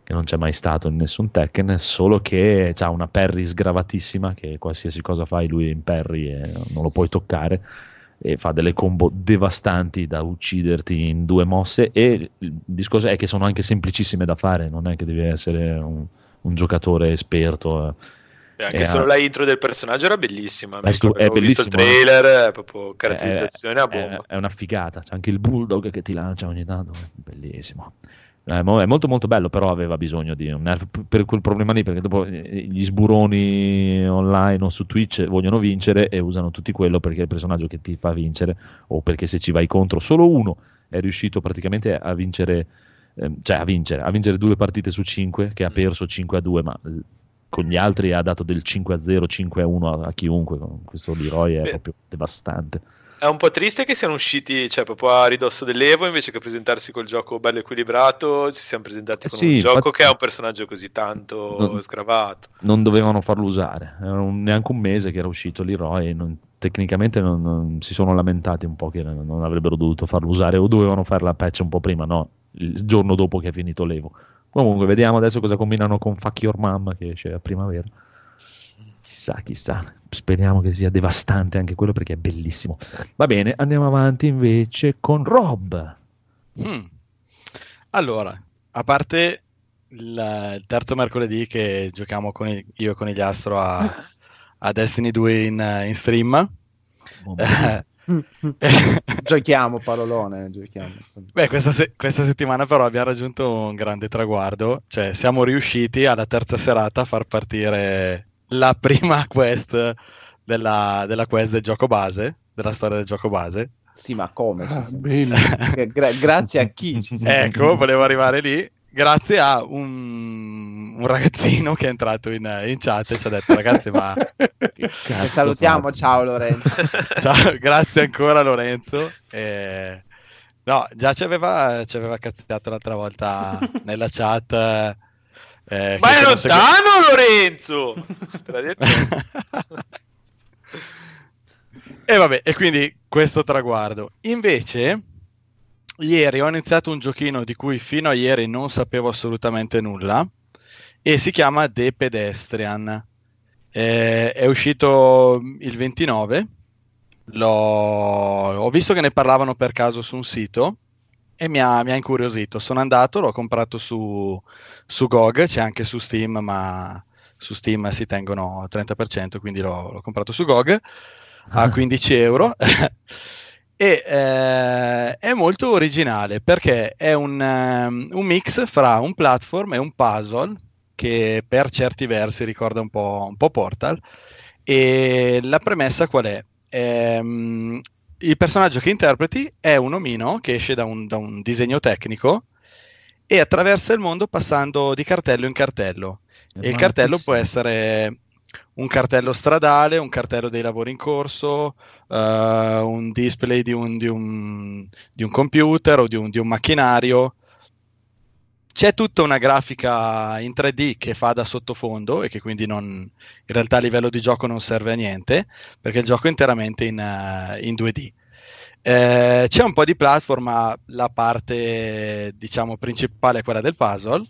A: che non c'è mai stato in nessun Tekken, solo che ha una parry sgravatissima, che qualsiasi cosa fai lui in parry e non lo puoi toccare, e fa delle combo devastanti da ucciderti in due mosse, e il discorso è che sono anche semplicissime da fare, non è che devi essere un, un giocatore esperto. eh.
I: E anche
A: Eh,
I: solo
A: ah.
I: la intro del personaggio era bellissima.
A: È stu- è
I: avevo visto il
A: bellissimo, eh.
I: trailer, è proprio caratterizzazione a
A: È-
I: bomba.
A: È, è una figata, c'è anche il bulldog che ti lancia ogni tanto, è bellissimo. È, mo- è molto molto bello, però aveva bisogno di un nerf per quel problema lì, perché dopo eh, gli sburoni online o su Twitch vogliono vincere e usano tutti quello perché è il personaggio che ti fa vincere o perché se ci vai contro solo uno è riuscito praticamente a vincere ehm, cioè a vincere, a vincere due partite su cinque che ha perso 5 a 2 ma eh, con gli altri ha dato del 5 a 0, 5 a 1 a, a chiunque, con questo Leroy è
I: Beh.
A: proprio devastante.
I: È un po' triste che siano usciti, cioè, proprio a ridosso dell'Evo, invece che presentarsi col gioco bello equilibrato, ci siamo presentati
A: Eh
I: con
A: sì,
I: un gioco che ha un personaggio così tanto
A: Non-
I: sgravato.
A: non dovevano farlo usare. Era un- neanche un mese che era uscito Leroy. non- tecnicamente non, non- si sono lamentati un po' che non, non avrebbero dovuto farlo usare o dovevano fare la patch un po' prima, no, il giorno dopo che è finito l'Evo. Comunque, vediamo adesso cosa combinano con Fuck Your Mom che esce a primavera. Chissà, chissà. Speriamo che sia devastante anche quello perché è bellissimo. Va bene, andiamo avanti invece con Rob.
H: Hmm. Allora, a parte il, il terzo mercoledì che giochiamo con il- io e Conigliastro a, a Destiny 2 in, in stream, eh,
D: giochiamo parolone, giochiamo.
H: Beh, questa, se- questa settimana però abbiamo raggiunto un grande traguardo, cioè siamo riusciti alla terza serata a far partire la prima quest della, della quest del gioco base, della storia del gioco base.
D: Sì, ma come?
F: Ah.
D: Gra- grazie a chi ci siamo-
H: Ecco, volevo arrivare lì, grazie a un, un ragazzino che è entrato in, in chat e ci ha detto ragazzi ma
D: salutiamo, ciao Lorenzo.
H: Ciao, grazie ancora Lorenzo. Eh, no, già ci aveva, ci aveva cazziato l'altra volta nella chat. eh,
I: Ma è
H: non segue-
I: lontano, Lorenzo! Te l'ha detto?
H: e vabbè, e quindi questo traguardo. Invece, ieri ho iniziato un giochino di cui fino a ieri non sapevo assolutamente nulla e si chiama The Pedestrian. Eh, è uscito il 29. L'ho... Ho visto che ne parlavano per caso su un sito e mi ha, mi ha incuriosito. Sono andato, l'ho comprato su, su GOG, c'è anche su Steam, ma su Steam si tengono 30%, quindi l'ho, l'ho comprato su GOG a 15 euro. e eh, è molto originale perché è un, ehm, un mix fra un platform e un puzzle che per certi versi ricorda un po', un po' Portal. E la premessa qual è? Ehm, il personaggio che interpreti è un omino che esce da un, da un disegno tecnico e attraversa il mondo passando di cartello in cartello. E il cartello può essere un cartello stradale, un cartello dei lavori in corso, eh, un display di un, di un- di un computer o di un, di un macchinario. C'è tutta una grafica in 3D che fa da sottofondo e che quindi non, in realtà a livello di gioco non serve a niente perché il gioco è interamente in, eh, in 2D. Eh, c'è un po' di platform, ma la parte diciamo principale è quella del puzzle.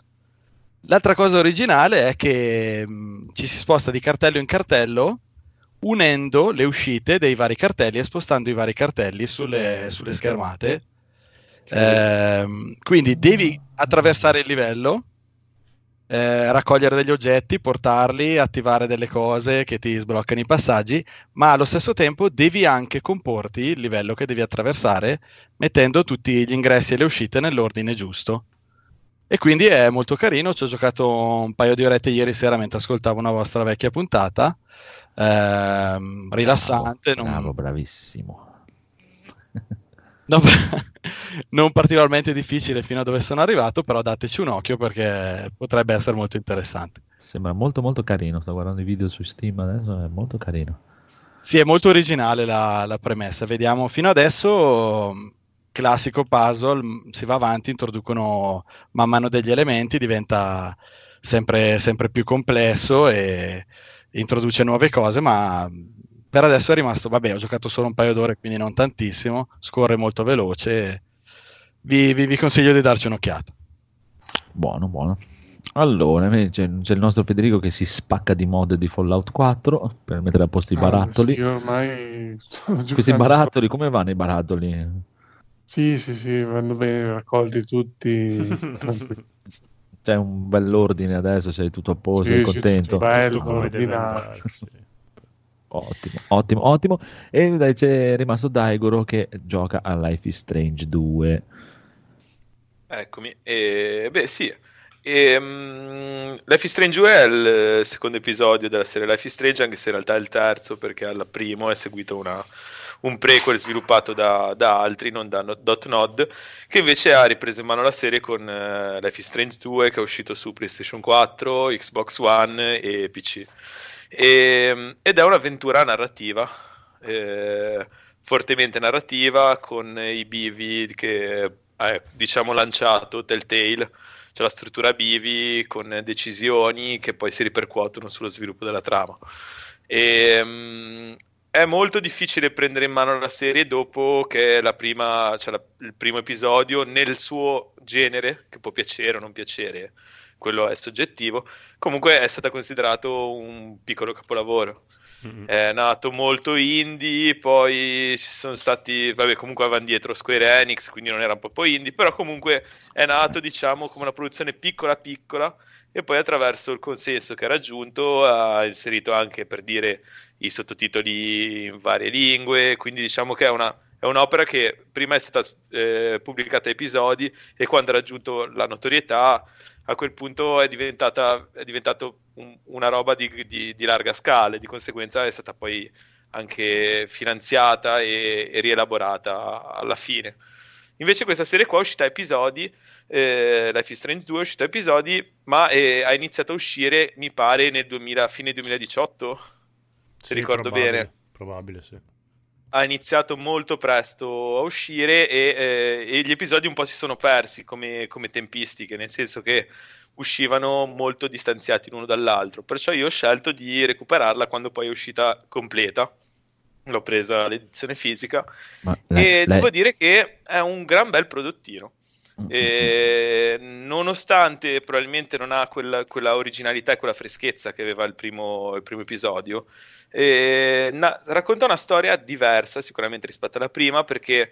H: L'altra cosa originale è che mh, ci si sposta di cartello in cartello unendo le uscite dei vari cartelli e spostando i vari cartelli sulle, sulle schermate. Ehm, quindi devi attraversare il livello eh, raccogliere degli oggetti, portarli, attivare delle cose che ti sbloccano i passaggi, ma allo stesso tempo devi anche comporti il livello che devi attraversare mettendo tutti gli ingressi e le uscite nell'ordine giusto. E quindi è molto carino, ci ho giocato un paio di orette ieri sera mentre ascoltavo una vostra vecchia puntata, ehm, rilassante.
A: Bravo,
H: non-
A: bravo, bravissimo.
H: non, non particolarmente difficile fino a dove sono arrivato, però dateci un occhio perché potrebbe essere molto interessante.
A: Sembra molto molto carino, sto guardando i video su Steam adesso, è molto carino.
H: Sì, è molto originale la, la premessa. Vediamo, fino adesso, classico puzzle, mh, si va avanti, introducono man mano degli elementi, diventa sempre, sempre più complesso e introduce nuove cose, ma per adesso è rimasto, vabbè, ho giocato solo un paio d'ore, quindi non tantissimo, scorre molto veloce. Vi, vi- vi consiglio di darci un'occhiata.
A: Buono, buono. Allora, c'è, c'è il nostro Federico che si spacca di mod di Fallout 4 per mettere a posto i
F: Ah,
A: barattoli.
F: sì, io ormai
A: Questi barattoli, come vanno i barattoli?
F: Sì, sì, sì, vanno bene raccolti tutti.
A: C'è un bell'ordine adesso, sei tutto a posto,
F: Sì,
A: sei
F: sì,
A: contento.
F: tutto bello,
C: Tutto
F: ordinato.
C: sì.
A: Ottimo, ottimo, ottimo. E dai, c'è rimasto Daigoro che gioca a Life is Strange 2.
I: Eccomi, e, beh sì, e, mm, Life is Strange 2 è il secondo episodio della serie Life is Strange, anche se in realtà è il terzo perché al primo è seguito una- un prequel sviluppato da, da altri, non da No- Dotnod, che invece ha ripreso in mano la serie con eh, Life is Strange 2 che è uscito su PlayStation 4, Xbox One e PC. E- ed è un'avventura narrativa, eh, fortemente narrativa, con i bivi che ha diciamo lanciato Telltale, c'è la struttura bivi con decisioni che poi si ripercuotono sullo sviluppo della trama. E, mm, è molto difficile prendere in mano la serie dopo che la prima, cioè la- il primo episodio nel suo genere, che può piacere o non piacere, quello è soggettivo, comunque è stato considerato un piccolo capolavoro.
C: Mm.
I: È nato molto indie, poi ci sono stati, vabbè, comunque avevano dietro Square Enix, quindi non era proprio indie, però comunque è nato, diciamo, come una produzione piccola piccola e poi attraverso il consenso che ha raggiunto ha inserito anche per dire i sottotitoli in varie lingue, quindi diciamo che è una è un'opera che prima è stata eh, pubblicata a episodi e quando ha raggiunto la notorietà a quel punto è diventata è un- una roba di, di- di larga scala e di conseguenza è stata poi anche finanziata e, e rielaborata alla fine. Invece questa serie qua è uscita a episodi, eh, Life is Strange 2 è uscita a episodi, ma eh, ha iniziato a uscire, mi pare, nel 2000, fine 2018, se
C: Sì,
I: ricordo
C: probabile,
I: bene
C: Probabile, sì.
I: ha iniziato molto presto a uscire e, eh, e gli episodi un po' si sono persi come, come tempistiche, nel senso che uscivano molto distanziati l'uno dall'altro. Perciò io ho scelto di recuperarla quando poi è uscita completa. L'ho presa l'edizione fisica
A: Ma
I: e
A: lei-
I: devo
A: lei-
I: dire che è un gran bel prodottino.
A: Mm,
I: E nonostante probabilmente non ha quella, quella originalità e quella freschezza che aveva il primo, il primo episodio, na- racconta una storia diversa sicuramente rispetto alla prima, perché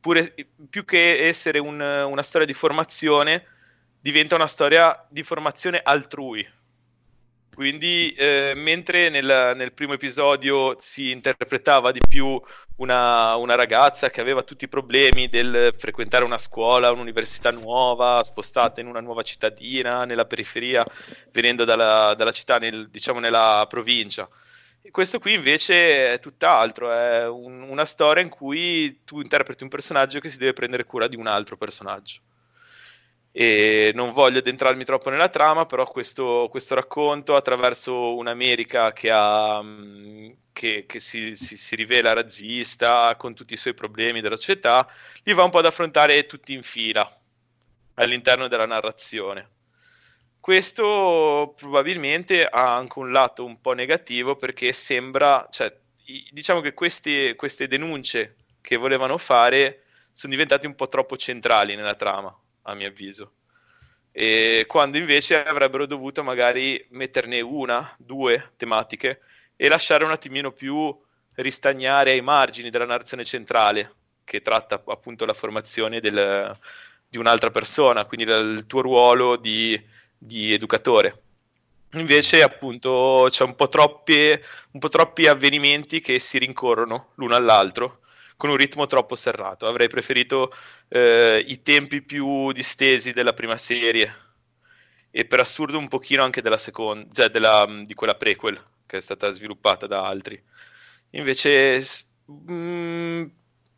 I: pure, più che essere un- una storia di formazione, diventa una storia di formazione altrui. Quindi, eh, mentre nel, nel primo episodio si interpretava di più una, una ragazza che aveva tutti i problemi del frequentare una scuola, un'università nuova, spostata in una nuova cittadina, nella periferia, venendo dalla, dalla città, nel- diciamo nella provincia. Questo qui invece è tutt'altro, è un- una storia in cui tu interpreti un personaggio che si deve prendere cura di un altro personaggio. E non voglio addentrarmi troppo nella trama, però questo, questo racconto attraverso un'America che, ha, mh, che, che si, si- si rivela razzista con tutti i suoi problemi della società, li va un po' ad affrontare tutti in fila all'interno della narrazione. Questo probabilmente ha anche un lato un po' negativo perché sembra, cioè, diciamo che queste, queste denunce che volevano fare sono diventate un po' troppo centrali nella trama, a mio avviso. E quando invece avrebbero dovuto magari metterne una, due tematiche e lasciare un attimino più ristagnare ai margini della narrazione centrale, che tratta appunto la formazione del- di un'altra persona, quindi il, tuo ruolo di di educatore. Invece, appunto, c'è un po, troppi, un po' troppi avvenimenti che si rincorrono l'uno all'altro con un ritmo troppo serrato. Avrei preferito eh, i tempi più distesi della prima serie e per assurdo un pochino anche della seconda, cioè della, di quella prequel che è stata sviluppata da altri. Invece s- mm,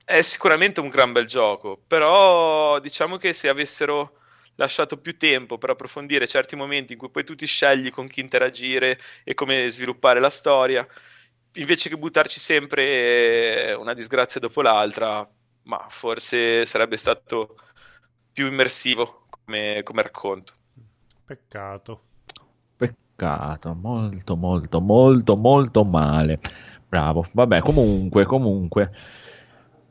I: è sicuramente un gran bel gioco, però diciamo che se avessero lasciato più tempo per approfondire certi momenti in cui poi tu ti scegli con chi interagire e come sviluppare la storia, invece che buttarci sempre una disgrazia dopo l'altra, ma forse sarebbe stato più immersivo come, come racconto.
C: Peccato.
A: Peccato, molto, molto, molto, molto male. Bravo. Vabbè, comunque, comunque.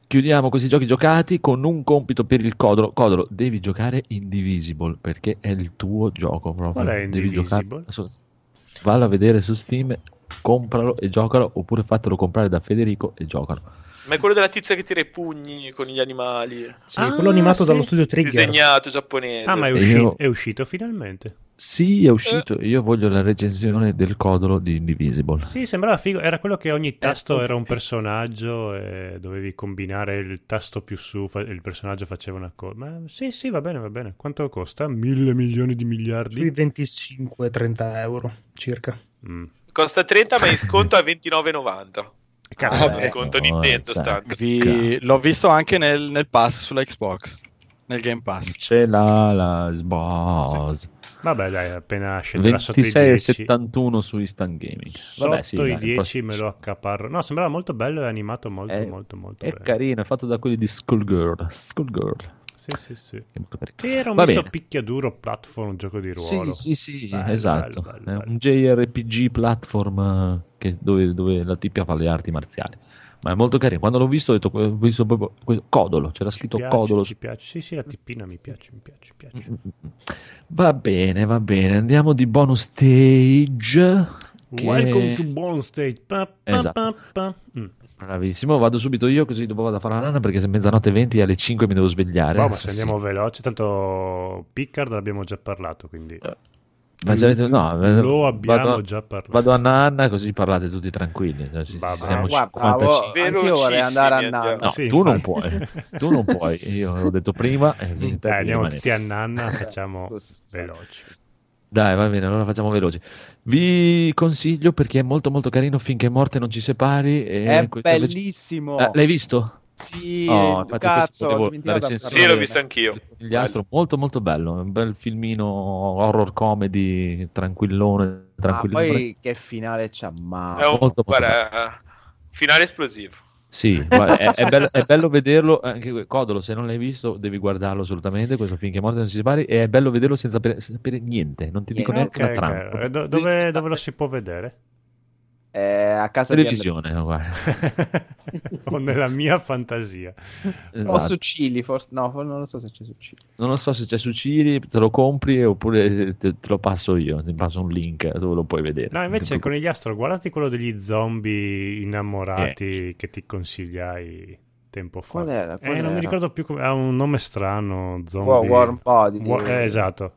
A: Chiudiamo questi giochi giocati con un compito per il Codolo. Codolo, devi giocare Indivisible perché è il tuo gioco proprio.
C: Qual è
A: Devi
C: Indivisible?
A: giocare- adesso- Vallo a vedere su Steam, compralo e giocalo, oppure fatelo comprare da Federico e giocalo.
I: Ma è quello della tizia che tira i pugni con gli animali,
E: Sì,
C: Ah,
E: quello animato
C: sì.
E: dallo studio Trigger.
I: disegnato giapponese.
C: Ah, ma è, usci-
A: io-
C: è uscito finalmente.
A: Sì, è uscito. Io voglio la recensione del Codolo di Indivisible.
C: Sì, sembrava figo. Era quello che ogni tasto
A: ok.
C: era un personaggio e dovevi combinare il tasto più su fa- e il personaggio faceva una cosa. Ma sì, sì, va bene, va bene. Quanto costa? Mille milioni di
E: Sui
C: miliardi?
E: 25-30 euro circa.
C: Mm.
I: Costa 30 ma in sconto a 29,90.
C: Cazzo,
G: Ah,
I: sconto Nintendo.
H: Vi- L'ho visto anche nel, nel pass sulla Xbox, nel Game Pass.
A: Ce l'ha la Sbos.
C: Vabbè, dai, appena scenderà sotto i 10.
A: 26,71 su Instant Gaming. Vabbè, sì,
C: Sotto i
A: dai,
C: 10
A: poi-
C: me lo accaparro. No, sembrava molto bello e animato molto,
A: È-
C: molto, molto
A: È
C: bene.
A: carino, è fatto da quelli di Skullgirl. Skullgirl.
C: Sì, sì, sì. Che era un
A: Va
C: misto
A: bene.
C: picchiaduro platform, gioco di ruolo.
A: Sì, sì, sì,
C: Bello,
A: esatto.
C: bello, bello, bello.
A: un JRPG platform eh, che- dove, dove la tippia fa le arti marziali. Ma è molto carino. Quando l'ho visto ho detto, ho visto proprio questo- Codolo, c'era
C: Ci
A: scritto
C: piace,
A: Codolo.
C: ci piace. Sì, sì, la tippina mi piace, mi piace, mi piace.
A: Va bene, va bene. Andiamo di bonus stage. che-
C: Welcome to Bone State. Pa, pa,
A: Esatto.
C: pa. Mm.
A: Bravissimo, vado subito io così dopo vado a fare la nana perché se è mezzanotte 20 alle 5 mi devo svegliare.
C: Boh, ma
A: Sì,
C: se andiamo veloce, tanto Piccard l'abbiamo già parlato, quindi
A: Ma se avete- no, eh,
C: lo abbiamo
A: vado,
C: già parlato.
A: vado a nanna così parlate tutti tranquilli. cioè, ci-
C: Vabbè.
A: siamo
D: Guarda,
A: 55.
D: anch'io vorrei andare a Nanna.
A: No,
C: Sì,
A: tu non puoi, tu non puoi, io l'ho detto prima. E te
C: Dai, andiamo
A: rimanere.
C: tutti a nanna, facciamo
D: Scusa, scusa.
C: veloci.
A: Dai, va bene, allora facciamo veloci. Vi consiglio perché è molto molto carino finché morte non ci separi. E
D: È
A: questo invece-
D: bellissimo.
A: Eh, l'hai visto?
D: Sì,
A: Oh, infatti
D: cazzo, dimenticato
A: la recensione-
I: Sì, l'ho visto anch'io.
A: Il conigliastro, molto molto bello, un bel filmino horror comedy, tranquillone,
D: Ah,
A: tranquillone.
D: poi che finale c'ha ma
I: È un
A: molto, molto
I: guarda, finale esplosivo.
A: Sì, ma è, è bello, è bello vederlo, anche Codolo, se non l'hai visto devi guardarlo assolutamente, questo finché morte non si separi, e è bello vederlo senza sapere, niente, non ti dico
D: Niente.
A: neanche
C: Ok,
A: una trama.
C: E do- dove, dove lo si può vedere?
D: Eh, a casa di
A: Televisione, no, guarda.
C: o nella mia fantasia.
D: Andrea. O
A: Esatto.
D: su Cili, forse no, non lo so se c'è su Cili.
A: Non lo so se c'è su Ciri, te lo compri oppure te, te lo passo io, ti passo un link dove lo puoi vedere.
C: No, invece
A: Non
C: con gli astro, guardati quello degli zombie innamorati che ti consigliai tempo fa.
D: Qual era? Qual
C: eh, non
D: era?
C: mi ricordo più come... Ha un nome strano, zombie...
D: Warm Body.
C: Wa- eh, esatto.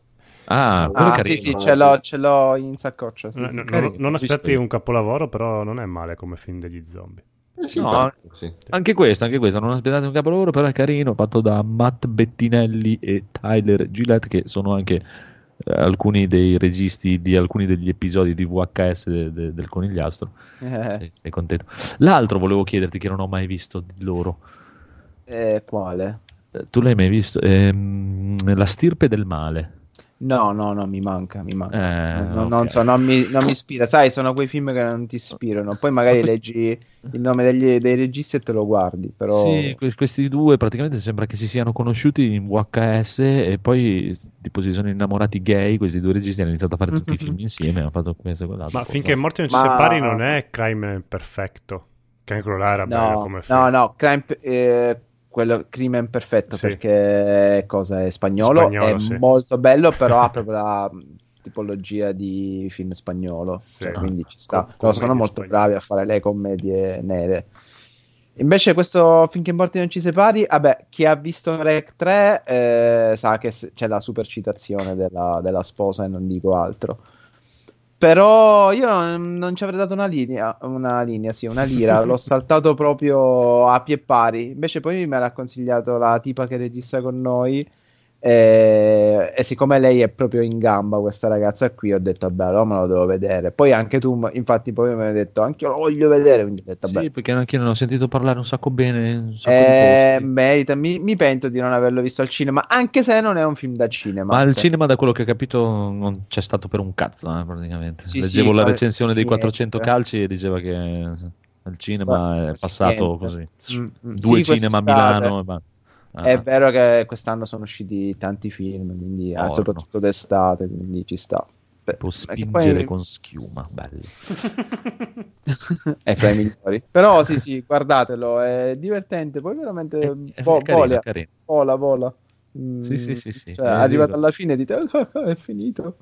A: Ah, quello è
D: Ah,
A: carino.
D: sì, sì, ce l'ho, ce l'ho in saccoccia. Sì,
C: No,
D: sì.
C: non, non aspetti un capolavoro, però non è male come film degli zombie.
G: Eh, sì,
A: No,
G: sì.
A: Anche questo, anche questo, non aspettate un capolavoro, però è carino, fatto da Matt Bettinelli e Tyler Gillette, che sono anche eh, alcuni dei registi di alcuni degli episodi di VHS de- de- del Conigliastro.
D: Eh,
A: Sei, sei contento. L'altro volevo chiederti che non ho mai visto di loro.
D: eh, quale?
A: Eh, Tu l'hai mai visto? Ehm, la stirpe del male.
D: No, no, no, mi manca, mi manca.
A: Eh,
D: Non- non,
A: ok.
D: non so, non mi, non mi ispira. Sai, sono quei film che non ti ispirano. Poi magari leggi il nome degli- dei registi e te lo guardi. Però
A: Sì, que- questi due praticamente sembra che si siano conosciuti in VHS e poi tipo si sono innamorati gay, questi due registi hanno iniziato a fare tutti i film insieme, hanno fatto questo e quell'altro.
C: Ma finché morti non ci
D: Ma-
C: separi non è crime perfetto. Che anche quello là era bello
D: no,
C: come film.
D: no, no, crime, eh, quello Crimen Perfetto
C: Sì.
D: perché cosa è spagnolo,
C: Spagnolo,
D: è
C: sì.
D: molto bello, però ha proprio la tipologia di film spagnolo,
C: Sì.
D: cioè, quindi ci sta.
C: Co-
D: Però sono molto
C: spagnole.
D: bravi a fare le commedie nere. Invece questo finché morti non ci separi, vabbè, chi ha visto Rec 3 eh, sa che c'è la super citazione della, della sposa e non dico altro. Però io non, non ci avrei dato una linea, una linea, sì, una lira, l'ho saltato proprio a pie pari. Invece poi me l'ha consigliato la tipa che registra con noi e, e siccome lei è proprio in gamba questa ragazza qui, ho detto vabbè, allora me lo devo vedere. Poi anche tu, infatti poi mi hai detto anche io lo voglio vedere, quindi ho detto vabbè.
A: Sì, perché anche io non ho sentito parlare un sacco bene, un sacco
D: Eh, merita, mi, mi pento di non averlo visto al cinema, anche se non è un film da cinema.
A: Ma al
D: Cioè,
A: cinema, da quello che ho capito, non c'è stato per un cazzo, eh, praticamente.
D: Sì,
A: Leggevo
D: sì,
A: la
D: ma-
A: recensione dei
D: sì,
A: 400
D: eh.
A: calci e diceva che al cinema
D: Ma-
A: è passato
D: niente.
A: così.
D: Mm, mm,
A: Due cinema a. Milano e basta. Ah,
D: È vero che quest'anno sono usciti tanti film, quindi,
A: Porno.
D: soprattutto d'estate, quindi ci sta. Beh,
A: Può spingere
D: poi-
A: con schiuma, bello.
D: è fra i migliori. Però sì, sì, guardatelo, è divertente, poi veramente
A: È- è
D: vo-
A: carino,
D: vola,
A: carino.
D: vola, vola. Mm,
A: Sì, sì, sì, sì.
D: Cioè,
A: Eh,
D: arrivate
A: io-
D: alla fine dite, "Ah, ah, è finito.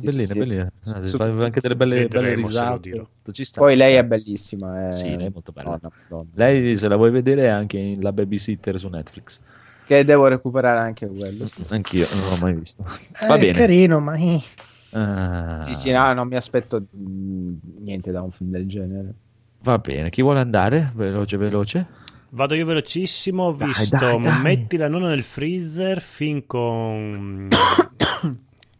A: Bellina,
D: sì, sì.
A: bellina. Ah,
D: Su-
A: fa anche delle belle, belle risate.
C: dirò.
A: Ci sta,
D: Poi
A: ci
D: lei
A: sta.
D: è bellissima. È...
A: Sì, lei è molto bella.
D: Madonna, Madonna.
A: Lei, se la vuoi vedere, è anche in La Babysitter su Netflix.
D: Che devo recuperare anche quello. sì, sì.
A: Anch'io non l'ho mai visto.
E: Eh,
A: Va
E: È
A: bene.
E: carino, ma... eh.
A: Ah,
D: Sì, sì, no, non mi aspetto mm, niente da un film del genere.
A: Va bene, chi vuole andare? Veloce, veloce.
C: Vado io velocissimo, ho
A: Dai,
C: visto
A: dai, dai.
C: Metti la nonna nel freezer fin con...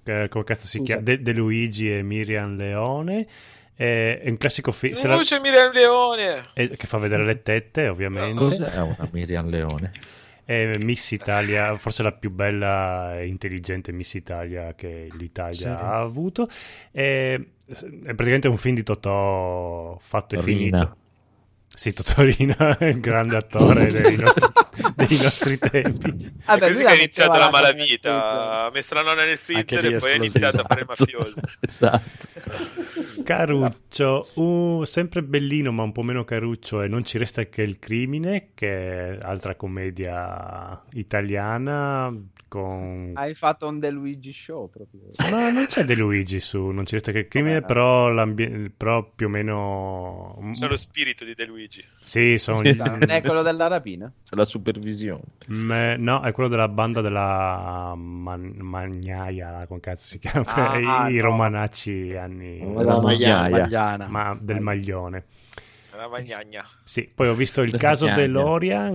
C: eh, come cazzo si chiama? De, De Luigi e Miriam Leone. Eh, È un classico film
I: Luce Miriam Leone.
C: che fa vedere le tette, ovviamente.
A: Cos'è una Miriam Leone?
C: È Miss Italia, forse la più bella e intelligente Miss Italia che l'Italia
A: Sì.
C: ha avuto. È, è praticamente un film di Totò fatto e
A: Torina.
C: finito. Sì, Totorina è il grande attore dei nostri, dei nostri tempi.
I: È così che ha iniziato la
D: malavita.
I: Ha messo la nonna nel freezer e poi ha iniziato a fare il mafioso.
A: Esatto.
C: Caruccio, un- sempre bellino ma un po' meno caruccio e Non ci resta che il crimine, che è altra commedia italiana con...
D: Hai fatto un De Luigi show proprio.
C: Ma non c'è De Luigi su Non ci resta che il crimine,
D: Vabbè.
C: però, però più o meno...
I: C'è lo spirito di De Luigi.
C: Sì, sono...
A: Sì.
D: Non è quello della rapina?
A: C'è la supervisione.
C: Me- no, è quello della banda della Man- Magnaia, come cazzo si chiama?
D: Ah,
C: I, i
D: no.
C: romanacci anni...
G: La Magliana.
H: Magliana.
C: Ma del maglione.
I: La magnagna.
C: Sì, poi ho visto il caso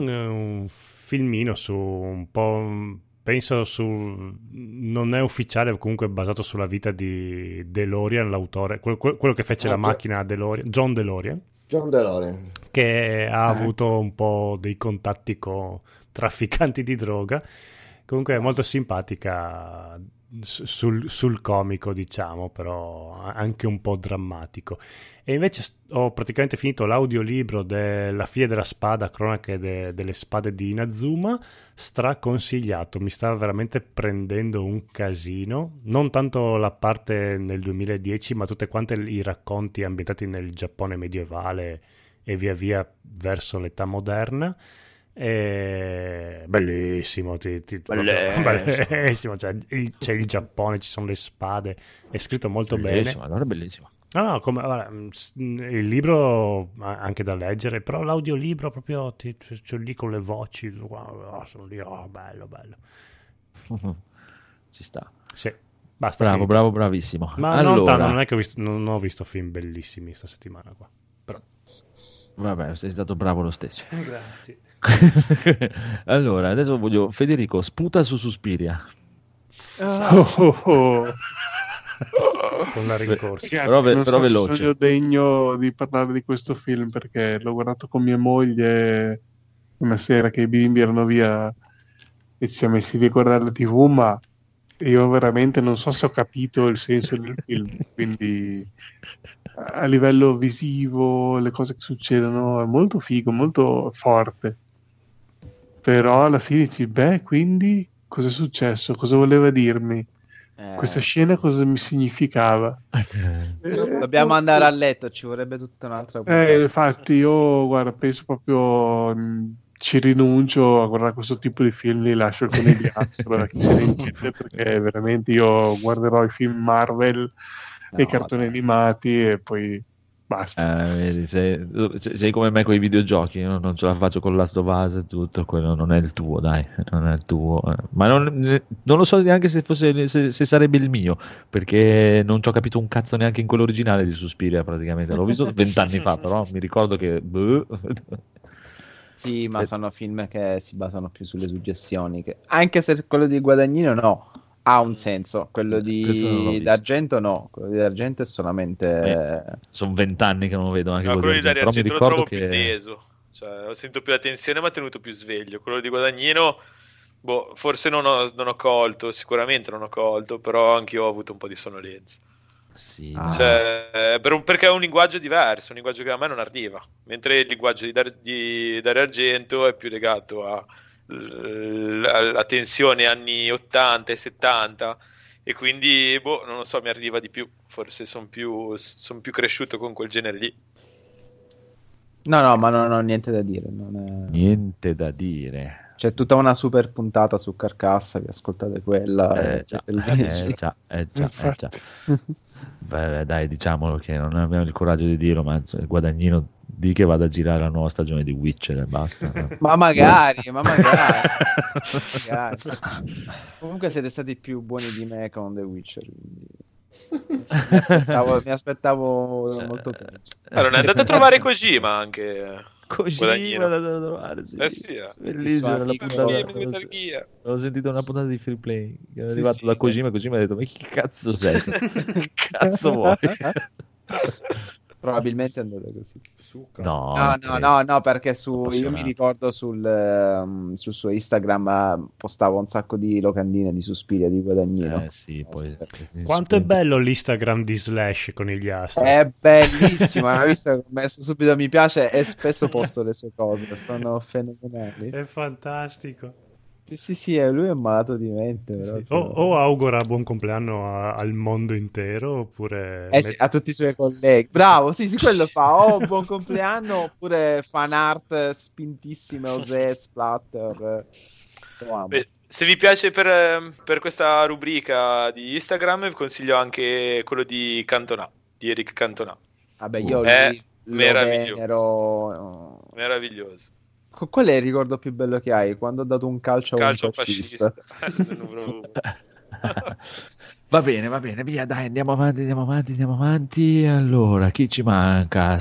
C: eh, un filmino su un po'. Penso su. Non è ufficiale, comunque è basato sulla vita di DeLorean, l'autore, quel- quel- quello che fece
G: Ah,
C: la macchina DeLorean, John DeLorean,
G: John DeLorean.
C: che ha avuto un po' dei contatti con trafficanti di droga. Comunque è molto simpatica sul, sul comico, diciamo, però anche un po' drammatico. E invece ho praticamente finito l'audiolibro della Figlia della Spada, cronache de- delle spade di Inazuma, straconsigliato, mi stava veramente prendendo un casino, non tanto la parte nel 2010, ma tutte quante i racconti ambientati nel Giappone medievale e via via verso l'età moderna. E... Bellissimo, ti- ti-
A: Bellissimo.
C: bellissimo, cioè, il- c'è il Giappone, ci sono le spade, è scritto molto bene.
A: Bellissimo, allora è bellissimo.
C: No, no, come, mm, il libro anche da leggere, però l'audiolibro proprio ti, c'è lì con le voci, guarda, sono lì, oh, bello, bello.
A: Ci sta.
C: Sì, basta.
A: Bravo,
C: finito.
A: bravo, bravissimo.
C: Ma
A: allora,
C: non, tanto, non è che ho visto, non ho visto film bellissimi sta settimana qua. Però.
A: vabbè, sei stato bravo lo stesso.
C: Grazie.
A: allora, adesso voglio Federico, sputa su Suspiria.
F: Oh, oh, oh.
C: Con la rincorsa.
A: Però ve-
F: non
A: però
F: so
A: veloce.
F: sono degno di parlare di questo film perché l'ho guardato con mia moglie una sera che i bimbi erano via e ci siamo messi lì a guardare la tv ma io veramente non so se ho capito il senso del film quindi a livello visivo le cose che succedono è molto figo molto forte però alla fine dici beh quindi cosa è successo? Cosa voleva dirmi?
D: Eh,
F: questa scena cosa mi significava?
D: Dobbiamo andare a letto, ci vorrebbe tutta un'altra
F: Eh, infatti, io guarda, penso proprio mh, ci rinuncio a guardare questo tipo di film, li lascio il conigliastro chi se ne intende, perché veramente io guarderò i film Marvel e
D: No,
F: i cartoni animati e poi Basta.
A: Eh, vedi, sei, sei come me con i videogiochi, io non ce la faccio con Last of Us e tutto, quello non è il tuo, dai, non è il tuo. Ma non, non lo so neanche se, fosse, se, se sarebbe il mio, perché non ci ho capito un cazzo neanche in quello originale di Suspiria praticamente. L'ho visto vent'anni fa, però mi ricordo che... boh.
D: Sì, ma
A: Eh.
D: sono film che si basano più sulle suggestioni. che- Anche se quello di Guadagnino no, ha un senso. Quello
A: l'ho
D: di d'Argento no. Quello di D'Argento è solamente...
A: Sono vent'anni che non lo vedo anche
I: No,
A: quello
I: quello di
A: di
I: Dario
A: Argento,
I: Argento
A: però
I: lo
A: mi
I: trovo
A: ricordo
I: più
A: che...
I: teso. Cioè, ho sentito più la tensione, ma tenuto più sveglio. Quello di Guadagnino, boh, forse non ho, non ho colto, sicuramente non ho colto, però anche io ho avuto un po' di sonnolenza.
A: Sì,
D: Ah.
I: Cioè, eh, per un- perché è un linguaggio diverso, un linguaggio che a me non arriva, mentre il linguaggio di, Dar- di Dario Argento è più legato a- l- alla tensione anni 80 e 70 e quindi, boh, non lo so, mi arriva di più, forse sono più, son più cresciuto con quel genere lì.
D: No, no, ma non ho niente da dire. non è-
A: Niente da dire.
D: C'è tutta una super puntata su Carcassa, vi ascoltate quella.
A: Eh già, eh già, eh già, eh già. Beh, dai, diciamolo che non abbiamo il coraggio di dirlo, ma insomma, il guadagnino di che vada a girare la nuova stagione di Witcher e basta.
D: Ma magari, ma magari. magari. Comunque siete stati più buoni di me con The Witcher. quindi- Mi aspettavo, mi aspettavo molto peggio.
I: Allora, è andato a trovare Kojima anche.
A: Così
I: Guadagnino.
A: è andato a trovare, sì.
I: Eh sì, eh.
A: Bellissimo, puntata-
D: amico
I: Film, Metal Gear.
A: Ho sentito una puntata di Free Play che è
D: Sì,
A: arrivato
D: sì.
A: da Kojima Kojima ha detto ma chi cazzo sei? che cazzo vuoi?
D: Probabilmente è andata così.
C: Succa.
A: no,
D: No, no, no, no, perché su, io mi ricordo sul, ehm, sul suo Instagram eh, postava un sacco di locandine di Suspiria di Guadagnino.
A: Eh sì, poi...
C: Quanto è bello l'Instagram di Slash con gli astri.
D: È bellissimo, hai visto che ho messo subito mi piace e spesso posto le sue cose, sono fenomenali.
C: È fantastico.
D: Sì, sì, sì, eh, lui è malato di mente.
C: Sì.
D: proprio.
C: O, o augura buon compleanno a- al mondo intero oppure...
D: Eh sì, a tutti i suoi colleghi. Bravo, sì, sì, quello fa. O buon compleanno oppure fan art spintissime, Osè, splatter. Lo amo.
I: Beh, se vi piace per, ehm, per questa rubrica di Instagram, vi consiglio anche quello di Cantona, di Eric Cantona.
D: Vabbè, io
I: È
D: lui lo
I: meraviglioso.
D: venero.
I: Meraviglioso.
D: Co- Qual è il ricordo più bello che hai? Quando ha dato un calcio a
I: Calcio
D: un fascista.
I: fascista. Uno.
A: Va bene, va bene, via, dai, andiamo avanti, andiamo avanti, andiamo avanti. Allora, chi ci manca?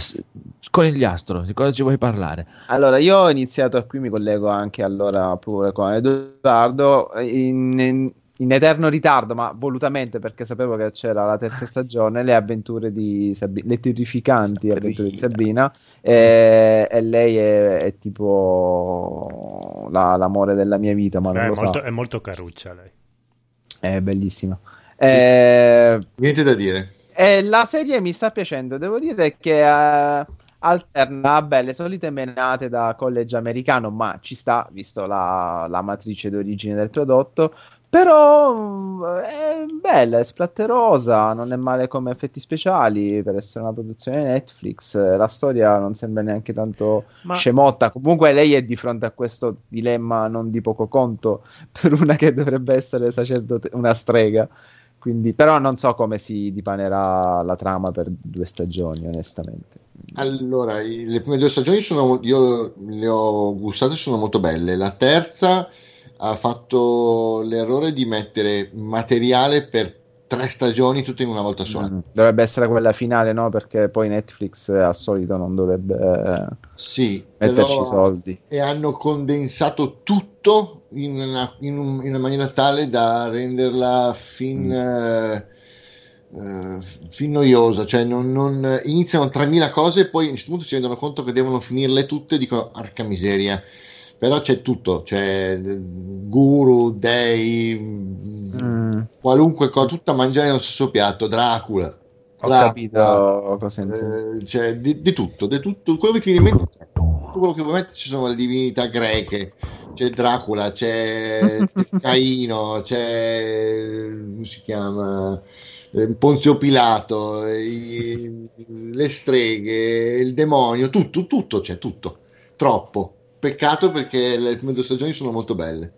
A: Conigliastro, di cosa ci vuoi parlare?
D: Allora, io ho iniziato, qui mi collego anche allora pure con Edoardo, in, in- in eterno ritardo, ma volutamente perché sapevo che c'era la terza stagione, le avventure di Sabrina, le terrificanti
A: Sabrina.
D: avventure di Sabrina, e, e lei è, è tipo la- l'amore della mia vita, ma non
C: è,
D: lo
C: molto,
D: so,
C: è molto caruccia lei.
D: è bellissima. Eh,
G: Niente da dire.
D: e la serie mi sta piacendo, devo dire che eh, alterna vabbè, le solite menate da college americano, ma ci sta, visto la, la matrice d'origine del prodotto. Però mm, è bella, è splatterosa, non è male come effetti speciali per essere una produzione Netflix. La storia non sembra neanche tanto
C: Ma
D: scemotta. Comunque lei è di fronte a questo dilemma non di poco conto per una che dovrebbe essere sacerdote, una strega. Quindi, però non so come si dipanerà la trama per due stagioni, onestamente.
G: Allora, le prime due stagioni sono, io le ho gustate, sono molto belle. La terza ha fatto l'errore di mettere materiale per tre stagioni tutte in una volta sola.
D: Mm. Dovrebbe essere quella finale, no? Perché poi Netflix eh, al solito non dovrebbe eh,
G: Sì,
D: metterci soldi.
G: e hanno condensato tutto in una, in un- in una maniera tale da renderla fin, eh, eh, fin noiosa, cioè non, non- iniziano 3000 cose e poi a un certo punto si rendono conto che devono finirle tutte e dicono arca miseria. Però c'è tutto, c'è eh, guru, dei,
D: Mm,
G: qualunque cosa, tutta a mangiare nello stesso piatto, Dracula.
D: ho
G: Dracula,
D: capito cosa intendi.
G: eh, c'è di, di tutto, di tutto, quello che ti viene in mente, c'è. tutto quello che vuoi mettere, ci sono le divinità greche, c'è Dracula, c'è Caino, c'è come si chiama Eh, Ponzio Pilato, i- le streghe, il demonio, tutto, tutto c'è, tutto, troppo. Peccato perché le prime due stagioni sono molto belle.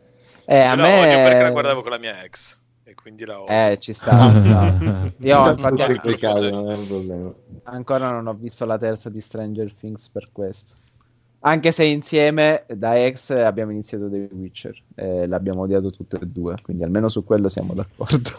D: Eh, a
I: Io la odio perché la
D: me...
I: guardavo con la mia ex. e quindi la odio.
D: Eh, ci sta. ci sta. Io
G: Ci sta
D: infatti,
G: quel caso, non è un problema.
D: ancora non ho visto la terza di Stranger Things per questo. Anche se insieme da ex abbiamo iniziato The Witcher e l'abbiamo odiato tutte e due, quindi almeno su quello siamo d'accordo.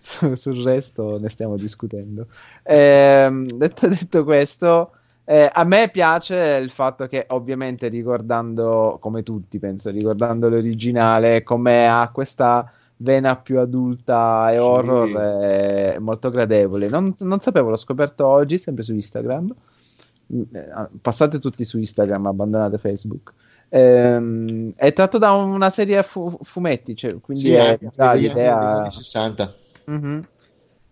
D: Su- sul resto ne stiamo discutendo. Ehm, detto, detto questo, eh, a me piace il fatto che ovviamente ricordando, come tutti penso, ricordando l'originale, come ha questa vena più adulta e
G: Sì.
D: horror è molto gradevole. Non, non sapevo, l'ho scoperto oggi, sempre su Instagram. Mm, eh, Passate tutti su Instagram, abbandonate Facebook. Ehm, è tratto da una serie a fu- fumetti, cioè, quindi
G: Sì,
D: è già
G: negli
D: l'idea.
G: anni 60.
D: Mhm.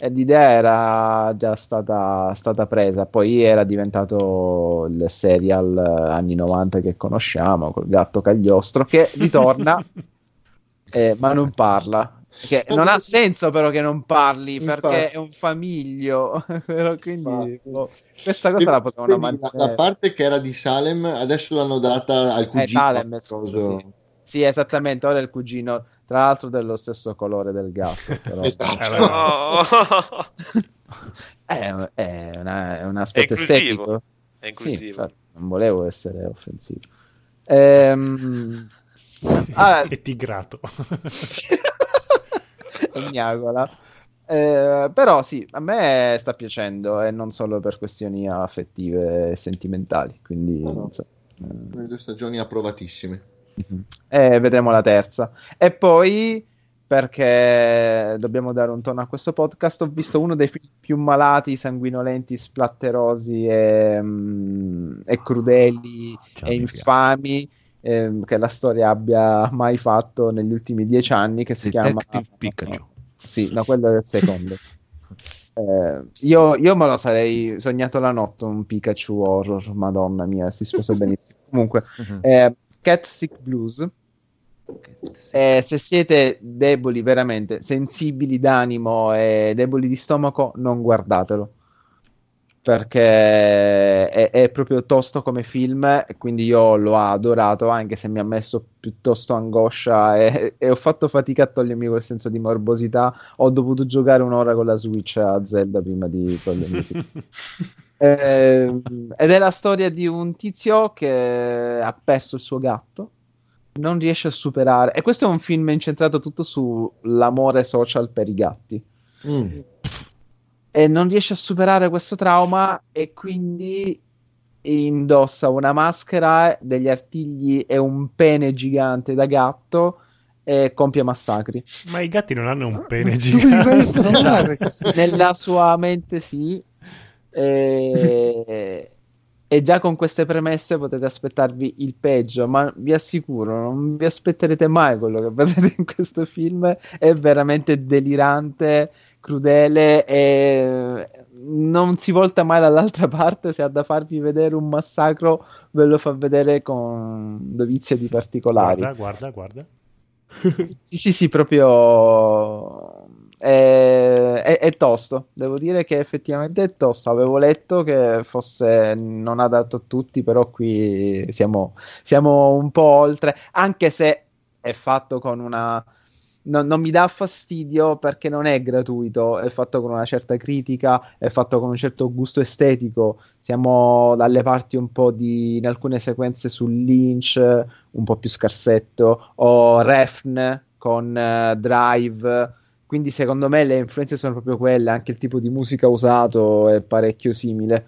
D: E l'idea era già stata, stata presa, poi era diventato il serial eh, anni 90 che conosciamo, col gatto cagliostro che ritorna, eh, ma non parla. Che non ha senso però che non parli perché
G: Infatti.
D: è un famiglio, però quindi boh, questa cosa la potevano mantenere.
G: la parte che era di Salem adesso l'hanno data al cugino.
D: Eh, Salem, scusa, sì. Sì, esattamente, ora è il cugino, tra l'altro dello stesso colore del gatto. Però...
G: Esatto.
C: Eh,
I: No.
D: È, è una- è un aspetto
I: È
D: estetico.
I: È
D: Sì,
I: inclusivo.
D: infatti, non volevo essere offensivo. Ehm, ah,
C: e tigrato.
D: miagola. Eh, però sì, a me sta piacendo e non solo per questioni affettive e sentimentali, quindi
G: No, no.
D: non so. Eh,
G: Le due stagioni approvatissime.
D: Mhm. E vedremo la terza. E poi, perché dobbiamo dare un tono a questo podcast, ho visto uno dei film più malati, sanguinolenti, splatterosi e, mm, e crudeli
A: Già
D: e infami ehm, che la storia abbia mai fatto negli ultimi dieci anni, che si chiama...
A: Detective Pikachu.
D: Sì, no, quello è il secondo. Eh, io, io me lo sarei sognato la notte un Pikachu horror, madonna mia, si sposa benissimo. Comunque, eh, Cat Sick Blues. Eh, se siete deboli, veramente sensibili d'animo e deboli di stomaco, non guardatelo perché è, è proprio tosto come film. E quindi io l'ho adorato, anche se mi ha messo piuttosto angoscia e, e ho fatto fatica a togliermi quel senso di morbosità. Ho dovuto giocare un'ora con la Switch a Zelda prima di togliermi tutto. Ehm, ed è la storia di un tizio che ha perso il suo gatto, non riesce a superare. E questo è un film incentrato tutto sull'amore social per i gatti.
G: Mm.
D: E non riesce a superare questo trauma e quindi indossa una maschera degli artigli e un pene gigante da gatto e compie massacri.
C: Ma i gatti non hanno un pene gigante.
E: questi-
D: Nella sua mente sì. E... e già con queste premesse potete aspettarvi il peggio, ma vi assicuro, non vi aspetterete mai quello che vedete in questo film. È veramente delirante, crudele e non si volta mai dall'altra parte. Se ha da farvi vedere un massacro, ve lo fa vedere con dovizia di particolari.
C: Guarda, guarda, guarda.
D: Sì, sì, proprio è, è- è tosto. Devo dire che effettivamente è tosto. Avevo letto che fosse non adatto a tutti, però qui siamo, siamo un po' oltre, anche se è fatto con una. non, non mi dà fastidio perché non è gratuito, è fatto con una certa critica, è fatto con un certo gusto estetico. Siamo dalle parti un po' di in alcune sequenze sul Lynch, un po' più scarsetto, o Refn con eh, Drive. Quindi secondo me le influenze sono proprio quelle, anche il tipo di musica usato è parecchio simile.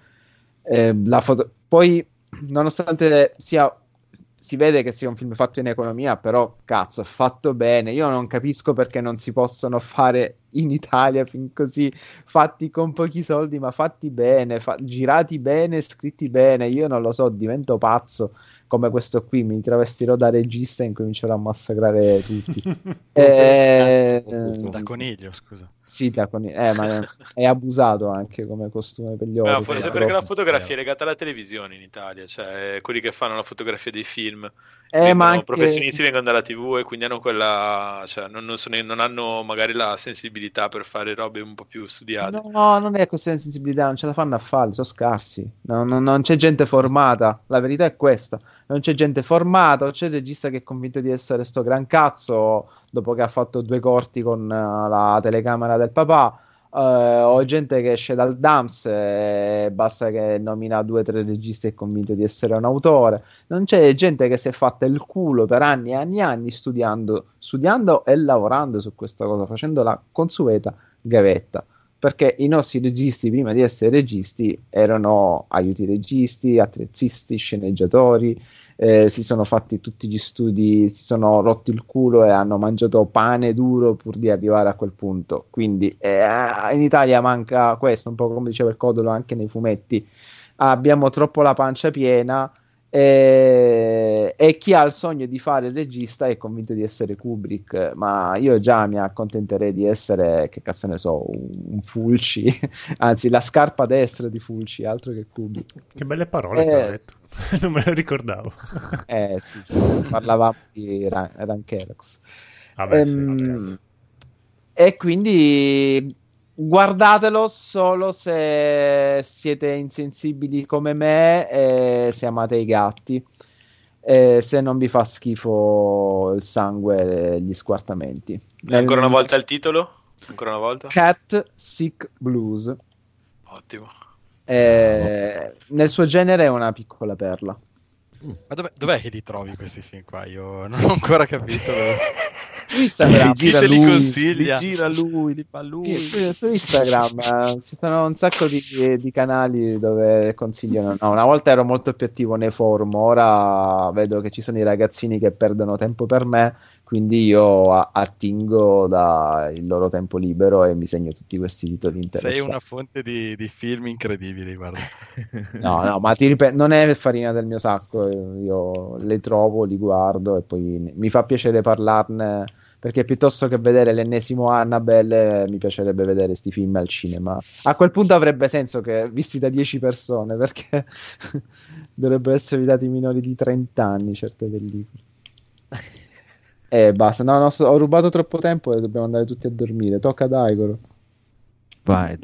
D: Eh, foto- Poi, nonostante sia si vede che sia un film fatto in economia, però cazzo, fatto bene. Io non capisco perché non si possono fare in Italia film così fatti con pochi soldi, ma fatti bene, fa- girati bene, scritti bene. Io non lo so, divento pazzo come questo qui. Mi travestirò da regista e incomincerò a massacrare tutti. Eh,
H: Da coniglio, scusa.
D: Da con- eh, ma è abusato anche come costume per gli
I: No,
D: orchi.
I: forse perché la fotografia è legata alla televisione in Italia, cioè quelli che fanno la fotografia dei film
D: Eh, ma anche-
I: professionisti vengono dalla TV e quindi hanno quella, cioè non, non sono- non hanno magari la sensibilità per fare robe un po' più studiate.
D: No, non è questione di sensibilità, non ce la fanno a fare, sono scarsi. No, no, non c'è gente formata, la verità è questa. Non c'è gente formata, o c'è il regista che è convinto di essere sto gran cazzo dopo che ha fatto due corti con eh, la telecamera del papà, eh, o gente che esce dal DAMS e basta che nomina due o tre registi e è convinto di essere un autore. Non c'è gente che si è fatta il culo per anni e anni e anni studiando, studiando e lavorando su questa cosa, facendo la consueta gavetta. Perché i nostri registi, prima di essere registi, erano aiuti registi, attrezzisti, sceneggiatori, eh, si sono fatti tutti gli studi, si sono rotti il culo e hanno mangiato pane duro pur di arrivare a quel punto. Quindi eh, in Italia manca questo, un po' come diceva il Codolo anche nei fumetti. Abbiamo troppo la pancia piena eh, e chi ha il sogno di fare il regista è convinto di essere Kubrick, ma io già mi accontenterei di essere, che cazzo ne so, un, un Fulci, anzi la scarpa destra di Fulci, altro che Kubrick.
C: Che belle parole
D: Eh.
C: che ho detto. non me lo ricordavo.
D: Eh sì, sì, parlavamo di Ran- Rankerox.
C: Vabbè, sì,
D: Ehm,
C: ragazzi.
D: e quindi guardatelo solo se siete insensibili come me e se amate i gatti. E se non vi fa schifo il sangue e gli squartamenti.
I: Ancora una volta il titolo? Ancora una volta?
D: Cat Sick Blues.
I: Ottimo.
D: Eh, nel suo genere è una piccola perla.
H: Ma dov'è, dov'è che li trovi questi film qua? Io non ho ancora capito.
D: Su Instagram,
H: li consiglia?
A: Li gira lui, li fa lui.
D: Su, su Instagram eh, ci sono un sacco di, di canali dove consigliano. No, una volta ero molto più attivo nei forum, ora vedo che ci sono i ragazzini che perdono tempo per me, quindi io a- attingo dal loro tempo libero e mi segno tutti questi titoli
H: Sei
D: interessanti.
H: una fonte di, di film incredibili, guarda.
D: No, no, ma ti ripeto, non è farina del mio sacco, io le trovo, li guardo e poi mi fa piacere parlarne perché piuttosto che vedere l'ennesimo Annabelle mi piacerebbe vedere questi film al cinema. A quel punto avrebbe senso che visti da 10 persone perché dovrebbero essere dati minori di 30 anni certe pellicole. E basta, no, no, ho rubato troppo tempo e dobbiamo andare tutti a dormire. Tocca ad Aigoro.
A: Vai.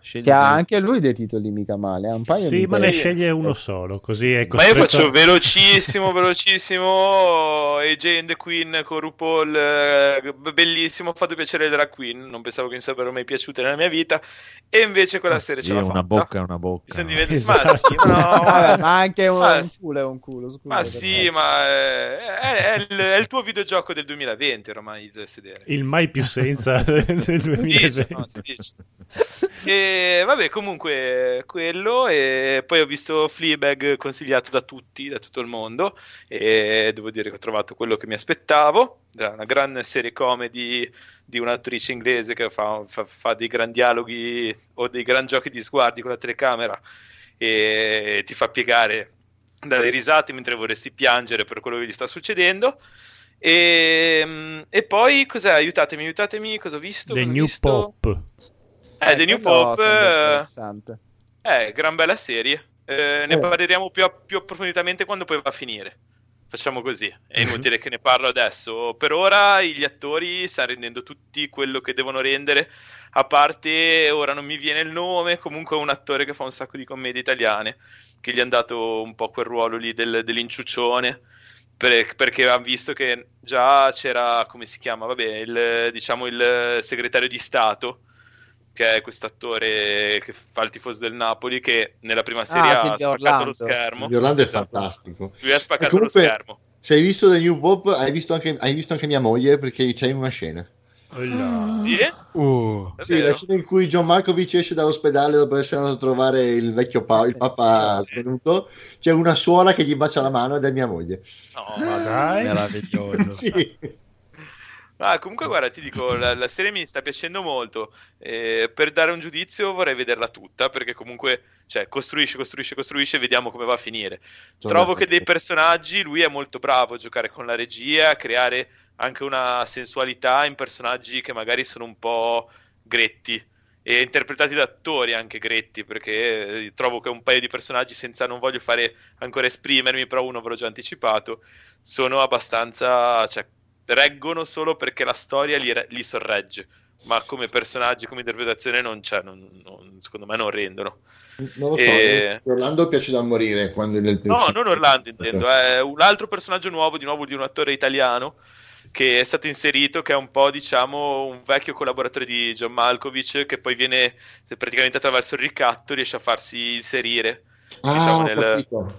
A: Scegli
D: Che ha anche lui dei titoli mica male. Ha un paio
C: Sì,
D: mi
C: ma ne sceglie uno solo, così è
I: Ma io
C: costretto...
I: faccio velocissimo, velocissimo. AJ and the Queen con RuPaul, eh, bellissimo. Ho fatto piacere drag queen. Non pensavo che mi sarebbero mai piaciute nella mia vita. E invece quella
A: Ah,
I: serie
A: sì,
I: ce l'ha
A: una
I: fatta.
A: bocca è una
I: Mi
A: bocca.
I: sono diventato-
C: Esatto.
I: Ma sì, ma no,
D: ma anche un,
I: Ma
D: un culo è un culo. Scusa,
I: Ma sì,
D: me.
I: ma eh, è, è il, è il tuo videogioco del 2020 ormai il sedere.
C: Il mai più senza del
I: Si dice,
C: 2020.
I: no, si dice. E vabbè, comunque quello. E poi ho visto Fleabag consigliato da tutti, da tutto il mondo. E devo dire che ho trovato quello che mi aspettavo. Una grande serie comedy di un'attrice inglese che fa, fa- fa dei gran dialoghi o dei gran giochi di sguardi con la telecamera e ti fa piegare dalle risate mentre vorresti piangere per quello che gli sta succedendo. E, e poi cos'è? Aiutatemi, aiutatemi, cosa ho visto?
C: The
I: Cosa
C: New
I: visto?
C: Pop.
I: Eh, The New Pop
D: sembra
I: eh,
D: interessante.
I: è gran bella serie. Eh, ne
G: Eh.
I: parleremo più, più approfonditamente quando poi va a finire. Facciamo così, è inutile che ne parlo adesso. Per ora gli attori stanno rendendo tutti quello che devono rendere, a parte ora non mi viene il nome, comunque è un attore che fa un sacco di commedie italiane, che gli hanno dato un po' quel ruolo lì del- dell'inciuccione, per- perché hanno visto che già c'era, come si chiama, vabbè, il, diciamo il segretario di Stato, che è questo attore che fa il tifoso del Napoli, che nella prima serie
D: Ah,
I: ha spaccato
D: Orlando.
I: lo schermo.
G: Di Orlando è
I: Esatto.
G: fantastico.
I: Lui ha spaccato
G: comunque,
I: lo schermo.
G: Se hai visto The New Pop, hai visto anche, hai visto anche mia moglie perché c'è in una scena.
C: Olla.
I: Sì?
H: Uh,
G: Sì, la scena in cui John Malkovich esce dall'ospedale dopo essere andato a trovare il vecchio pa- il papa svenuto. C'è una suora che gli bacia la mano ed è mia moglie.
I: No,
C: Ma dai.
H: meraviglioso.
G: sì.
I: Ah, comunque, guarda, ti dico, la, la serie mi sta piacendo molto. Eh, per dare un giudizio vorrei vederla tutta, perché comunque, cioè, costruisce, costruisce, costruisce e vediamo come va a finire.
G: Sono
I: Trovo che dei personaggi, lui è molto bravo a giocare con la regia, a creare anche una sensualità in personaggi che magari sono un po' gretti e interpretati da attori anche gretti, perché eh, trovo che un paio di personaggi, senza non voglio fare ancora esprimermi, però uno ve l'ho già anticipato, sono abbastanza, cioè, reggono solo perché la storia li, li sorregge. Ma come personaggi, come interpretazione, non c'è, non- non- secondo me non rendono.
G: Non lo so,
I: E-
G: Orlando piace da morire quando nel
I: No, non Orlando intendo, è un altro personaggio nuovo, di nuovo di un attore italiano che è stato inserito, che è un po' diciamo un vecchio collaboratore di John Malkovich, che poi viene praticamente attraverso il ricatto riesce a farsi inserire.
G: Ah,
I: diciamo,
G: ho
I: nel-
G: capito.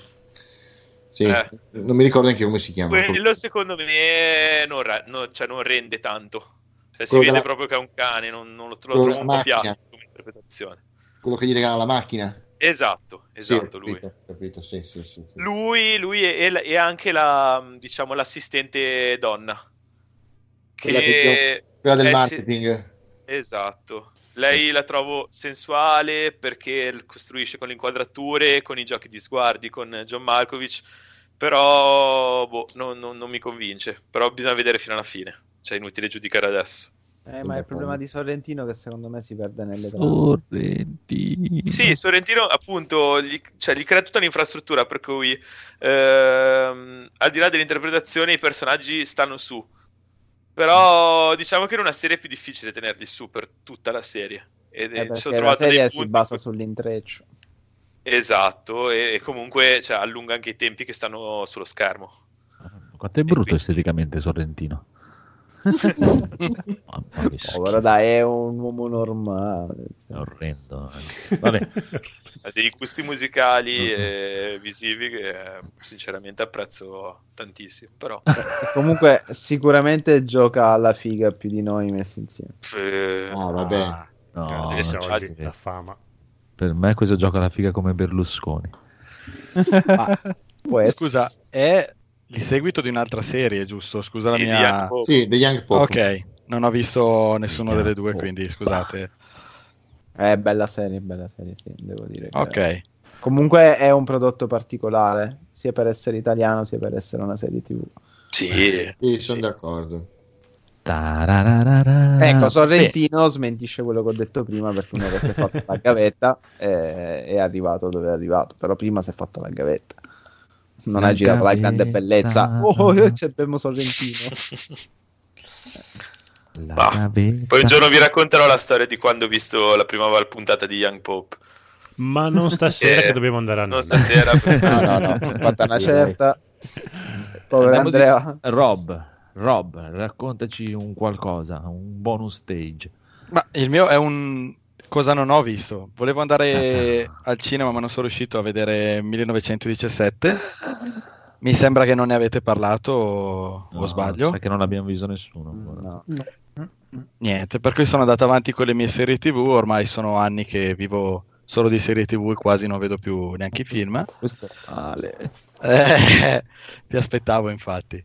G: Sì,
I: Eh.
G: non mi ricordo neanche come si chiama.
I: Quello secondo me non, ra- no- cioè, non rende tanto. Cioè, si vede
G: della-
I: proprio che è un cane, non, non lo, trovo un po' piatto come interpretazione.
G: Quello che gli regala la macchina.
I: Esatto,
G: Sì,
I: esatto,
G: ho
I: lui.
G: capito, capito, sì, sì, sì, sì.
I: Lui, lui la- e anche la, diciamo, l'assistente donna.
G: Quella
I: Che...
G: che- Quella del
I: eh, sì,
G: marketing.
I: esatto. Lei la trovo sensuale perché costruisce con le inquadrature, con i giochi di sguardi, con John Malkovich, però boh, non, non- non mi convince. Però bisogna vedere fino alla fine, cioè è inutile giudicare adesso.
D: Eh, ma è il problema di Sorrentino che secondo me si perde nelle trame.
A: Sorrentino.
I: Sì, Sorrentino appunto gli, cioè, gli crea tutta l'infrastruttura per cui ehm, al di là dell'interpretazione i personaggi stanno su. Però diciamo che in una serie è più difficile tenerli su per tutta la serie. Ed
D: Eh, la serie si
I: punti-
D: basa sull'intreccio.
I: Esatto, e, e comunque cioè, allunga anche i tempi che stanno sullo schermo.
A: Quanto è brutto
I: quindi-
A: esteticamente Sorrentino. Schifo,
D: Povero, dai, è un uomo normale.
A: è orrendo. Vabbè,
I: Ha dei gusti musicali e visivi che eh, sinceramente apprezzo tantissimo. Però
D: comunque sicuramente gioca alla figa più di noi messi insieme.
I: eh,
G: Ah, vabbè.
H: Ah,
A: no,
C: Grazie soldi,
A: credo.
C: la fama.
A: per me questo gioca alla figa come Berlusconi.
H: ma,
D: essere.
H: scusa, è il seguito di un'altra serie, giusto? Scusa la mia...
G: Sì, The Young Pope.
H: Ok, non ho visto nessuna
A: Young
H: delle due,
A: Pope.
H: quindi scusate.
D: È bella serie, bella serie, sì, devo dire. che-
H: Ok,
D: Comunque è un prodotto particolare, sia per essere italiano sia per essere una serie TV.
I: Sì,
G: Sì, sono
I: sì.
G: d'accordo.
A: Tarararara.
D: Ecco, Sorrentino smentisce quello che ho detto prima perché uno che si è fatto la gavetta è, è arrivato dove è arrivato, però prima si è fatto la gavetta. Non
A: La
D: ha girato la grande bellezza. Oh, io c'è Bemmo Sorrentino.
A: La
I: Bah. Poi un giorno vi racconterò la storia di quando ho visto la prima puntata di Young Pope.
C: Ma non stasera
I: Eh,
C: che dobbiamo andare a
I: Non stasera.
D: No, no, no, fatta una certa. Povero
A: Andiamo di-
D: Andrea.
A: Rob, Rob, raccontaci un qualcosa, un bonus stage.
H: ma il mio è un... Cosa non ho visto? Volevo andare al cinema ma non sono riuscito a vedere 1917. Mi sembra che non ne avete parlato o,
A: No,
H: sbaglio?
A: Sai che non l'abbiamo visto nessuno. ancora.
D: No.
H: Niente, per cui sono andato avanti con le mie serie TV, ormai sono anni che vivo solo di serie TV e quasi non vedo più neanche i film.
D: Questo è male.
H: Eh, ti aspettavo infatti.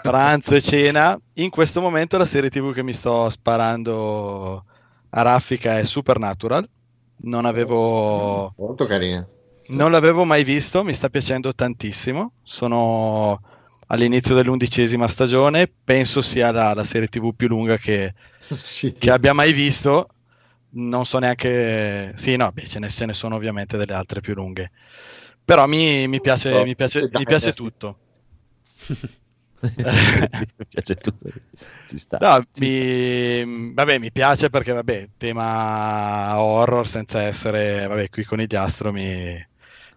H: Pranzo e cena. In questo momento la serie TV che mi sto sparando a raffica è Supernatural. Non avevo...
G: Molto carina.
H: Non l'avevo mai visto, mi sta piacendo tantissimo. Sono all'inizio dell'undicesima stagione, penso sia la, la serie TV più lunga che,
G: Sì.
H: che abbia mai visto. Non so neanche. Sì, no, beh, ce ne, ce ne sono ovviamente delle altre più lunghe. Però mi, mi piace,
G: Oh,
H: mi piace, mi piace tutto.
A: Mi piace tutto. Ci sta.
H: No,
A: Ci
H: mi, vabbè, mi piace perché, vabbè, tema horror senza essere, vabbè, qui con il diastro mi...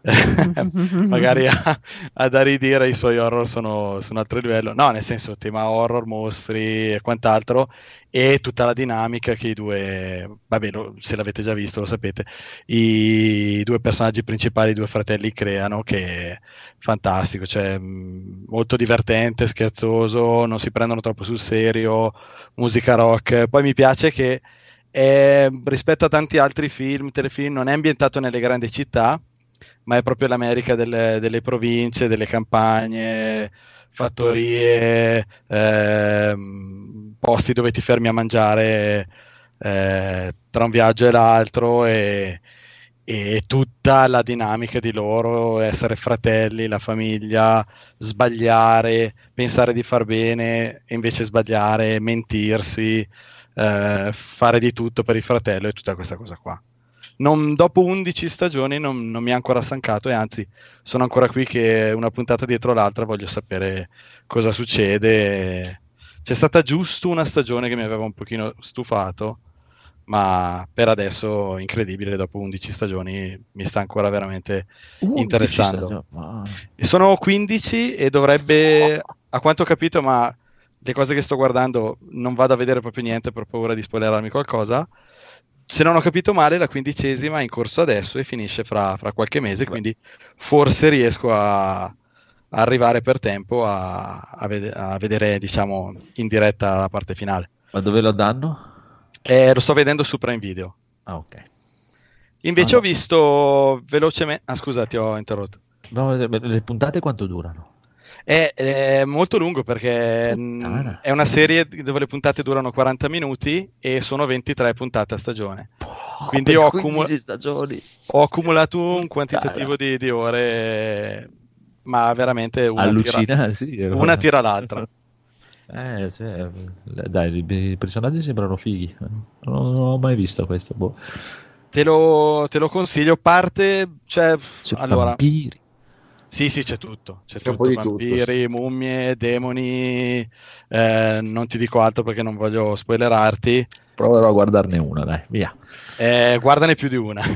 H: magari a, a da ridire i suoi horror sono su un altro livello. No, nel senso, tema horror, mostri e quant'altro e tutta la dinamica che i due, vabbè, lo- se l'avete già visto lo sapete, i due personaggi principali, i due fratelli creano che è fantastico, cioè mh, molto divertente, scherzoso, non si prendono troppo sul serio, musica rock. Poi mi piace che è- rispetto a tanti altri film, telefilm, non è ambientato nelle grandi città, ma è proprio l'America delle, delle province, delle campagne, fattorie, ehm, posti dove ti fermi a mangiare eh, tra un viaggio e l'altro e, e tutta la dinamica di loro, essere fratelli, la famiglia, sbagliare, pensare di far bene e invece sbagliare, mentirsi, eh, fare di tutto per il fratello e tutta questa cosa qua. Non- dopo 11 stagioni non, non mi ha ancora stancato e anzi sono ancora qui che una puntata dietro l'altra voglio sapere cosa succede. C'è stata giusto una stagione che mi aveva un pochino stufato, ma per adesso incredibile, dopo 11 stagioni mi sta ancora veramente interessando.
A: Ma-
H: Sono 15 e dovrebbe, a quanto ho capito, ma le cose che sto guardando non vado a vedere proprio niente per paura di spoilerarmi qualcosa. Se non ho capito male, la quindicesima è in corso adesso e finisce fra, fra qualche mese, quindi forse riesco a, a arrivare per tempo a, a vede- a vedere, diciamo, in diretta la parte finale.
A: Ma dove lo danno?
H: Eh, lo sto vedendo su Prime Video.
A: Ah, ok.
H: Invece
A: Ah,
H: ho visto velocemente... Ah, scusa, ti ho interrotto.
A: No, le puntate quanto durano?
H: È, è molto lungo perché
A: Puttana.
H: è una serie dove le puntate durano 40 minuti e sono 23 puntate a stagione. Quindi
A: Per
H: ho,
A: 15
H: accumu-
A: stagioni.
H: ho accumulato un quantitativo di, di ore, ma veramente una tira,
A: Allucina, sì.
H: una tira l'altra.
A: Eh, sì, eh, dai, i, i personaggi sembrano fighi. Non, non ho mai visto questo. Boh.
H: Te lo, te lo consiglio. Parte, cioè,
A: C'è
H: allora,
A: vampiri.
H: Sì, sì, c'è tutto. C'è,
G: C'è un
H: tutto,
G: po' di tutto,
H: vampiri, mummie, demoni. eh, non ti dico altro perché non voglio spoilerarti.
A: Proverò a guardarne una, dai, via.
H: Eh, guardane più di una.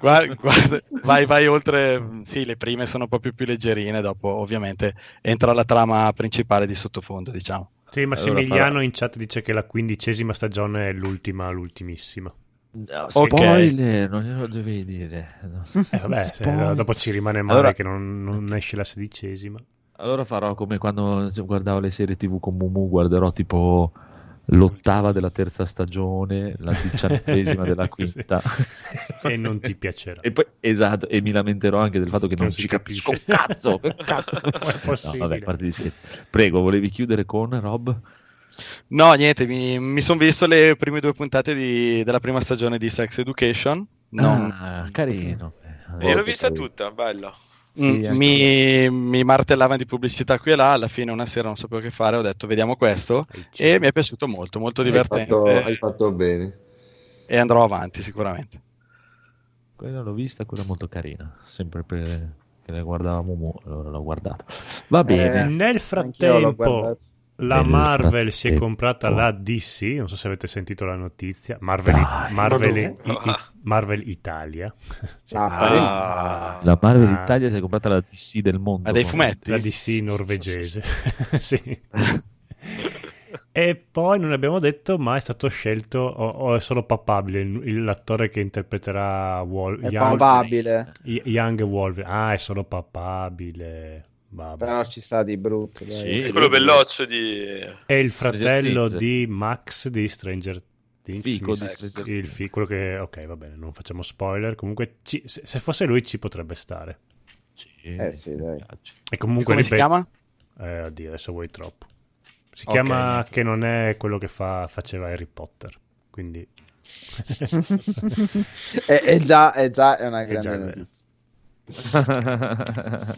H: Guarda- guarda- vai, vai oltre. Sì, le prime sono proprio più leggerine. Dopo, ovviamente, entra la trama principale di sottofondo, diciamo.
C: Sì, Massimiliano in chat dice che la quindicesima stagione è l'ultima, l'ultimissima.
A: No, spoiler, non glielo dovevi dire. No.
C: Eh, vabbè, se- dopo ci rimane male
A: Allora-
C: che non, non esce la sedicesima.
A: Allora farò come quando guardavo le serie TV con Mumu, guarderò tipo l'ottava della terza stagione, la diciannovesima della quinta.
C: E non ti piacerà.
A: E poi, esatto, e mi lamenterò anche del fatto che non,
C: Non
A: si capisca un cazzo. cazzo. No,
C: possibile?
A: vabbè, parte scherzi. Prego, volevi chiudere con Rob?
H: No, niente, mi, mi sono visto le prime due puntate di- della prima stagione di Sex Education. Non-
A: Ah, carino.
I: E l'ho vista tutta, bella.
H: Mm,
A: Sì,
H: mi, mi martellavano di pubblicità qui e là. Alla fine, una sera non sapevo che fare. Ho detto, vediamo questo. E mi è piaciuto molto, molto
G: Hai
H: divertente.
G: fatto, hai fatto bene.
H: E andrò avanti sicuramente.
A: Quella l'ho vista, quella molto carina. Sempre per... che la guardava Mumu, allora l'ho guardata. Va bene.
D: Eh,
C: Nel
D: Anch'io l'ho
C: frattempo. La Marvel si è comprata la DC. Non so se avete sentito la notizia. Marvel,
A: Dai,
C: Marvel,
I: ma
C: i- i- Marvel Italia. Cioè,
D: Ah,
A: La Marvel
C: Ah.
A: Italia si è comprata la DC del mondo.
H: Ma dei fumetti?
C: La DC norvegese. sì. E poi non abbiamo detto, ma è stato scelto, o, o è solo papabile, il- il- l'attore che interpreterà Wol-
D: è
C: Young,
D: probabile,
C: Y- Young Wolverine. Ah, è solo papabile. Vabbè.
D: però ci sta di brutto. dai.
A: Sì.
I: È quello belloccio di...
C: È il fratello
A: Things.
C: di Max di Stranger Things.
A: Fico di Stranger
C: il fi- quello che... Ok, va bene, non facciamo spoiler. Comunque, ci- se, se fosse lui ci potrebbe stare.
A: Sì,
D: Eh sì, dai.
C: E
H: E
C: comunque,
H: come si
C: ripeto-
H: chiama?
C: Eh, oddio, adesso vuoi troppo. Si
H: Ok,
C: chiama
H: niente.
C: che non è quello che fa- faceva Harry Potter. Quindi
D: è, è già, è già è una
C: È
D: grande
C: già vero.
D: notizia.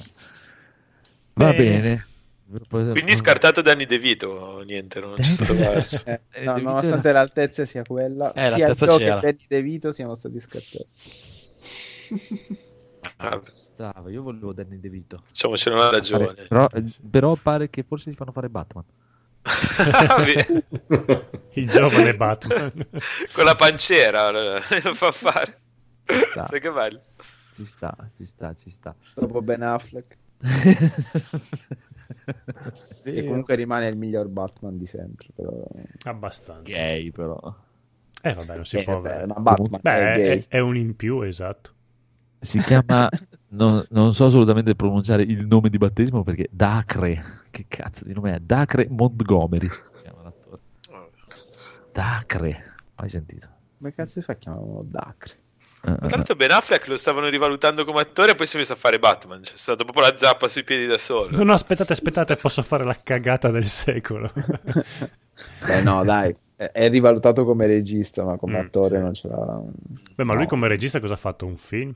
A: Va
C: Bene.
A: bene.
I: Quindi scartato Danny De Vito, niente, non c'è stato verso.
D: Eh, no, nonostante
A: dire-
D: l'altezza sia quella,
H: Eh,
D: sia Joe che. Danny De Vito siano stati scartati.
I: Ah,
A: Stava, io volevo Danny De Vito.
I: diciamocelo una ragione.
A: Però, eh, però pare che forse gli fanno fare Batman.
C: il giovane Batman.
I: Con la pancera lo fa fare. Sai che bello.
A: Ci sta, ci sta, ci sta.
D: Dopo Ben Affleck,
A: Vero.
D: comunque rimane il miglior Batman di sempre. Però...
C: Abbastanza.
A: Gay però.
C: Eh vabbè, non si
D: Eh,
C: può...
D: beh, ma Batman
C: Beh,
D: è
C: è, è un in più, esatto.
A: Si chiama, no- non so assolutamente pronunciare il nome di battesimo perché Dacre, che cazzo di nome è? Dacre Montgomery. si chiama l'attore. Dacre, mai sentito.
D: Come cazzo si fa a chiamarlo Dacre?
A: Eh,
I: Tra
A: eh,
I: l'altro Ben Affleck lo stavano rivalutando come attore e poi si è messo a fare Batman. C'è stato proprio la zappa sui piedi da solo.
C: No, no, aspettate, aspettate, posso fare la cagata del secolo.
D: Beh, no, dai, è, rivalutato come regista, ma come
C: Mm,
D: attore
C: sì.
D: non ce l'ha.
C: Beh, ma lui
D: No.
C: come regista cosa ha fatto? Un film?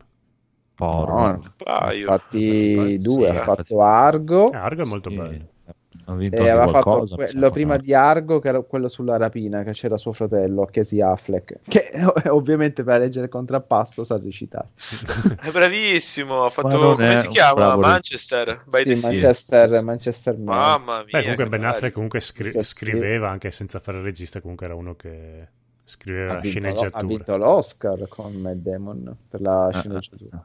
A: porno.
D: No,
I: paio.
D: infatti due,
A: sì,
D: ha fatto Argo
C: Eh, Argo è molto
A: Sì,
C: bello.
D: Aveva fatto
A: qualcosa, mi
D: quello prima di Argo, che era quello sulla rapina, che c'era suo fratello, Casey Affleck, che ovviamente per leggere il contrappasso sa recitare.
I: È bravissimo. Ha fatto come si chiama? Manchester
D: Sì. Manchester, Manchester Man.
I: Mamma mia.
C: Beh, comunque Ben
I: bello.
C: Affleck comunque scri-
D: Sì, sì.
C: scriveva anche senza fare il regista, comunque era uno che scriveva
D: ha, vinto, lo- ha vinto l'Oscar con Matt Damon per la
A: Ah,
D: sceneggiatura.
A: ah,
C: Ah,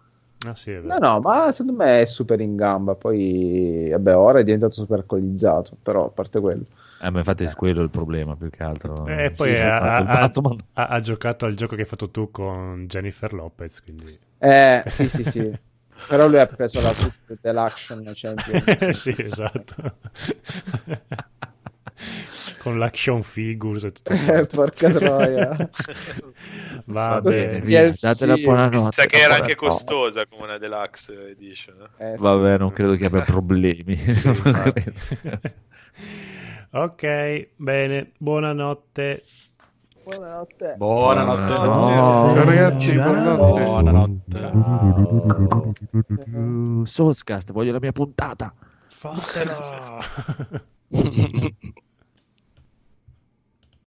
C: sì, è
D: No, no, ma secondo me è super in gamba. Poi, vabbè, ora è diventato super alcolizzato. Però, a parte quello,
A: Eh, ma infatti è quello il problema più che altro.
C: E poi
A: Sì, sì,
C: ha, ha- ha- ha giocato al gioco che hai fatto tu con Jennifer Lopez, quindi...
D: eh, sì, sì, sì. però lui ha preso la dell'Action Champion.
C: sì, esatto. con l'action figures e tutto
D: Eh, porca troia.
C: Va
D: Tutti
C: bene.
D: gli DLC.
A: Date la buonanotte.
I: Sa che era anche
A: Buonanotte.
I: costosa come una deluxe edition. eh.
D: Eh, sì.
A: Vabbè, non credo che abbia problemi.
C: Sì, ok, bene, buonanotte.
D: Buonanotte.
H: Buonanotte.
A: Buonanotte.
F: Ragazzi,
E: Ciao.
F: buonanotte.
A: Soulscast, voglio la mia puntata.
C: Fatela!
H: Buonanotte.